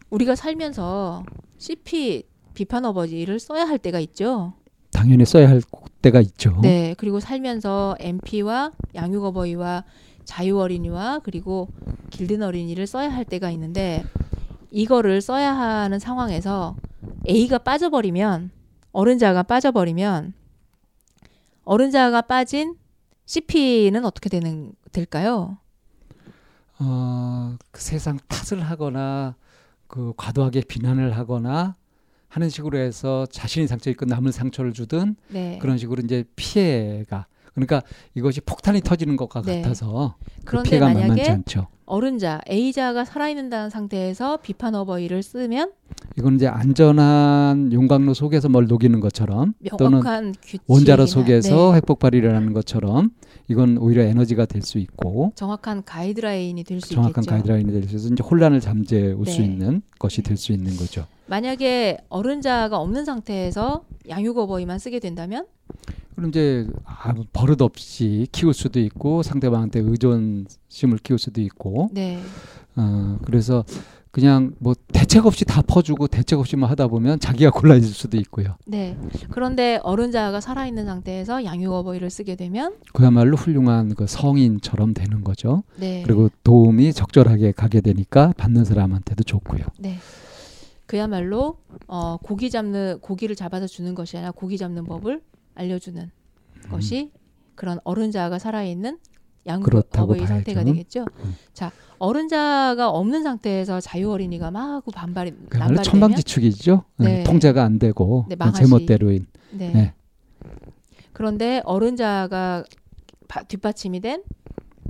우리가 살면서 CP 비판 어버이를 써야 할 때가 있죠. 당연히 써야 할 때가 있죠. 네. 그리고 살면서 MP와 양육 어버이와 자유 어린이와 그리고 길든 어린이를 써야 할 때가 있는데 이거를 써야 하는 상황에서 A가 빠져버리면 어른자가 빠져버리면 어른자가 빠진 CP는 어떻게 되는 될까요? 어, 그 세상 탓을 하거나 그 과도하게 비난을 하거나 하는 식으로 해서 자신이 상처 있고 남을 상처를 주든 네. 그런 식으로 이제 피해가 그러니까 이것이 폭탄이 터지는 것과 네. 같아서 그 피해가 만만치 않죠. 어른자 A자가 살아있는다는 상태에서 비판 어버이를 쓰면 이건 이제 안전한 용광로 속에서 뭘 녹이는 것처럼 또는 명확한 규칙 원자로 속에서 네. 핵폭발이 일어나는 것처럼 이건 오히려 에너지가 될 수 있고 정확한 가이드라인이 될수 정확한 있겠죠. 가이드라인이 될 수 있어서 이제 혼란을 잠재울 수 네. 있는 것이 될 수 있는 거죠. 만약에 어른자가 없는 상태에서 양육 어버이만 쓰게 된다면 그럼 이제 아무 버릇 없이 키울 수도 있고 상대방한테 의존심을 키울 수도 있고 네. 어, 그래서 그냥 뭐 대책 없이 다 퍼주고 대책 없이만 하다 보면 자기가 곤란해질 수도 있고요. 네. 그런데 어른자가 살아있는 상태에서 양육 어버이를 쓰게 되면 그야말로 훌륭한 그 성인처럼 되는 거죠. 네. 그리고 도움이 적절하게 가게 되니까 받는 사람한테도 좋고요. 네. 그야말로 어, 고기 잡는 고기를 잡아서 주는 것이 아니라 고기 잡는 법을 알려주는 음. 것이 그런 어른자가 살아있는 양육 그렇다고 어버이 상태가. 되겠죠. 음. 자, 어른자가 없는 상태에서 자유 어린이가 막 하고 반발이 그야말로 되면 천방지축이죠. 네. 음, 통제가 안 되고 네. 제멋대로인. 네. 네. 그런데 어른자가 바- 뒷받침이 된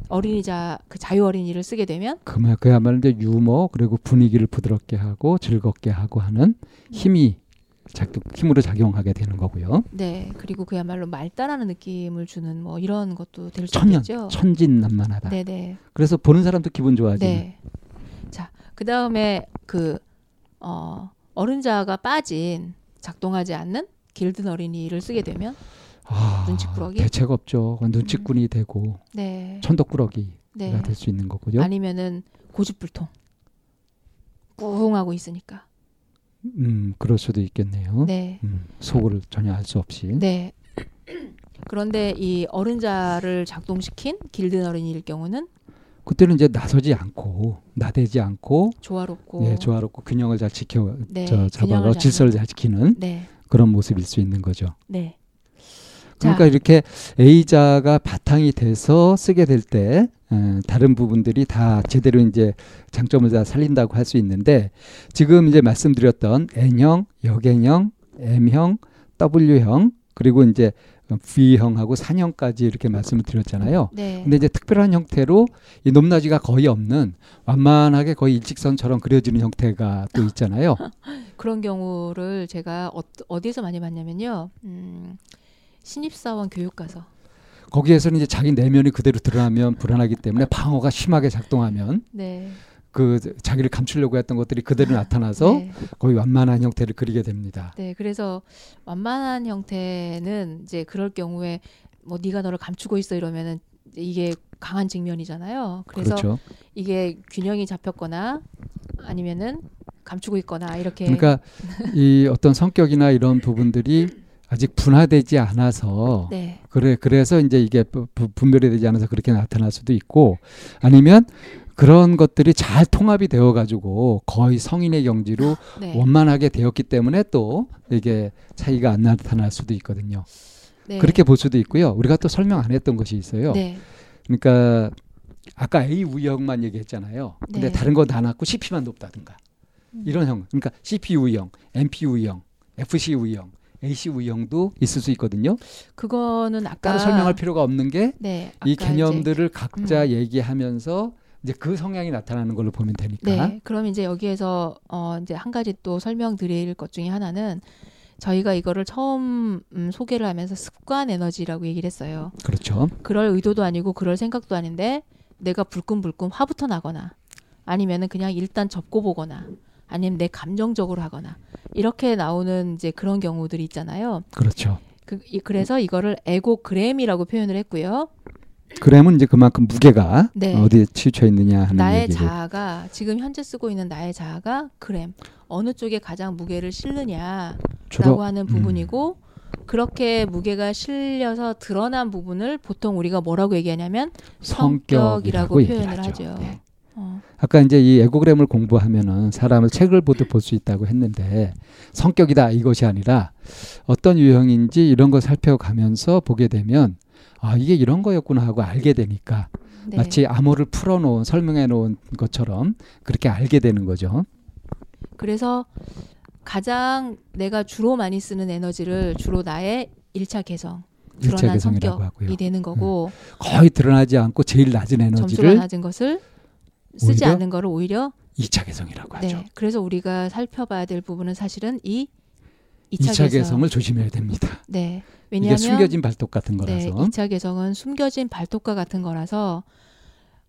어린이자 그 자유 어린이를 쓰게 되면 그야말로 이제 유머 그리고 분위기를 부드럽게 하고 즐겁게 하고 하는 힘이 작동 힘으로 작용하게 되는 거고요. 네 그리고 그야말로 말따라는 느낌을 주는 뭐 이런 것도 될 수 있겠죠. 천진난만하다. 네 네 그래서 보는 사람도 기분 좋아지는. 네. 자 그 다음에 그 어, 어른자가 빠진 작동하지 않는 길든 어린이를 쓰게 되면 아, 눈치꾸러기? 대책 없죠. 눈치꾼이 되고 네, 천덕꾸러기가 네. 될수 있는 거고요. 아니면은 고집불통 꿍하고 있으니까 음, 그럴 수도 있겠네요. 네. 음, 속을 전혀 알 수 없이. 네. [clears throat] 그런데 이 어른자를 작동시킨 길든 어린이일 경우는 그때는 이제 나서지 않고 나대지 않고 조화롭고 예, 조화롭고 균형을 잘 지켜 네, 저잘 질서를 잘 지키는 네, 그런 모습일 수 있는 거죠. 네. 그러니까 자, 이렇게 A자가 바탕이 돼서 쓰게 될 때 다른 부분들이 다 제대로 이제 장점을 다 살린다고 할 수 있는데 지금 이제 말씀드렸던 N형, 역N형, M형, W형 그리고 이제 V형하고 산형까지 이렇게 말씀을 드렸잖아요. 네, 근데 이제 특별한 형태로 이 높낮이가 거의 없는 완만하게 거의 일직선처럼 그려지는 형태가 또 있잖아요. [laughs] 그런 경우를 제가 어, 어디에서 많이 봤냐면요. 음, 신입사원 교육 가서 거기에서는 이제 자기 내면이 그대로 드러나면 불안하기 때문에 방어가 심하게 작동하면 네, 그 자기를 감추려고 했던 것들이 그대로 나타나서 네. 거의 완만한 형태를 그리게 됩니다. 네, 그래서 완만한 형태는 이제 그럴 경우에 뭐 네가 너를 감추고 있어 이러면은 이게 강한 직면이잖아요. 그래서 그렇죠. 이게 균형이 잡혔거나 아니면은 감추고 있거나 이렇게 그러니까 이 어떤 성격이나 이런 부분들이 아직 분화되지 않아서 네, 그래 그래서 이제 이게 분별이 되지 않아서 그렇게 나타날 수도 있고 아니면 그런 것들이 잘 통합이 되어 가지고 거의 성인의 경지로 [laughs] 네, 원만하게 되었기 때문에 또 이게 차이가 안 나타날 수도 있거든요. 네. 그렇게 볼 수도 있고요. 우리가 또 설명 안 했던 것이 있어요. 네, 그러니까 아까 A 우형만 얘기했잖아요. 근데 네. 다른 거 다 낮고 CP만 높다든가 음. 이런 형. 그러니까 CP 우형, MP 우형, FC 우형, AC 우형도 있을 수 있거든요. 그거는 아까 따로 설명할 필요가 없는 게이 네, 개념들을 각자 음. 얘기하면서 이제 그 성향이 나타나는 걸로 보면 되니까. 네, 그럼 이제 여기에서 어 이제 한 가지 또 설명드릴 것 중에 하나는 저희가 이거를 처음 음, 소개를 하면서 습관 에너지라고 얘기를 했어요. 그렇죠. 그럴 의도도 아니고 그럴 생각도 아닌데 내가 불끈불끈 화부터 나거나 아니면은 그냥 일단 접고 보거나 아니면 내 감정적으로 하거나 이렇게 나오는 이제 그런 경우들이 있잖아요. 그렇죠. 그, 이- 그래서 이거를 에고그램이라고 표현을 했고요. 그러면 이제 그만큼 무게가 네. 어디에 치우쳐 있느냐 하는 나의 얘기를 자아가 지금 현재 쓰고 있는 나의 자아가 그램 어느 쪽에 가장 무게를 실느냐라고 하는 음. 부분이고 그렇게 무게가 실려서 드러난 부분을 보통 우리가 뭐라고 얘기하냐면 성격이라고 성격이라고 표현을 얘기하죠. 하죠. 네. 어, 아까 이제 이 에고그램을 공부하면은 사람을 책을 보듯 볼 수 있다고 했는데 성격이다 이것이 아니라 어떤 유형인지 이런 걸 살펴가면서 보게 되면 아 이게 이런 거였구나 하고 알게 되니까 네. 마치 암호를 풀어놓은 설명해 놓은 것처럼 그렇게 알게 되는 거죠. 그래서 가장 내가 주로 많이 쓰는 에너지를 주로 나의 일차 개성, 드러난 성격이 하고요. 음. 되는 거고 거의 드러나지 않고 제일 낮은 점수가 에너지를 낮은 것을 쓰지 않는 거를 오히려 이차 개성이라고 하죠. 네. 그래서 우리가 살펴봐야 될 부분은 사실은 이 이차 2차 개성. 개성 을 조심해야 됩니다. 네. 이게 왜냐하면 숨겨진 발톱 같은 네, 거라서 2차 개성은 숨겨진 발톱과 같은 거라서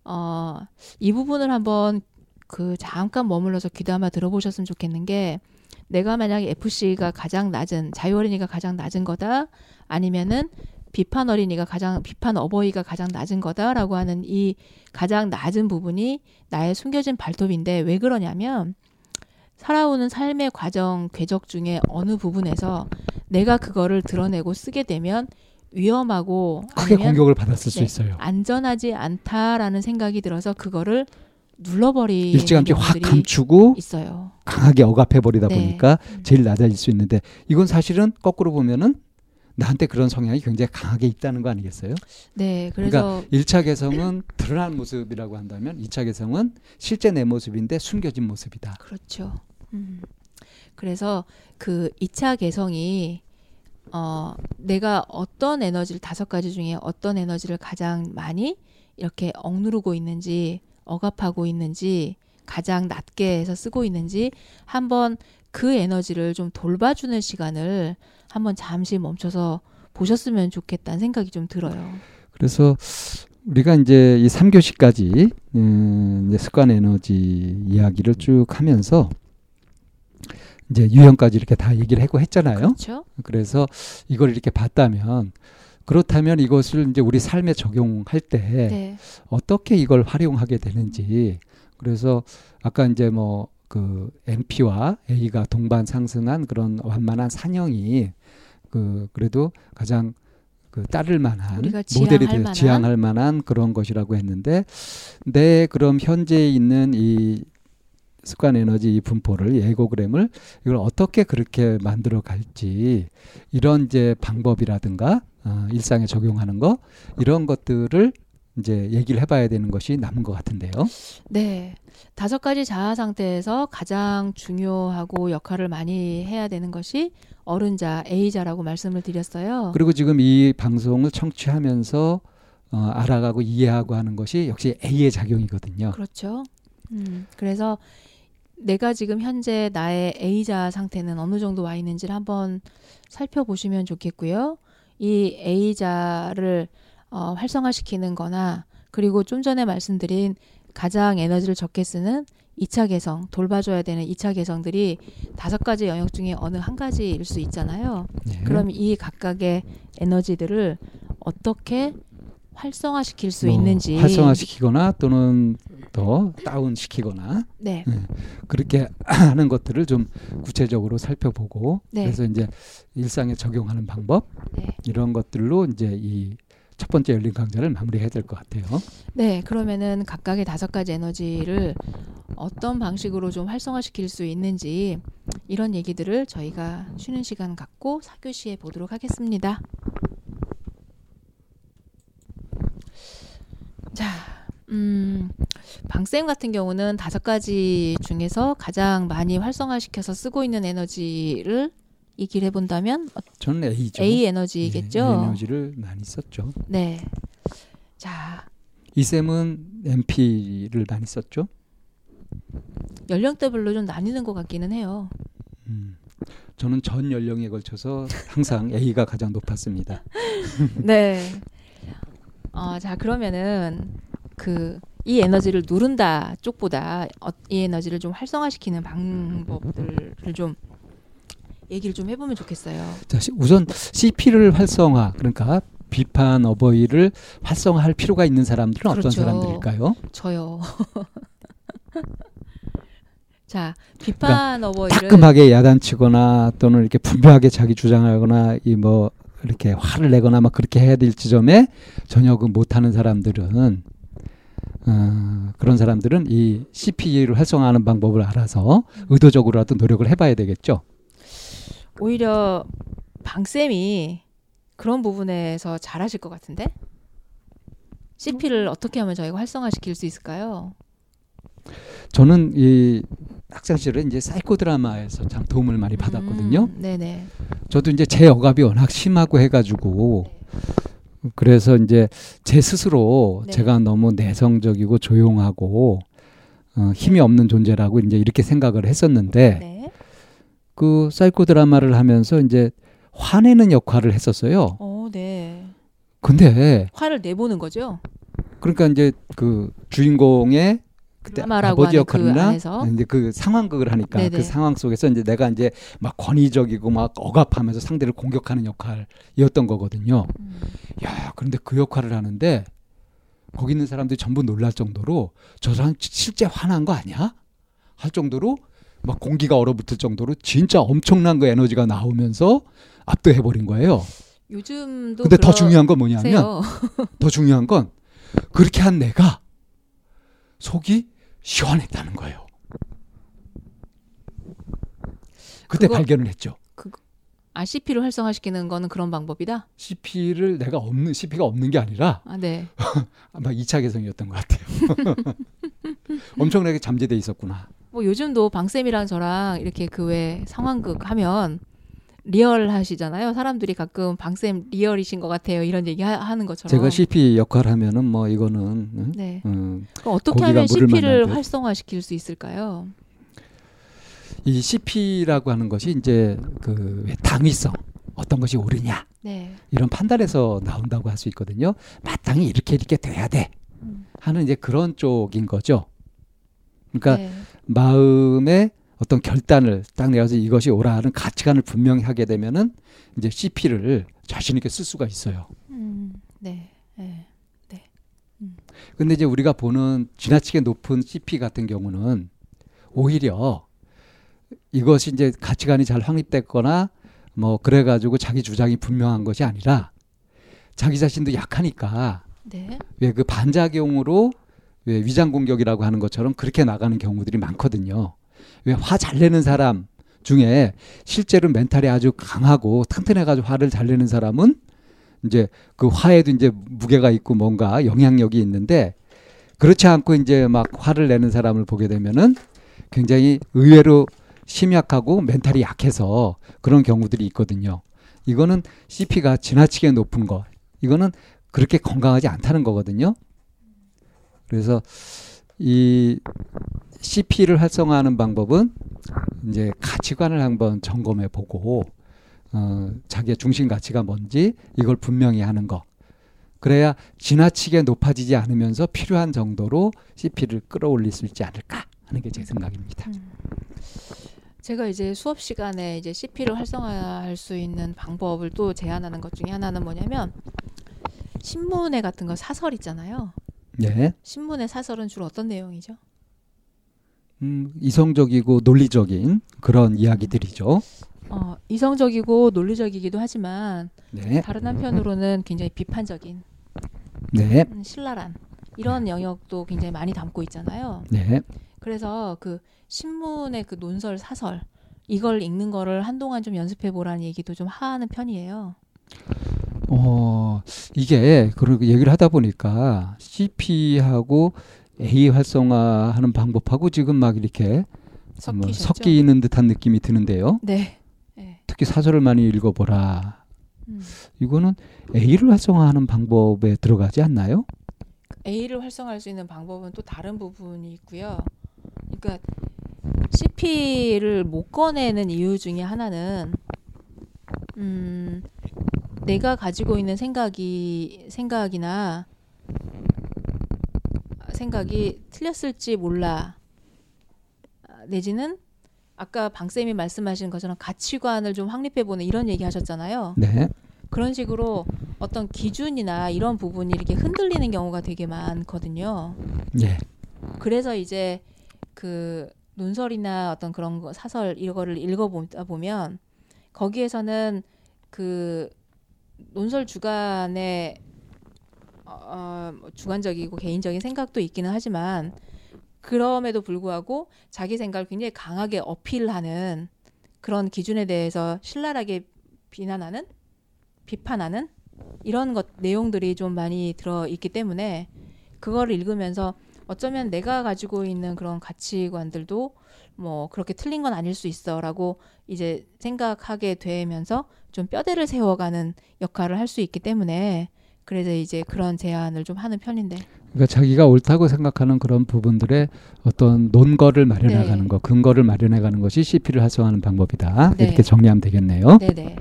어, 이 부분을 한번 그 잠깐 머물러서 귀담아 들어보셨으면 좋겠는 게 내가 만약에 FC가 가장 낮은 자유 어린이가 가장 낮은 거다 아니면은 비판 어린이가 가장 비판 어버이가 가장 낮은 거다라고 하는 이 가장 낮은 부분이 나의 숨겨진 발톱인데 왜 그러냐면 살아오는 삶의 과정 궤적 중에 어느 부분에서 내가 그거를 드러내고 쓰게 되면 위험하고 크게 공격을 받았을 수 네, 있어요. 안전하지 않다라는 생각이 들어서 그거를 눌러버리는 일찌감치 확 감추고 있어요. 강하게 억압해 버리다 네. 보니까 제일 낮아질 수 있는데 이건 사실은 거꾸로 보면은 나한테 그런 성향이 굉장히 강하게 있다는 거 아니겠어요? 네, 그래서 일차 개성은 드러난 모습이라고 한다면 이차 개성은 실제 내 모습인데 숨겨진 모습이다. 그렇죠. 음. 그래서 그 2차 개성이 어 내가 어떤 에너지를 다섯 가지 중에 어떤 에너지를 가장 많이 이렇게 억누르고 있는지 억압하고 있는지 가장 낮게 해서 쓰고 있는지 한번 그 에너지를 좀 돌봐주는 시간을 한번 잠시 멈춰서 보셨으면 좋겠다는 생각이 좀 들어요. 그래서 우리가 이제 이 3교시까지 음, 이제 습관 에너지 이야기를 쭉 하면서 이제 유형까지 이렇게 다 얘기를 하고 했잖아요. 그렇죠? 그래서 이걸 이렇게 봤다면 그렇다면 이것을 이제 우리 삶에 적용할 때 네. 어떻게 이걸 활용하게 되는지 그래서 아까 이제 뭐 그 MP와 A가 동반 상승한 그런 완만한 산형이 그 그래도 가장 그 따를 만한 모델이 만한? 지향할 만한 그런 것이라고 했는데 내 그럼 현재 있는 이 습관 에너지 이 분포를 이 에고그램을 이걸 어떻게 그렇게 만들어 갈지 이런 이제 방법이라든가 어, 일상에 적용하는 거 이런 것들을 이제 얘기를 해봐야 되는 것이 남은 것 같은데요. 네. 다섯 가지 자아 상태에서 가장 중요하고 역할을 많이 해야 되는 것이 어른자, A자라고 말씀을 드렸어요. 그리고 지금 이 방송을 청취하면서 어, 알아가고 이해하고 하는 것이 역시 A의 작용이거든요. 그렇죠. 음, 그래서 내가 지금 현재 나의 A자 상태는 어느 정도 와 있는지를 한번 살펴보시면 좋겠고요. 이 A자를 어, 활성화시키는 거나 그리고 좀 전에 말씀드린 가장 에너지를 적게 쓰는 2차 개성, 돌봐줘야 되는 2차 개성들이 다섯 가지 영역 중에 어느 한 가지일 수 있잖아요. 네. 그럼 이 각각의 에너지들을 어떻게 활성화시킬 수뭐 있는지 활성화시키거나 또는 더 다운시키거나 네. 그렇게 [clears throat] 하는 것들을 좀 구체적으로 살펴보고 네. 그래서 이제 일상에 적용하는 방법 네. 이런 것들로 이제 이 첫 번째 열린 강좌를 마무리해야 될 것 같아요. 네, 그러면은 각각의 다섯 가지 에너지를 어떤 방식으로 좀 활성화시킬 수 있는지 이런 얘기들을 저희가 쉬는 시간 갖고 사교시에 보도록 하겠습니다. 자, 음, 방쌤 같은 경우는 다섯 가지 중에서 가장 많이 활성화시켜서 쓰고 있는 에너지를 얘기를 해본다면 어, 저는 A죠. A 에너지겠죠. 예, A 에너지를 많이 썼죠. 네. 자, 이 쌤은 MP를 많이 썼죠. 연령대별로 좀 나뉘는 것 같기는 해요. 음. 저는 전 연령에 걸쳐서 항상 A가 가장 높았습니다. [laughs] 네. 어, 자 그러면은 그 이 에너지를 누른다 쪽보다 어, 이 에너지를 좀 활성화시키는 방법들을 좀 얘기를 좀 해보면 좋겠어요. 자, 시- 우선 CP를 활성화 그러니까 비판 어버이를 활성화할 필요가 있는 사람들은 어떤 그렇죠. 사람들일까요? 저요. [laughs] 자 비판 어버이를 따끔하게 야단치거나 또는 이렇게 분명하게 자기 주장하거나 이 뭐 이렇게 화를 내거나 막 그렇게 해야 될 지점에 전혀 그 못하는 사람들은 어, 그런 사람들은 이 CP를 활성화하는 방법을 알아서 의도적으로라도 노력을 해봐야 되겠죠. 오히려 방쌤이 그런 부분에서 잘하실 것 같은데 CP를 어떻게 하면 저희가 활성화시킬 수 있을까요? 저는 이 학창 시절에 이제 사이코 드라마에서 참 도움을 많이 받았거든요. 음, 네네. 저도 이제 제 억압이 워낙 심하고 해가지고 그래서 이제 제 스스로 네. 제가 너무 내성적이고 조용하고 어, 힘이 없는 존재라고 이제 이렇게 생각을 했었는데 네. 그 사이코 드라마를 하면서 이제 화내는 역할을 했었어요. 어, 네. 근데 화를 내보는 거죠. 그러니까 이제 그 주인공의 그때 아버지 그 역할이나 안에서? 이제 그 상황극을 하니까 네네. 그 상황 속에서 이제 내가 이제 막 권위적이고 막 억압하면서 상대를 공격하는 역할이었던 거거든요. 음. 야, 그런데 그 역할을 하는데 거기 있는 사람들이 전부 놀랄 정도로 저 사람 실제 화난 거 아니야? 할 정도로 막 공기가 얼어붙을 정도로 진짜 엄청난 그 에너지가 나오면서 압도해 버린 거예요. 요즘도 근데 더 중요한 건 뭐냐면. [laughs] 더 중요한 건 그렇게 한 내가 속이 시원했다는 거예요. 그때 그거- 발견을 했죠. 아 CP를 활성화시키는 거는 그런 방법이다. CP를 내가 없는 CP가 없는 게 아니라 아 네. [laughs] 아마 2차 개성이었던 것 같아요. [laughs] 엄청나게 잠재돼 있었구나. 뭐 요즘도 방쌤이랑 저랑 이렇게 그 외 상황극 하면 리얼 하시잖아요. 사람들이 가끔 방쌤 리얼이신 것 같아요. 이런 얘기 하, 는 것처럼. 제가 CP 역할 하면은 뭐 이거는 응? 네. 음, 어떻게 하면 CP를. 활성화시킬 수 있을까요? 이 CP라고 하는 것이 이제 그 당위성 어떤 것이 옳으냐 네. 이런 판단에서 나온다고 할 수 있거든요. 마땅히 이렇게 이렇게 돼야 돼 음. 하는 이제 그런 쪽인 거죠. 그러니까 네. 마음의 어떤 결단을 딱 내어서 이것이 옳아 하는 가치관을 분명히 하게 되면은 이제 CP를 자신 있게 쓸 수가 있어요. 음, 네. 네. 근데 이제 우리가 보는 지나치게 높은 CP 같은 경우는 오히려 이것이 이제 가치관이 잘 확립됐거나 뭐 그래 가지고 자기 주장이 분명한 것이 아니라 자기 자신도 약하니까 네. 왜그 반작용으로 왜 위장 공격이라고 하는 것처럼 그렇게 나가는 경우들이 많거든요. 왜 화 잘 내는 사람 중에 실제로 멘탈이 아주 강하고 튼튼해가지고 화를 잘 내는 사람은 이제 그 화에도 이제 무게가 있고 뭔가 영향력이 있는데 그렇지 않고 이제 막 화를 내는 사람을 보게 되면은 굉장히 의외로 심약하고 멘탈이 약해서 그런 경우들이 있거든요. 이거는 CP가 지나치게 높은 거. 이거는 그렇게 건강하지 않다는 거거든요. 그래서 이 CP를 활성화하는 방법은 이제 가치관을 한번 점검해 보고 어, 자기의 중심 가치가 뭔지 이걸 분명히 하는 거. 그래야 지나치게 높아지지 않으면서 필요한 정도로 CP를 끌어올릴 수 있지 않을까 하는 게 제 생각입니다. 음. 제가 이제 수업 시간에 이제 CP를 활성화할 수 있는 방법을 또 제안하는 것 중에 하나는 뭐냐면 신문에 같은 거 사설 있잖아요. 네. 신문의 사설은 주로 어떤 내용이죠? 음, 이성적이고 논리적인 그런 음. 이야기들이죠. 어, 이성적이고 논리적이기도 하지만 네. 다른 한편으로는 굉장히 비판적인, 네. 음, 신랄한 이런 영역도 굉장히 많이 담고 있잖아요. 네. 그래서 그 신문의 그 논설 사설 이걸 읽는 거를 한동안 좀 연습해 보라는 얘기도 좀 하는 편이에요. 어, 이게 그런 얘기를 하다 보니까 CP하고 A 활성화하는 방법하고 지금 막 이렇게 뭐 섞이는 듯한 느낌이 드는데요. 네. 네. 특히 사설을 많이 읽어보라. 음. 이거는 A를 활성화하는 방법에 들어가지 않나요? A를 활성화할 수 있는 방법은 또 다른 부분이 있고요. 그러니까 CP를 못 꺼내는 이유 중에 하나는 음, 내가 가지고 있는 생각이 생각이나 생각이 틀렸을지 몰라. 내지는 아까 방쌤이 말씀하신 것처럼 가치관을 좀 확립해 보는 이런 얘기 하셨잖아요. 네. 그런 식으로 어떤 기준이나 이런 부분이 이렇게 흔들리는 경우가 되게 많거든요. 네. 그래서 이제 그 논설이나 어떤 그런 거, 사설 이거를 읽어보다 보면 거기에서는 그 논설 주간에 어, 어 뭐 주관적이고 개인적인 생각도 있기는 하지만 그럼에도 불구하고 자기 생각을 굉장히 강하게 어필하는 그런 기준에 대해서 신랄하게 비난하는 비판하는 이런 것 내용들이 좀 많이 들어 있기 때문에 그거를 읽으면서 어쩌면 내가 가지고 있는 그런 가치관들도 뭐 그렇게 틀린 건 아닐 수 있어라고 이제 생각하게 되면서 좀 뼈대를 세워가는 역할을 할 수 있기 때문에 그래서 이제 그런 제안을 좀 하는 편인데. 그러니까 자기가 옳다고 생각하는 그런 부분들의 어떤 논거를 마련해가는 네. 것, 근거를 마련해가는 것이 CP를 활성화하는 방법이다. 네. 이렇게 정리하면 되겠네요. 네네.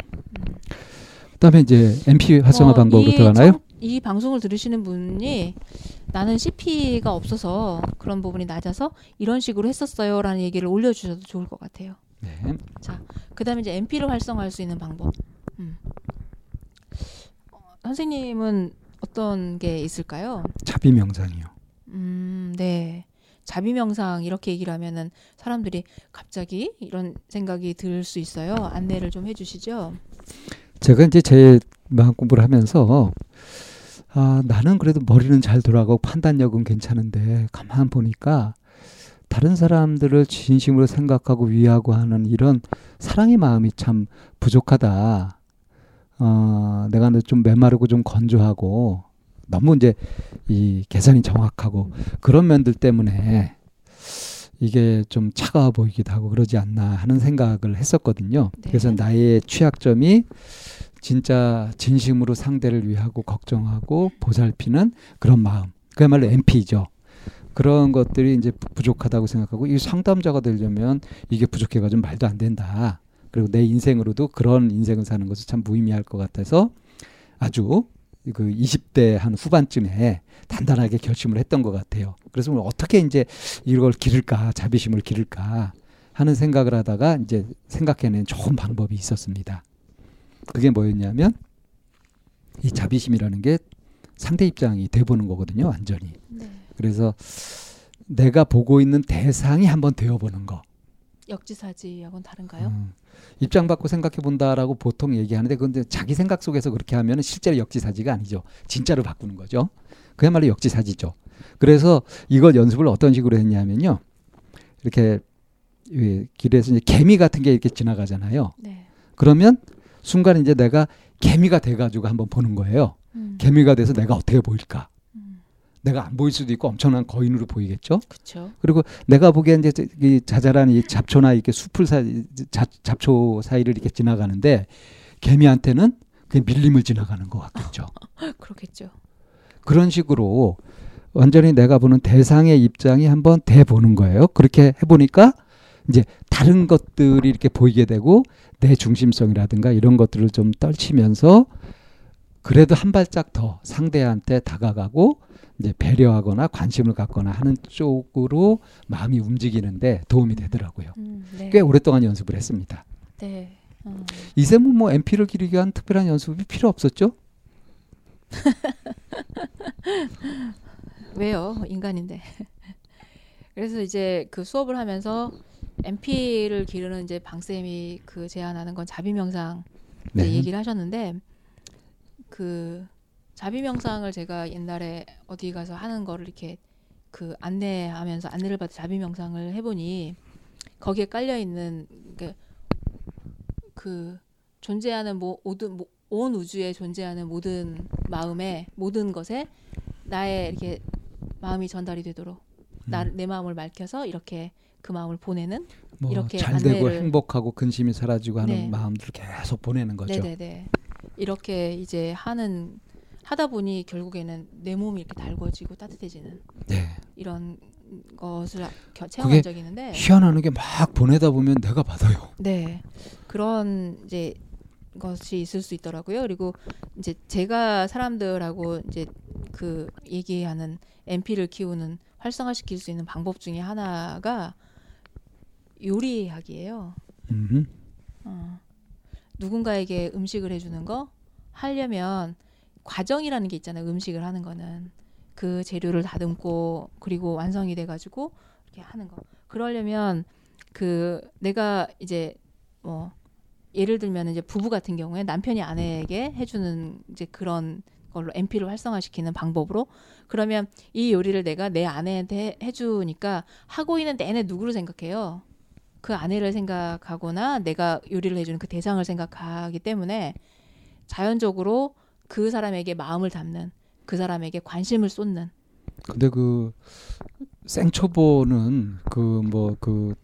그다음에 이제 MP 활성화 어, 방법으로 들어가나요? 이 방송을 들으시는 분이 나는 CP가 없어서 그런 부분이 낮아서 이런 식으로 했었어요라는 얘기를 올려주셔도 좋을 것 같아요. 네. 자, 그다음에 이제 MP를 활성화할 수 있는 방법. 음. 어, 선생님은 어떤 게 있을까요? 자비 명상이요. 음, 네. 자비 명상 이렇게 얘기를 하면은 사람들이 갑자기 이런 생각이 들 수 있어요. 안내를 좀 해주시죠. 제가 이제 제 마음 공부를 하면서 아 나는 그래도 머리는 잘 돌아가고 판단력은 괜찮은데 가만 보니까 다른 사람들을 진심으로 생각하고 위하고 하는 이런 사랑의 마음이 참 부족하다. 어, 내가 좀 메마르고 좀 건조하고 너무 이제 이 계산이 정확하고 그런 면들 때문에 이게 좀 차가워 보이기도 하고 그러지 않나 하는 생각을 했었거든요. 네. 그래서 나의 취약점이 진짜 진심으로 상대를 위하고 걱정하고 보살피는 그런 마음. 그야말로 MP죠. 그런 것들이 이제 부족하다고 생각하고 이 상담자가 되려면 이게 부족해가지고 말도 안 된다. 그리고 내 인생으로도 그런 인생을 사는 것은 참 무의미할 것 같아서 아주 그 20대 한 후반쯤에 단단하게 결심을 했던 것 같아요. 그래서 어떻게 이제 이걸 기를까, 자비심을 기를까 하는 생각을 하다가 이제 생각해낸 좋은 방법이 있었습니다. 그게 뭐였냐면 이 자비심이라는 게 상대 입장이 돼보는 거거든요, 완전히. 네. 그래서 내가 보고 있는 대상이 한번 되어보는 거. 역지사지하고는 다른가요? 음. 입장 받고 생각해 본다라고 보통 얘기하는데 그런데 자기 생각 속에서 그렇게 하면 실제로 역지사지가 아니죠. 진짜로 바꾸는 거죠. 그야말로 역지사지죠. 그래서 이걸 연습을 어떤 식으로 했냐면요. 이렇게 길에서 이제 개미 같은 게 이렇게 지나가잖아요. 네. 그러면 순간 이제 내가 개미가 돼가지고 한번 보는 거예요. 음. 개미가 돼서 내가 어떻게 보일까? 내가 안 보일 수도 있고 엄청난 거인으로 보이겠죠. 그렇죠. 그리고 내가 보기엔 이제 이 자잘한 이 잡초나 이렇게 수풀 사이 잡초 사이를 이렇게 지나가는데 개미한테는 그냥 밀림을 지나가는 것 같겠죠. [laughs] 그렇겠죠. 그런 식으로 완전히 내가 보는 대상의 입장이 한번 돼 보는 거예요. 그렇게 해 보니까 이제 다른 것들이 이렇게 보이게 되고 내 중심성이라든가 이런 것들을 좀 떨치면서 한 발짝 더 상대한테 다가가고 이제 배려하거나 관심을 갖거나 하는 쪽으로 마음이 움직이는데 도움이 되더라고요. 음, 네. 꽤 오랫동안 연습을 했습니다. 네. 음. 이샘은 뭐 MP를 기르기 위한 특별한 연습이 필요 없었죠? [laughs] 왜요? 인간인데. [laughs] 그래서 이제 그 수업을 하면서 MP를 기르는 이제 방쌤이 그 제안하는 건 자비 명상 이제 네. 얘기를 하셨는데 그 자비 명상을 제가 옛날에 어디 가서 하는 거를 이렇게 그 안내하면서 안내를 받아 자비 명상을 해보니 거기에 깔려 있는 그, 그 존재하는 모, 모든 모, 온 우주에 존재하는 모든 마음에 모든 것에 나의 이렇게 마음이 전달이 되도록 나, 음. 내 마음을 밝혀서 이렇게 그 마음을 보내는 뭐 이렇게 잘 되고 안내를- 행복하고 근심이 사라지고 하는 네. 마음들을 계속 보내는 거죠. 네네네. 이렇게 이제 하는 하다 보니 결국에는 내 몸이 이렇게 달궈지고 따뜻해지는 네. 이런 것을 겨- 그게 체험한 적이 있는데, 희한한 게 막 보내다 보면 내가 받아요. 네 그런 이제 것이 있을 수 있더라고요. 그리고 이제 제가 사람들하고 이제 그 얘기하는 MP를 키우는 활성화시킬 수 있는 방법 중에 하나가 요리하기예요. 음. 어. 누군가에게 음식을 해주는 거 하려면 과정이라는 게 있잖아요. 음식을 하는 거는 그 재료를 다듬고 그리고 완성이 돼가지고 이렇게 하는 거. 그러려면 그 내가 이제 뭐 예를 들면 이제 부부 같은 경우에 남편이 아내에게 해주는 이제 그런 걸로 MP를 활성화시키는 방법으로 그러면 이 요리를 내가 내 아내한테 해- 해주니까 하고 있는 내내 누구를 생각해요? 그 아내를 생각하거나 내가 요리를 해주는 그 대상을 생각하기 때문에 자연적으로 그 사람에게 마음을 담는 그 사람에게 관심을 쏟는. 근데 그 생초보는 그 뭐 그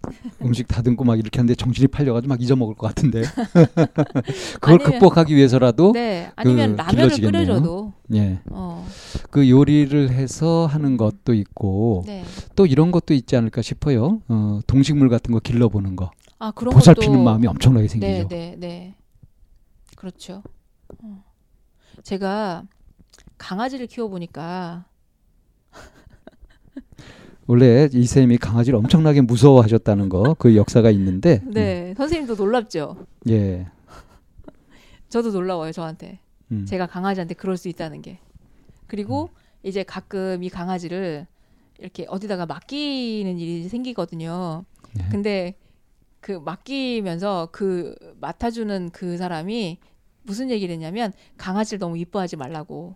음식 다듬고 막 이렇게 하는데 정신이 팔려가지고 막 잊어먹을 것 같은데 [laughs] 그걸 아니면- 극복하기 위해서라도 네 아니면 그 라면을 길러지겠네요. 끓여줘도 예. 어, 그 요리를 해서 하는 것도 있고 네. 또 이런 것도 있지 않을까 싶어요. 어, 동식물 같은 거 길러보는 거. 아 그런 보살피는 것도 마음이 엄청나게 네, 생기죠. 네, 네. 그렇죠. 어. 제가 강아지를 키워 보니까 원래 이쌤이 강아지를 엄청나게 무서워하셨다는 거 그 역사가 있는데 [laughs] 네 선생님도 놀랍죠. 음, 예. [laughs] 저도 놀라워요 저한테. 음. 제가 강아지한테 그럴 수 있다는 게. 그리고 이제 가끔 이 강아지를 이렇게 어디다가 맡기는 일이 생기거든요. 네. 근데 그 맡기면서 그 맡아주는 그 사람이 무슨 얘기를 했냐면 강아지를 너무 이뻐하지 말라고.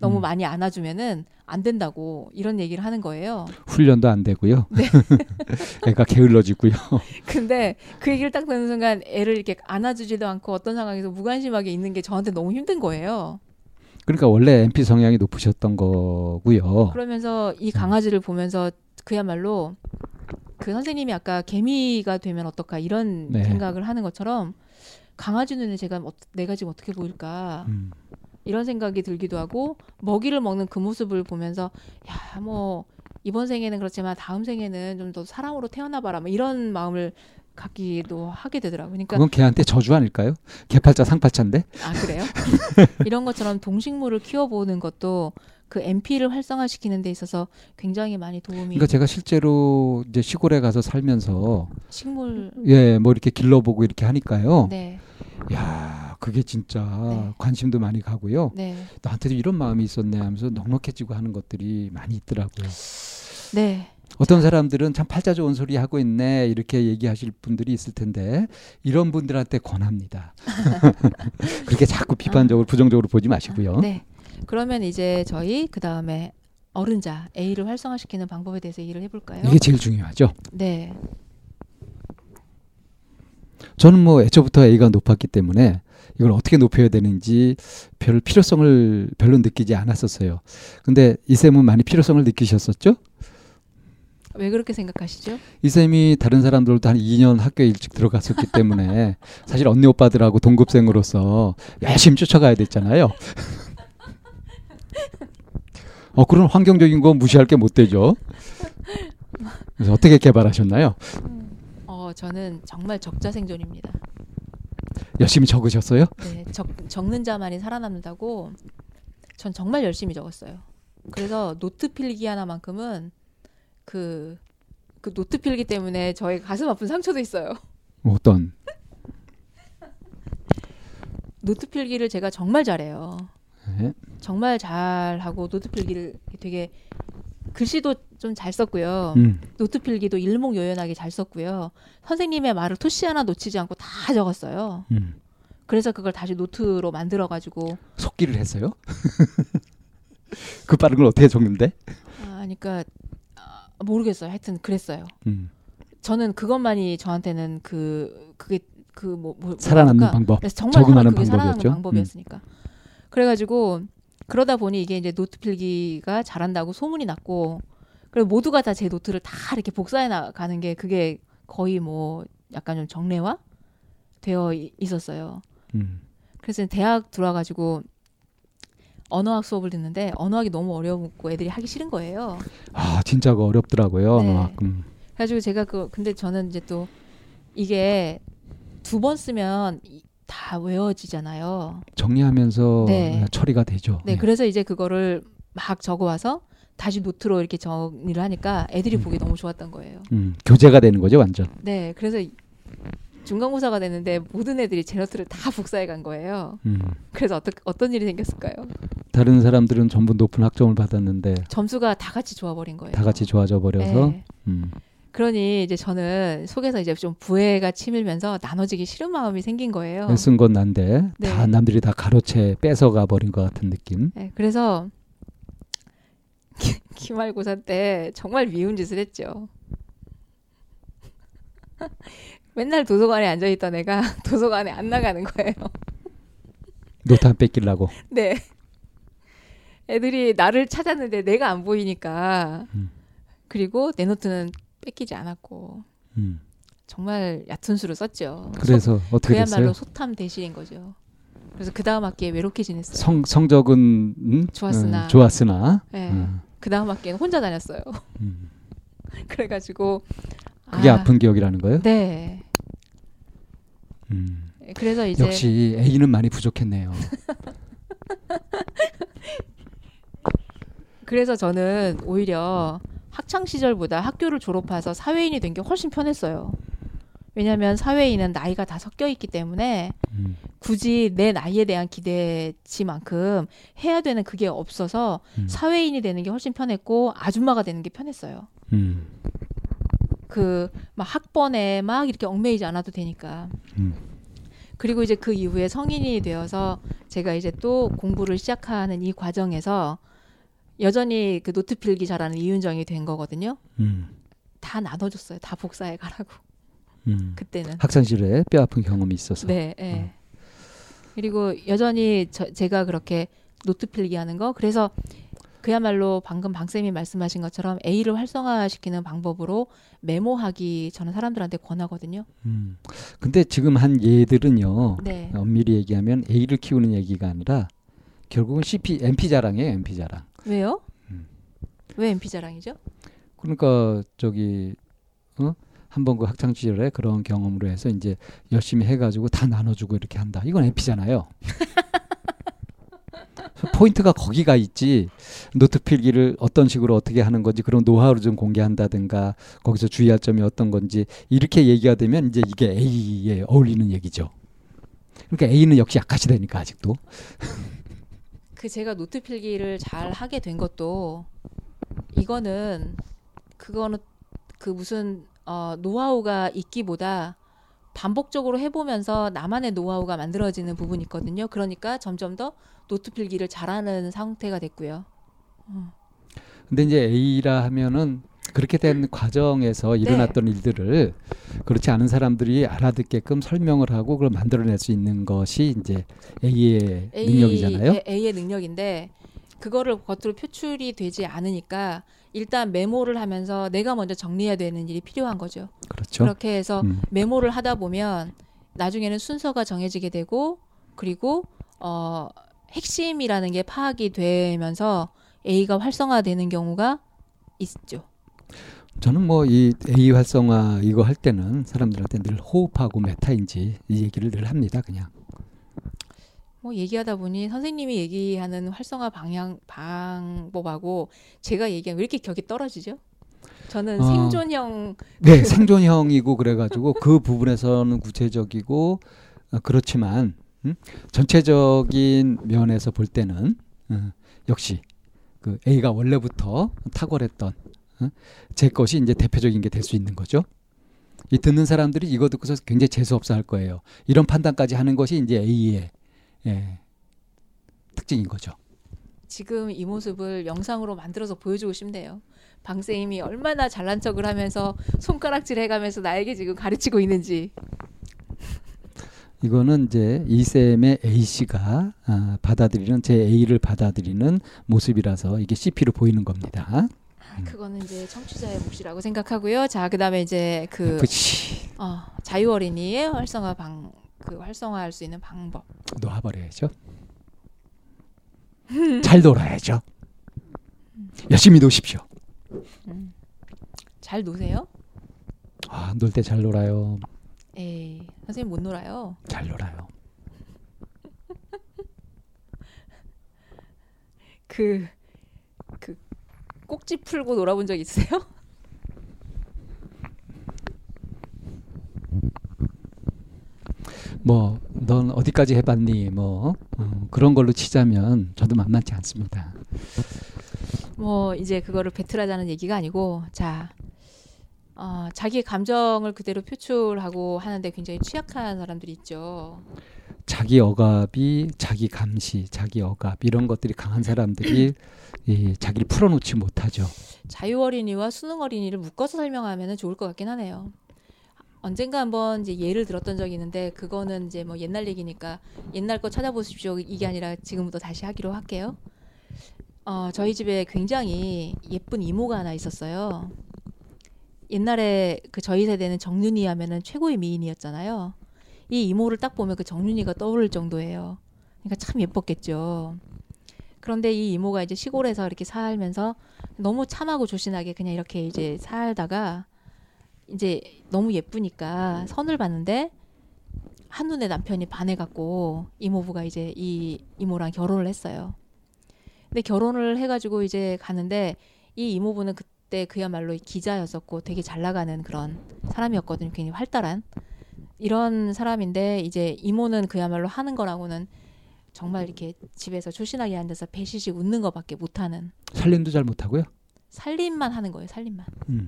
너무 음. 많이 안아주면은 안 된다고 이런 얘기를 하는 거예요. 훈련도 안 되고요. [laughs] 네. [laughs] 애가 게을러지고요. [laughs] 근데 그 얘기를 딱 듣는 순간 애를 이렇게 안아주지도 않고 어떤 상황에서 무관심하게 있는 게 저한테 너무 힘든 거예요. 그러니까 원래 MP 성향이 높으셨던 거고요. 그러면서 이 강아지를 보면서 그야말로 그 선생님이 아까 개미가 되면 어떨까 이런 네. 생각을 하는 것처럼 강아지 눈에 제가 어- 내가 지금 어떻게 보일까 음. 이런 생각이 들기도 하고 먹이를 먹는 그 모습을 보면서 야 뭐 이번 생에는 그렇지만 다음 생에는 좀 더 사람으로 태어나봐라 뭐 이런 마음을 갖기도 하게 되더라고요. 그러니까 그건 걔한테 저주 아닐까요? 개팔자 상팔자인데. 아 그래요? [laughs] 이런 것처럼 동식물을 키워보는 것도 그 MP를 활성화시키는 데 있어서 굉장히 많이 도움이 그러니까 제가 실제로 이제 시골에 가서 살면서 식물 예, 뭐 이렇게 길러보고 이렇게 하니까요. 네, 야, 그게 진짜 네. 관심도 많이 가고요. 네, 나한테도 이런 마음이 있었네 하면서 넉넉해지고 하는 것들이 많이 있더라고요. 네, 어떤 사람들은 참 팔자 좋은 소리 하고 있네 이렇게 얘기하실 분들이 있을 텐데 이런 분들한테 권합니다. [laughs] 그렇게 자꾸 비판적으로 부정적으로 보지 마시고요. 네. 그러면 이제 저희 그 다음에 어른자 A를 활성화시키는 방법에 대해서 얘기를 해볼까요? 이게 제일 중요하죠. 네, 저는 뭐 애초부터 A가 높았기 때문에 이걸 어떻게 높여야 되는지 별 필요성을 별로 느끼지 않았었어요. 근데 이 쌤은 많이 필요성을 느끼셨었죠? 왜 그렇게 생각하시죠? 이 쌤이 다른 사람들도 한 2년 학교에 일찍 들어갔었기 때문에 [laughs] 사실 언니 오빠들하고 동급생으로서 열심히 쫓아가야 됐잖아요. [laughs] 어 그런 환경적인 거 무시할 게 못 되죠. 그래서 어떻게 개발하셨나요? 어, 저는 정말 적자생존입니다. 열심히 적으셨어요? 네, 적, 적는 자만이 살아남는다고 전 정말 열심히 적었어요. 그래서 노트 필기 하나만큼은 그, 그 노트 필기 때문에 저희 가슴 아픈 상처도 있어요. 어떤? 노트 필기를 제가 정말 잘해요. 네. 정말 잘하고 노트 필기를 되게 글씨도 좀 잘 썼고요. 음. 노트 필기도 일목요연하게 잘 썼고요. 선생님의 말을 토시 하나 놓치지 않고 다 적었어요. 음. 그래서 그걸 다시 노트로 만들어 가지고 속기를 했어요? [laughs] 그 빠른 걸 어떻게 적는데? 아, 그러니까 아, 모르겠어요. 하여튼 그랬어요. 음. 저는 그것만이 저한테는 그 그게 그뭐 뭐, 살아남는 뭐랄까. 방법. 그래서 정말 적응하는 그게 살아남는 방법이었죠. 음. 방법이었으니까. 그래가지고 그러다 보니 이게 이제 노트 필기가 잘한다고 소문이 났고 그리고 모두가 다 제 노트를 다 이렇게 복사해 나가는 게 그게 거의 뭐 약간 좀 정례화 되어 이- 있었어요. 음. 그래서 대학 들어와가지고 언어학 수업을 듣는데 언어학이 너무 어려웠고 애들이 하기 싫은 거예요. 아 진짜 그 어렵더라고요. 네. 언어학. 음. 그래가지고 제가 그 근데 저는 이제 또 이게 두 번 쓰면 이- 다 외워지잖아요. 정리하면서 네. 처리가 되죠. 네, 그래서 이제 그거를 막 적어와서 다시 노트로 이렇게 정리를 하니까 애들이 음. 보기 너무 좋았던 거예요. 음, 교재가 되는 거죠, 완전. 네, 그래서 이- 중간고사가 됐는데 모든 애들이 제 노트를 다 복사해 간 거예요. 음. 그래서 어떤 어떤 일이 생겼을까요? 다른 사람들은 전부 높은 학점을 받았는데 점수가 다 같이 좋아 버린 거예요. 다 같이 좋아져 버려서 네. 음. 그러니 이제 저는 속에서 이제 좀 부해가 치밀면서 나눠지기 싫은 마음이 생긴 거예요. 애쓴 건 난데 네. 다 남들이 다 가로채 뺏어가 버린 것 같은 느낌. 네, 그래서 기- 기말고사 때 정말 미운 짓을 했죠. [laughs] 맨날 도서관에 앉아 있던 애가 [laughs] 도서관에 안 나가는 거예요. 노트 안 뺏기려고. [laughs] 네. 애들이 나를 찾았는데 내가 안 보이니까 음. 그리고 내 노트는 뺏기지 않았고 음. 정말 얕은 수를 썼죠. 그래서 어떻게 그야말로 됐어요? 소탐 대실인 거죠. 그래서 그 다음 학기에 외롭게 지냈어요. 성 성적은 음? 좋았으나. 음, 좋았으나 네. 음. 그 다음 학기에는 혼자 다녔어요. 음. [laughs] 그래가지고 그게 아, 아, 픈 기억이라는 거예요? 네. 음. 그래서 이제 역시 A는 많이 부족했네요. [laughs] 그래서 저는 오히려 학창 시절보다 학교를 졸업해서 사회인이 된 게 훨씬 편했어요. 왜냐하면 사회인은 나이가 다 섞여 있기 때문에 음. 굳이 내 나이에 대한 기대치만큼 해야 되는 그게 없어서 음. 사회인이 되는 게 훨씬 편했고 아줌마가 되는 게 편했어요. 음. 그막 학번에 막 이렇게 얽매이지 않아도 되니까. 음. 그리고 이제 그 이후에 성인이 되어서 제가 이제 또 공부를 시작하는 이 과정에서 여전히 그 노트 필기 잘하는 이윤정이 된 거거든요. 음. 다 나눠줬어요. 다 복사해 가라고 음. 그때는. 학창 시절에 뼈 아픈 경험이 있어서. 네. 예. 그리고 여전히 저, 제가 그렇게 노트 필기 하는 거 그래서 그야말로 방금 방쌤이 말씀하신 것처럼 A를 활성화시키는 방법으로 메모하기 저는 사람들한테 권하거든요. 음. 근데 지금 한 예들은요. 네. 엄밀히 얘기하면 A를 키우는 얘기가 아니라 결국은 CP, NP 자랑이에요. NP 자랑. 왜요? 음. 왜 NP 자랑이죠? 그러니까 저기 어? 한번 그 학창 시절에 그런 경험으로 해서 이제 열심히 해가지고 다 나눠주고 이렇게 한다. 이건 NP잖아요. [laughs] 포인트가 거기가 있지 노트 필기를 어떤 식으로 어떻게 하는 건지 그런 노하우를 좀 공개한다든가 거기서 주의할 점이 어떤 건지 이렇게 얘기가 되면 이제 이게 A에 어울리는 얘기죠. 그러니까 A는 역시 약화시되니까 아직도. [laughs] 그 제가 노트 필기를 잘 하게 된 것도 이거는 그거는 그 무슨 어, 노하우가 있기보다 반복적으로 해보면서 나만의 노하우가 만들어지는 부분이 있거든요. 그러니까 점점 더 노트 필기를 잘하는 상태가 됐고요. 근데 이제 A라 하면은 그렇게 된 과정에서 일어났던 일들을 그렇지 않은 사람들이 알아듣게끔 설명을 하고 그걸 만들어낼 수 있는 것이 이제 A의 능력이잖아요. A, A의 능력인데 그거를 겉으로 표출이 되지 않으니까 일단 메모를 하면서 내가 먼저 정리해야 되는 일이 필요한 거죠. 그렇죠. 그렇게 해서 음, 메모를 하다 보면 나중에는 순서가 정해지게 되고 그리고 어 핵심이라는 게 파악이 되면서 A가 활성화되는 경우가 있죠. 저는 뭐 이 A 활성화 이거 할 때는 사람들한테 늘 호흡하고 메타인지 이 얘기를 늘 합니다. 그냥. 뭐 얘기하다 보니 선생님이 얘기하는 활성화 방향 방법하고 제가 얘기한 왜 이렇게 격이 떨어지죠? 저는 어. 생존형 네, 생존형이고 그래가지고 그 부분에서는 구체적이고 어, 그렇지만 음? 전체적인 면에서 볼 때는 어, 역시 그 A가 원래부터 탁월했던 어? 제 것이 이제 대표적인 게 될 수 있는 거죠. 이 듣는 사람들이 이거 듣고서 굉장히 재수 없어 할 거예요. 이런 판단까지 하는 것이 이제 A의 예, 특징인 거죠. 지금 이 모습을 영상으로 만들어서 보여주고 싶네요. 방쌤이 얼마나 잘난 척을 하면서 손가락질 해가면서 나에게 지금 가르치고 있는지. [laughs] 이거는 이제 이쌤의 A 씨가 아, 받아들이는 제 A를 받아들이는 모습이라서 이게 CP로 보이는 겁니다. 아, 그거는 이제 청취자의 몫이라고 생각하고요. 자, 그다음에 이제 그 그치 어, 자유 어린이의 활성화 방, 그 활성화할 수 있는 방법. 놓아버려야죠. 잘 놀아야죠. 열심히 노십시오. 음. 잘 노세요? 아, 놀 때 잘 놀아요. 에이, 선생님 못 놀아요. 잘 놀아요. [laughs] 그, 그 꼭지 풀고 놀아본 적 있으세요? [laughs] 뭐, 넌 어디까지 해봤니? 뭐, 어, 그런 걸로 치자면 저도 만만치 않습니다. 뭐 이제 그거를 배틀하자는 얘기가 아니고 자 어, 자기 감정을 그대로 표출하고 하는데 굉장히 취약한 사람들이 있죠. 자기 억압이 자기 감시, 자기 억압 이런 것들이 강한 사람들이 이 자기를 풀어놓지 못하죠. 자유 어린이와 수능 어린이를 묶어서 설명하면 좋을 것 같긴 하네요. 언젠가 한번 이제 예를 들었던 적이 있는데 그거는 이제 뭐 옛날 얘기니까 옛날 거 찾아보십시오 이게 아니라 지금부터 다시 하기로 할게요. 어, 저희 집에 굉장히 예쁜 이모가 하나 있었어요. 옛날에 그 저희 세대는 정윤이 하면은 최고의 미인이었잖아요. 이 이모를 딱 보면 그 정윤이가 떠오를 정도예요. 그러니까 참 예뻤겠죠. 그런데 이 이모가 이제 시골에서 이렇게 살면서 너무 참하고 조신하게 그냥 이렇게 이제 살다가 이제 너무 예쁘니까 선을 봤는데 한눈에 남편이 반해갖고 이모부가 이제 이 이모랑 결혼을 했어요. 근데 결혼을 해가지고 이제 가는데 이 이모부는 그때 그야말로 기자였었고 되게 잘 나가는 그런 사람이었거든요. 굉장히 활달한 이런 사람인데 이제 이모는 그야말로 하는 거라고는 정말 이렇게 집에서 조신하게 앉아서 배시식 웃는 것밖에 못하는 살림도 잘 못하고요. 살림만 하는 거예요. 살림만. 음,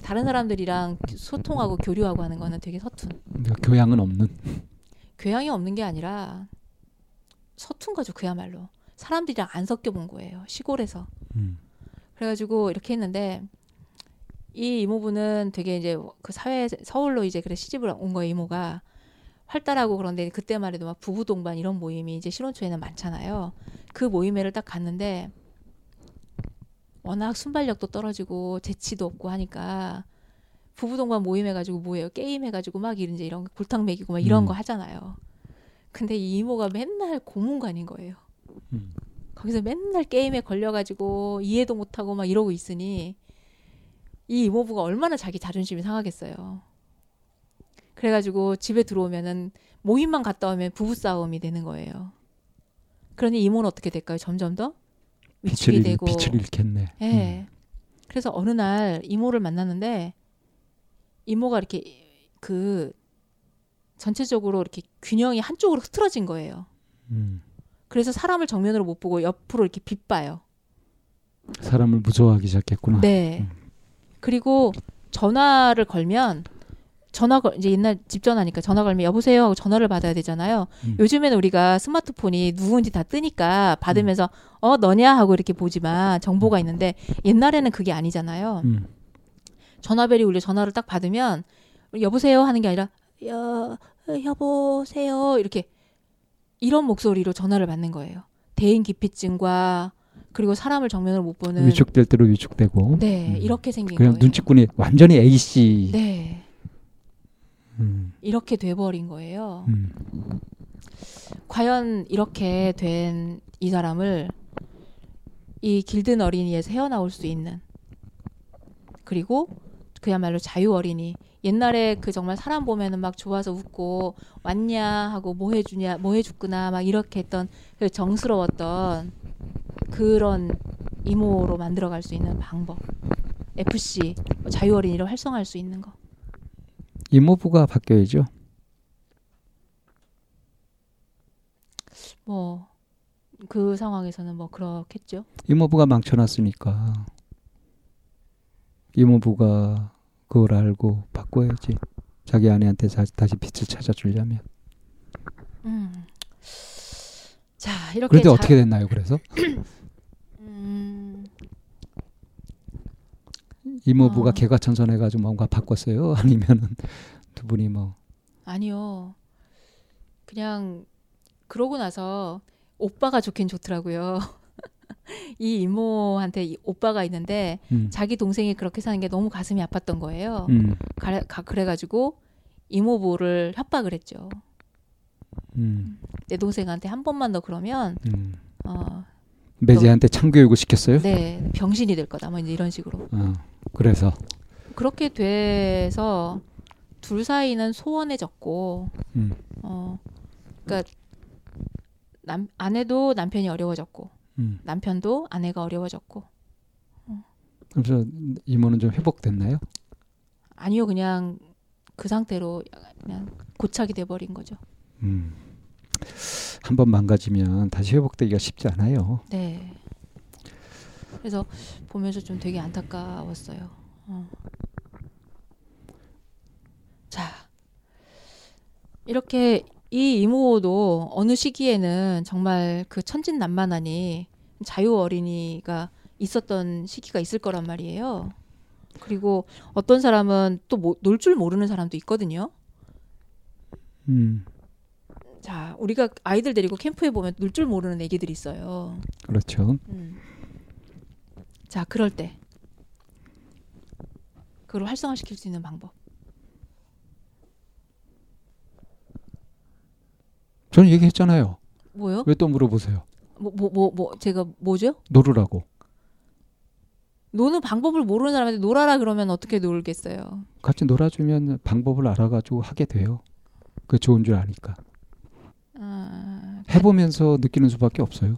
다른 사람들이랑 소통하고 교류하고 하는 거는 되게 서툰. 그러니까 교양은 없는. 교양이 없는 게 아니라 서툰 거죠. 그야말로. 사람들이랑 안 섞여 본 거예요. 시골에서. 음, 그래가지고 이렇게 했는데 이 이모부는 되게 이제 그 사회 서울로 이제 그래 시집을 온 거예요. 이모가 활달하고 그런데 그때만 해도 막 부부 동반 이런 모임이 이제 신혼초에는 많잖아요. 그 모임회를 딱 갔는데 워낙 순발력도 떨어지고 재치도 없고 하니까 부부 동반 모임 해가지고 뭐예요? 게임 해가지고 막 이런 이제 이런 골탕 먹이고 막 이런 음. 거 하잖아요. 근데 이 이모가 맨날 고문관인 거예요. 음. 거기서 맨날 게임에 걸려가지고 이해도 못하고 막 이러고 있으니 이 이모부가 얼마나 자기 자존심이 상하겠어요. 그래가지고 집에 들어오면은 모임만 갔다 오면 부부 싸움이 되는 거예요. 그러니 이모는 어떻게 될까요? 점점 더 위축이 빛을, 되고. 빛을 잃겠네. 예. 그래서 어느 날 이모를 만났는데 이모가 이렇게 그 전체적으로 이렇게 균형이 한쪽으로 흐트러진 거예요. 음, 그래서 사람을 정면으로 못 보고 옆으로 이렇게 빗봐요. 사람을 무서워하기 시작했구나. 네. 그리고 전화를 걸면 전화 걸 이제 옛날 집 전화니까 전화 걸면 여보세요 하고 전화를 받아야 되잖아요. 음. 요즘에는 우리가 스마트폰이 누군지 다 뜨니까 받으면서 어 너냐 하고 이렇게 보지만 정보가 있는데 옛날에는 그게 아니잖아요. 음, 전화벨이 울려 전화를 딱 받으면 여보세요 하는 게 아니라 여 여보세요 이렇게 이런 목소리로 전화를 받는 거예요. 대인 기피증과 그리고 사람을 정면으로 못 보는 위축될 대로 위축되고. 네 음. 이렇게 생긴 그냥 거예요. 눈치꾼이 완전히 A 씨. 네 음, 이렇게 돼버린 거예요. 음. 과연 이렇게 된 이 사람을 이 길든 어린이에서 헤어나올 수 있는 그리고 그야말로 자유 어린이. 옛날에 그 정말 사람 보면은 막 좋아서 웃고 왔냐 하고 뭐 해주냐 뭐 해줬구나 막 이렇게 했던 그 정스러웠던 그런 이모로 만들어갈 수 있는 방법. FC 자유 어린이를 활성화할 수 있는 거. 이모부가 바뀌어야죠. 뭐 그 상황에서는 뭐 그렇겠죠. 이모부가 망쳐놨으니까 이모부가 그걸 알고 바꿔야지. 자기 아내한테 다시, 다시 빛을 찾아주려면. 음. 자 이렇게 그런데 자- 어떻게 됐나요? 그래서 [clears throat] 음, 이모부가 어. 개과천선해가지고 뭔가 바꿨어요? [laughs] 아니면은 두 분이 뭐 아니요. 그냥 그러고 나서 오빠가 좋긴 좋더라고요. [laughs] 이 이모한테 이 오빠가 있는데 음, 자기 동생이 그렇게 사는 게 너무 가슴이 아팠던 거예요. 음, 가래- 가- 그래가지고 이모부를 협박을 했죠. 음, 내 동생한테 한 번만 더 그러면 음. 어, 매제한테 참교육을 시켰어요? 네 병신이 될 거다. 뭐 이제 이런 식으로. 어, 그래서 그렇게 돼서 둘 사이는 소원해졌고, 음, 어, 그러니까 남 아내도 남편이 어려워졌고, 음. 남편도 아내가 어려워졌고, 그래서 이모는 좀 회복됐나요? 아니요 그냥 그 상태로 그냥 고착이 돼버린 거죠. 음. 한 번 망가지면 다시 회복되기가 쉽지 않아요. 네. 그래서 보면서 좀 되게 안타까웠어요. 어. 자, 이렇게 이 이모도 어느 시기에는 정말 그 천진난만하니 자유 어린이가 있었던 시기가 있을 거란 말이에요. 그리고 어떤 사람은 또 놀 줄 모르는 사람도 있거든요. 음, 자, 우리가 아이들 데리고 캠프에 보면 놀 줄 모르는 애기들이 있어요. 그렇죠. 음. 자, 그럴 때 그걸 활성화시킬 수 있는 방법. 저는 얘기했잖아요. 뭐요? 왜 또 물어보세요? 뭐 뭐 뭐 뭐 제가 뭐죠? 놀으라고. 노는 방법을 모르는 사람한테 놀아라 그러면 어떻게 놀겠어요? 같이 놀아주면 방법을 알아가지고 하게 돼요. 그게 좋은 줄 아니까. 아, 해보면서 느끼는 수밖에 없어요.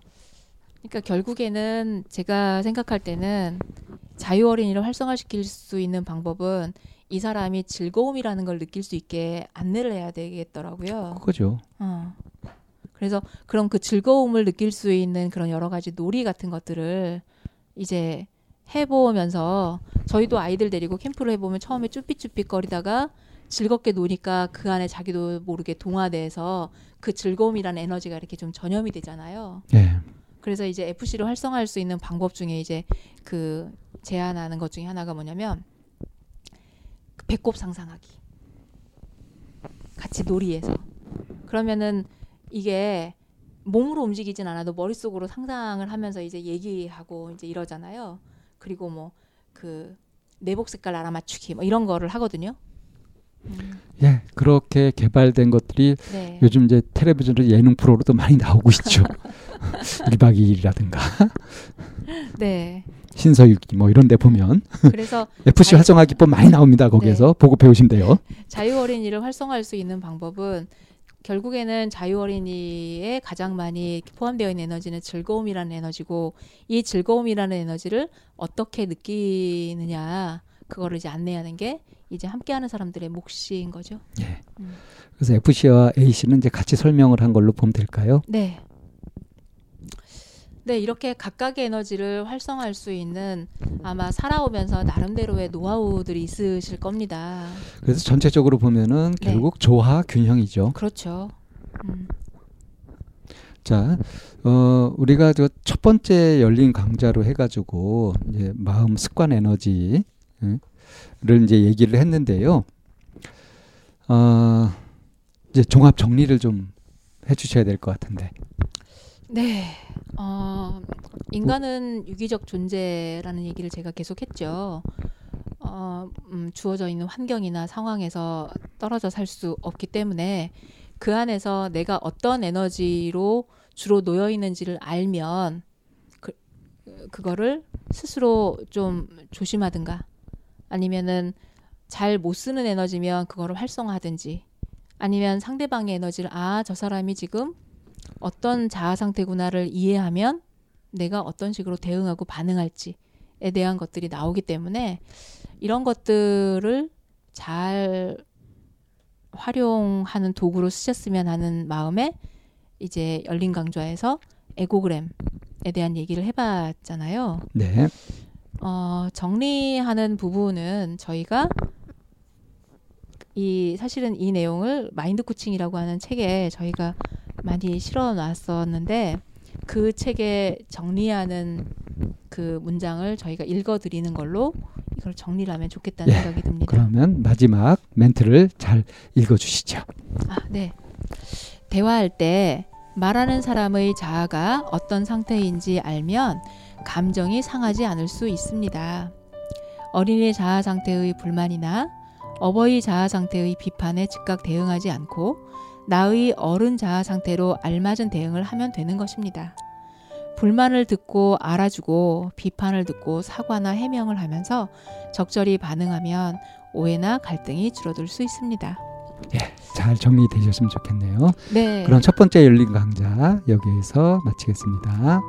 그러니까 결국에는 제가 생각할 때는 자유 어린이를 활성화시킬 수 있는 방법은 이 사람이 즐거움이라는 걸 느낄 수 있게 안내를 해야 되겠더라고요. 그거죠. 어. 그래서 그럼 그 즐거움을 느낄 수 있는 그런 여러 가지 놀이 같은 것들을 이제 해보면서 저희도 아이들 데리고 캠프를 해보면 처음에 쭈삣쭈삣거리다가 즐겁게 노니까 그 안에 자기도 모르게 동화돼서 그 즐거움이라는 에너지가 이렇게 좀 전염이 되잖아요. 예. 그래서 이제 FC를 활성화할 수 있는 방법 중에 이제 그 제안하는 것 중에 하나가 뭐냐면 그 배꼽 상상하기. 같이 놀이에서. 그러면은 이게 몸으로 움직이진 않아도 머릿속으로 상상을 하면서 이제 얘기하고 이제 이러잖아요. 그리고 뭐 그 내복 색깔 알아맞추기 뭐 이런 거를 하거든요. 음, 예. 그렇게 개발된 것들이 네. 요즘 이제 텔레비전 예능 프로로도 많이 나오고 있죠. [laughs] 1박 2일이라든가 [laughs] 네. 신서유기 뭐 이런 데 보면 그래서 FC 아이- 활성화 기법 많이 나옵니다. 거기에서 보고 배우시면 돼요. 자유 어린이를 활성화할 수 있는 방법은 결국에는 자유 어린이에 가장 많이 포함되어 있는 에너지는 즐거움이라는 에너지고 이 즐거움이라는 에너지를 어떻게 느끼느냐 그거를 이제 안내하는 게 이제 함께하는 사람들의 몫인 거죠. 예. 음. 그래서 FC와 A씨는 이제 같이 설명을 한 걸로 보면 될까요? 네. 네, 이렇게 각각의 에너지를 활성화할 수 있는 아마 살아오면서 나름대로의 노하우들이 있으실 겁니다. 그래서 전체적으로 보면은 네. 결국 조화 균형이죠. 그렇죠. 음, 자, 어, 우리가 저 첫 번째 열린 강좌로 해가지고 이제 마음 습관 에너지 를 이제 얘기를 했는데요. 어, 이제 종합 정리를 좀 해주셔야 될 것 같은데. 네. 어, 인간은 유기적 존재라는 얘기를 제가 계속 했죠. 어, 음, 주어져 있는 환경이나 상황에서 떨어져 살 수 없기 때문에 그 안에서 내가 어떤 에너지로 주로 놓여 있는지를 알면 그, 그거를 스스로 좀 조심하든가 아니면은 잘 못 쓰는 에너지면 그거를 활성화하든지 아니면 상대방의 에너지를 아, 저 사람이 지금 어떤 자아 상태구나를 이해하면 내가 어떤 식으로 대응하고 반응할지에 대한 것들이 나오기 때문에 이런 것들을 잘 활용하는 도구로 쓰셨으면 하는 마음에 이제 열린 강좌에서 에고그램에 대한 얘기를 해봤잖아요. 네. 어, 정리하는 부분은 저희가 이 사실은 이 내용을 마인드 코칭이라고 하는 책에 저희가 많이 실어 놨었는데 그 책에 정리하는 그 문장을 저희가 읽어 드리는 걸로 이걸 정리를 하면 좋겠다는 예, 생각이 듭니다. 그러면 마지막 멘트를 잘 읽어 주시죠. 아, 네. 대화할 때 말하는 사람의 자아가 어떤 상태인지 알면 감정이 상하지 않을 수 있습니다. 어린이 자아 상태의 불만이나 어버이 자아 상태의 비판에 즉각 대응하지 않고 나의 어른 자아 상태로 알맞은 대응을 하면 되는 것입니다. 불만을 듣고 알아주고 비판을 듣고 사과나 해명을 하면서 적절히 반응하면 오해나 갈등이 줄어들 수 있습니다. 잘 정리되셨으면 좋겠네요. 네. 그럼 첫 번째 열린 강좌 여기에서 마치겠습니다.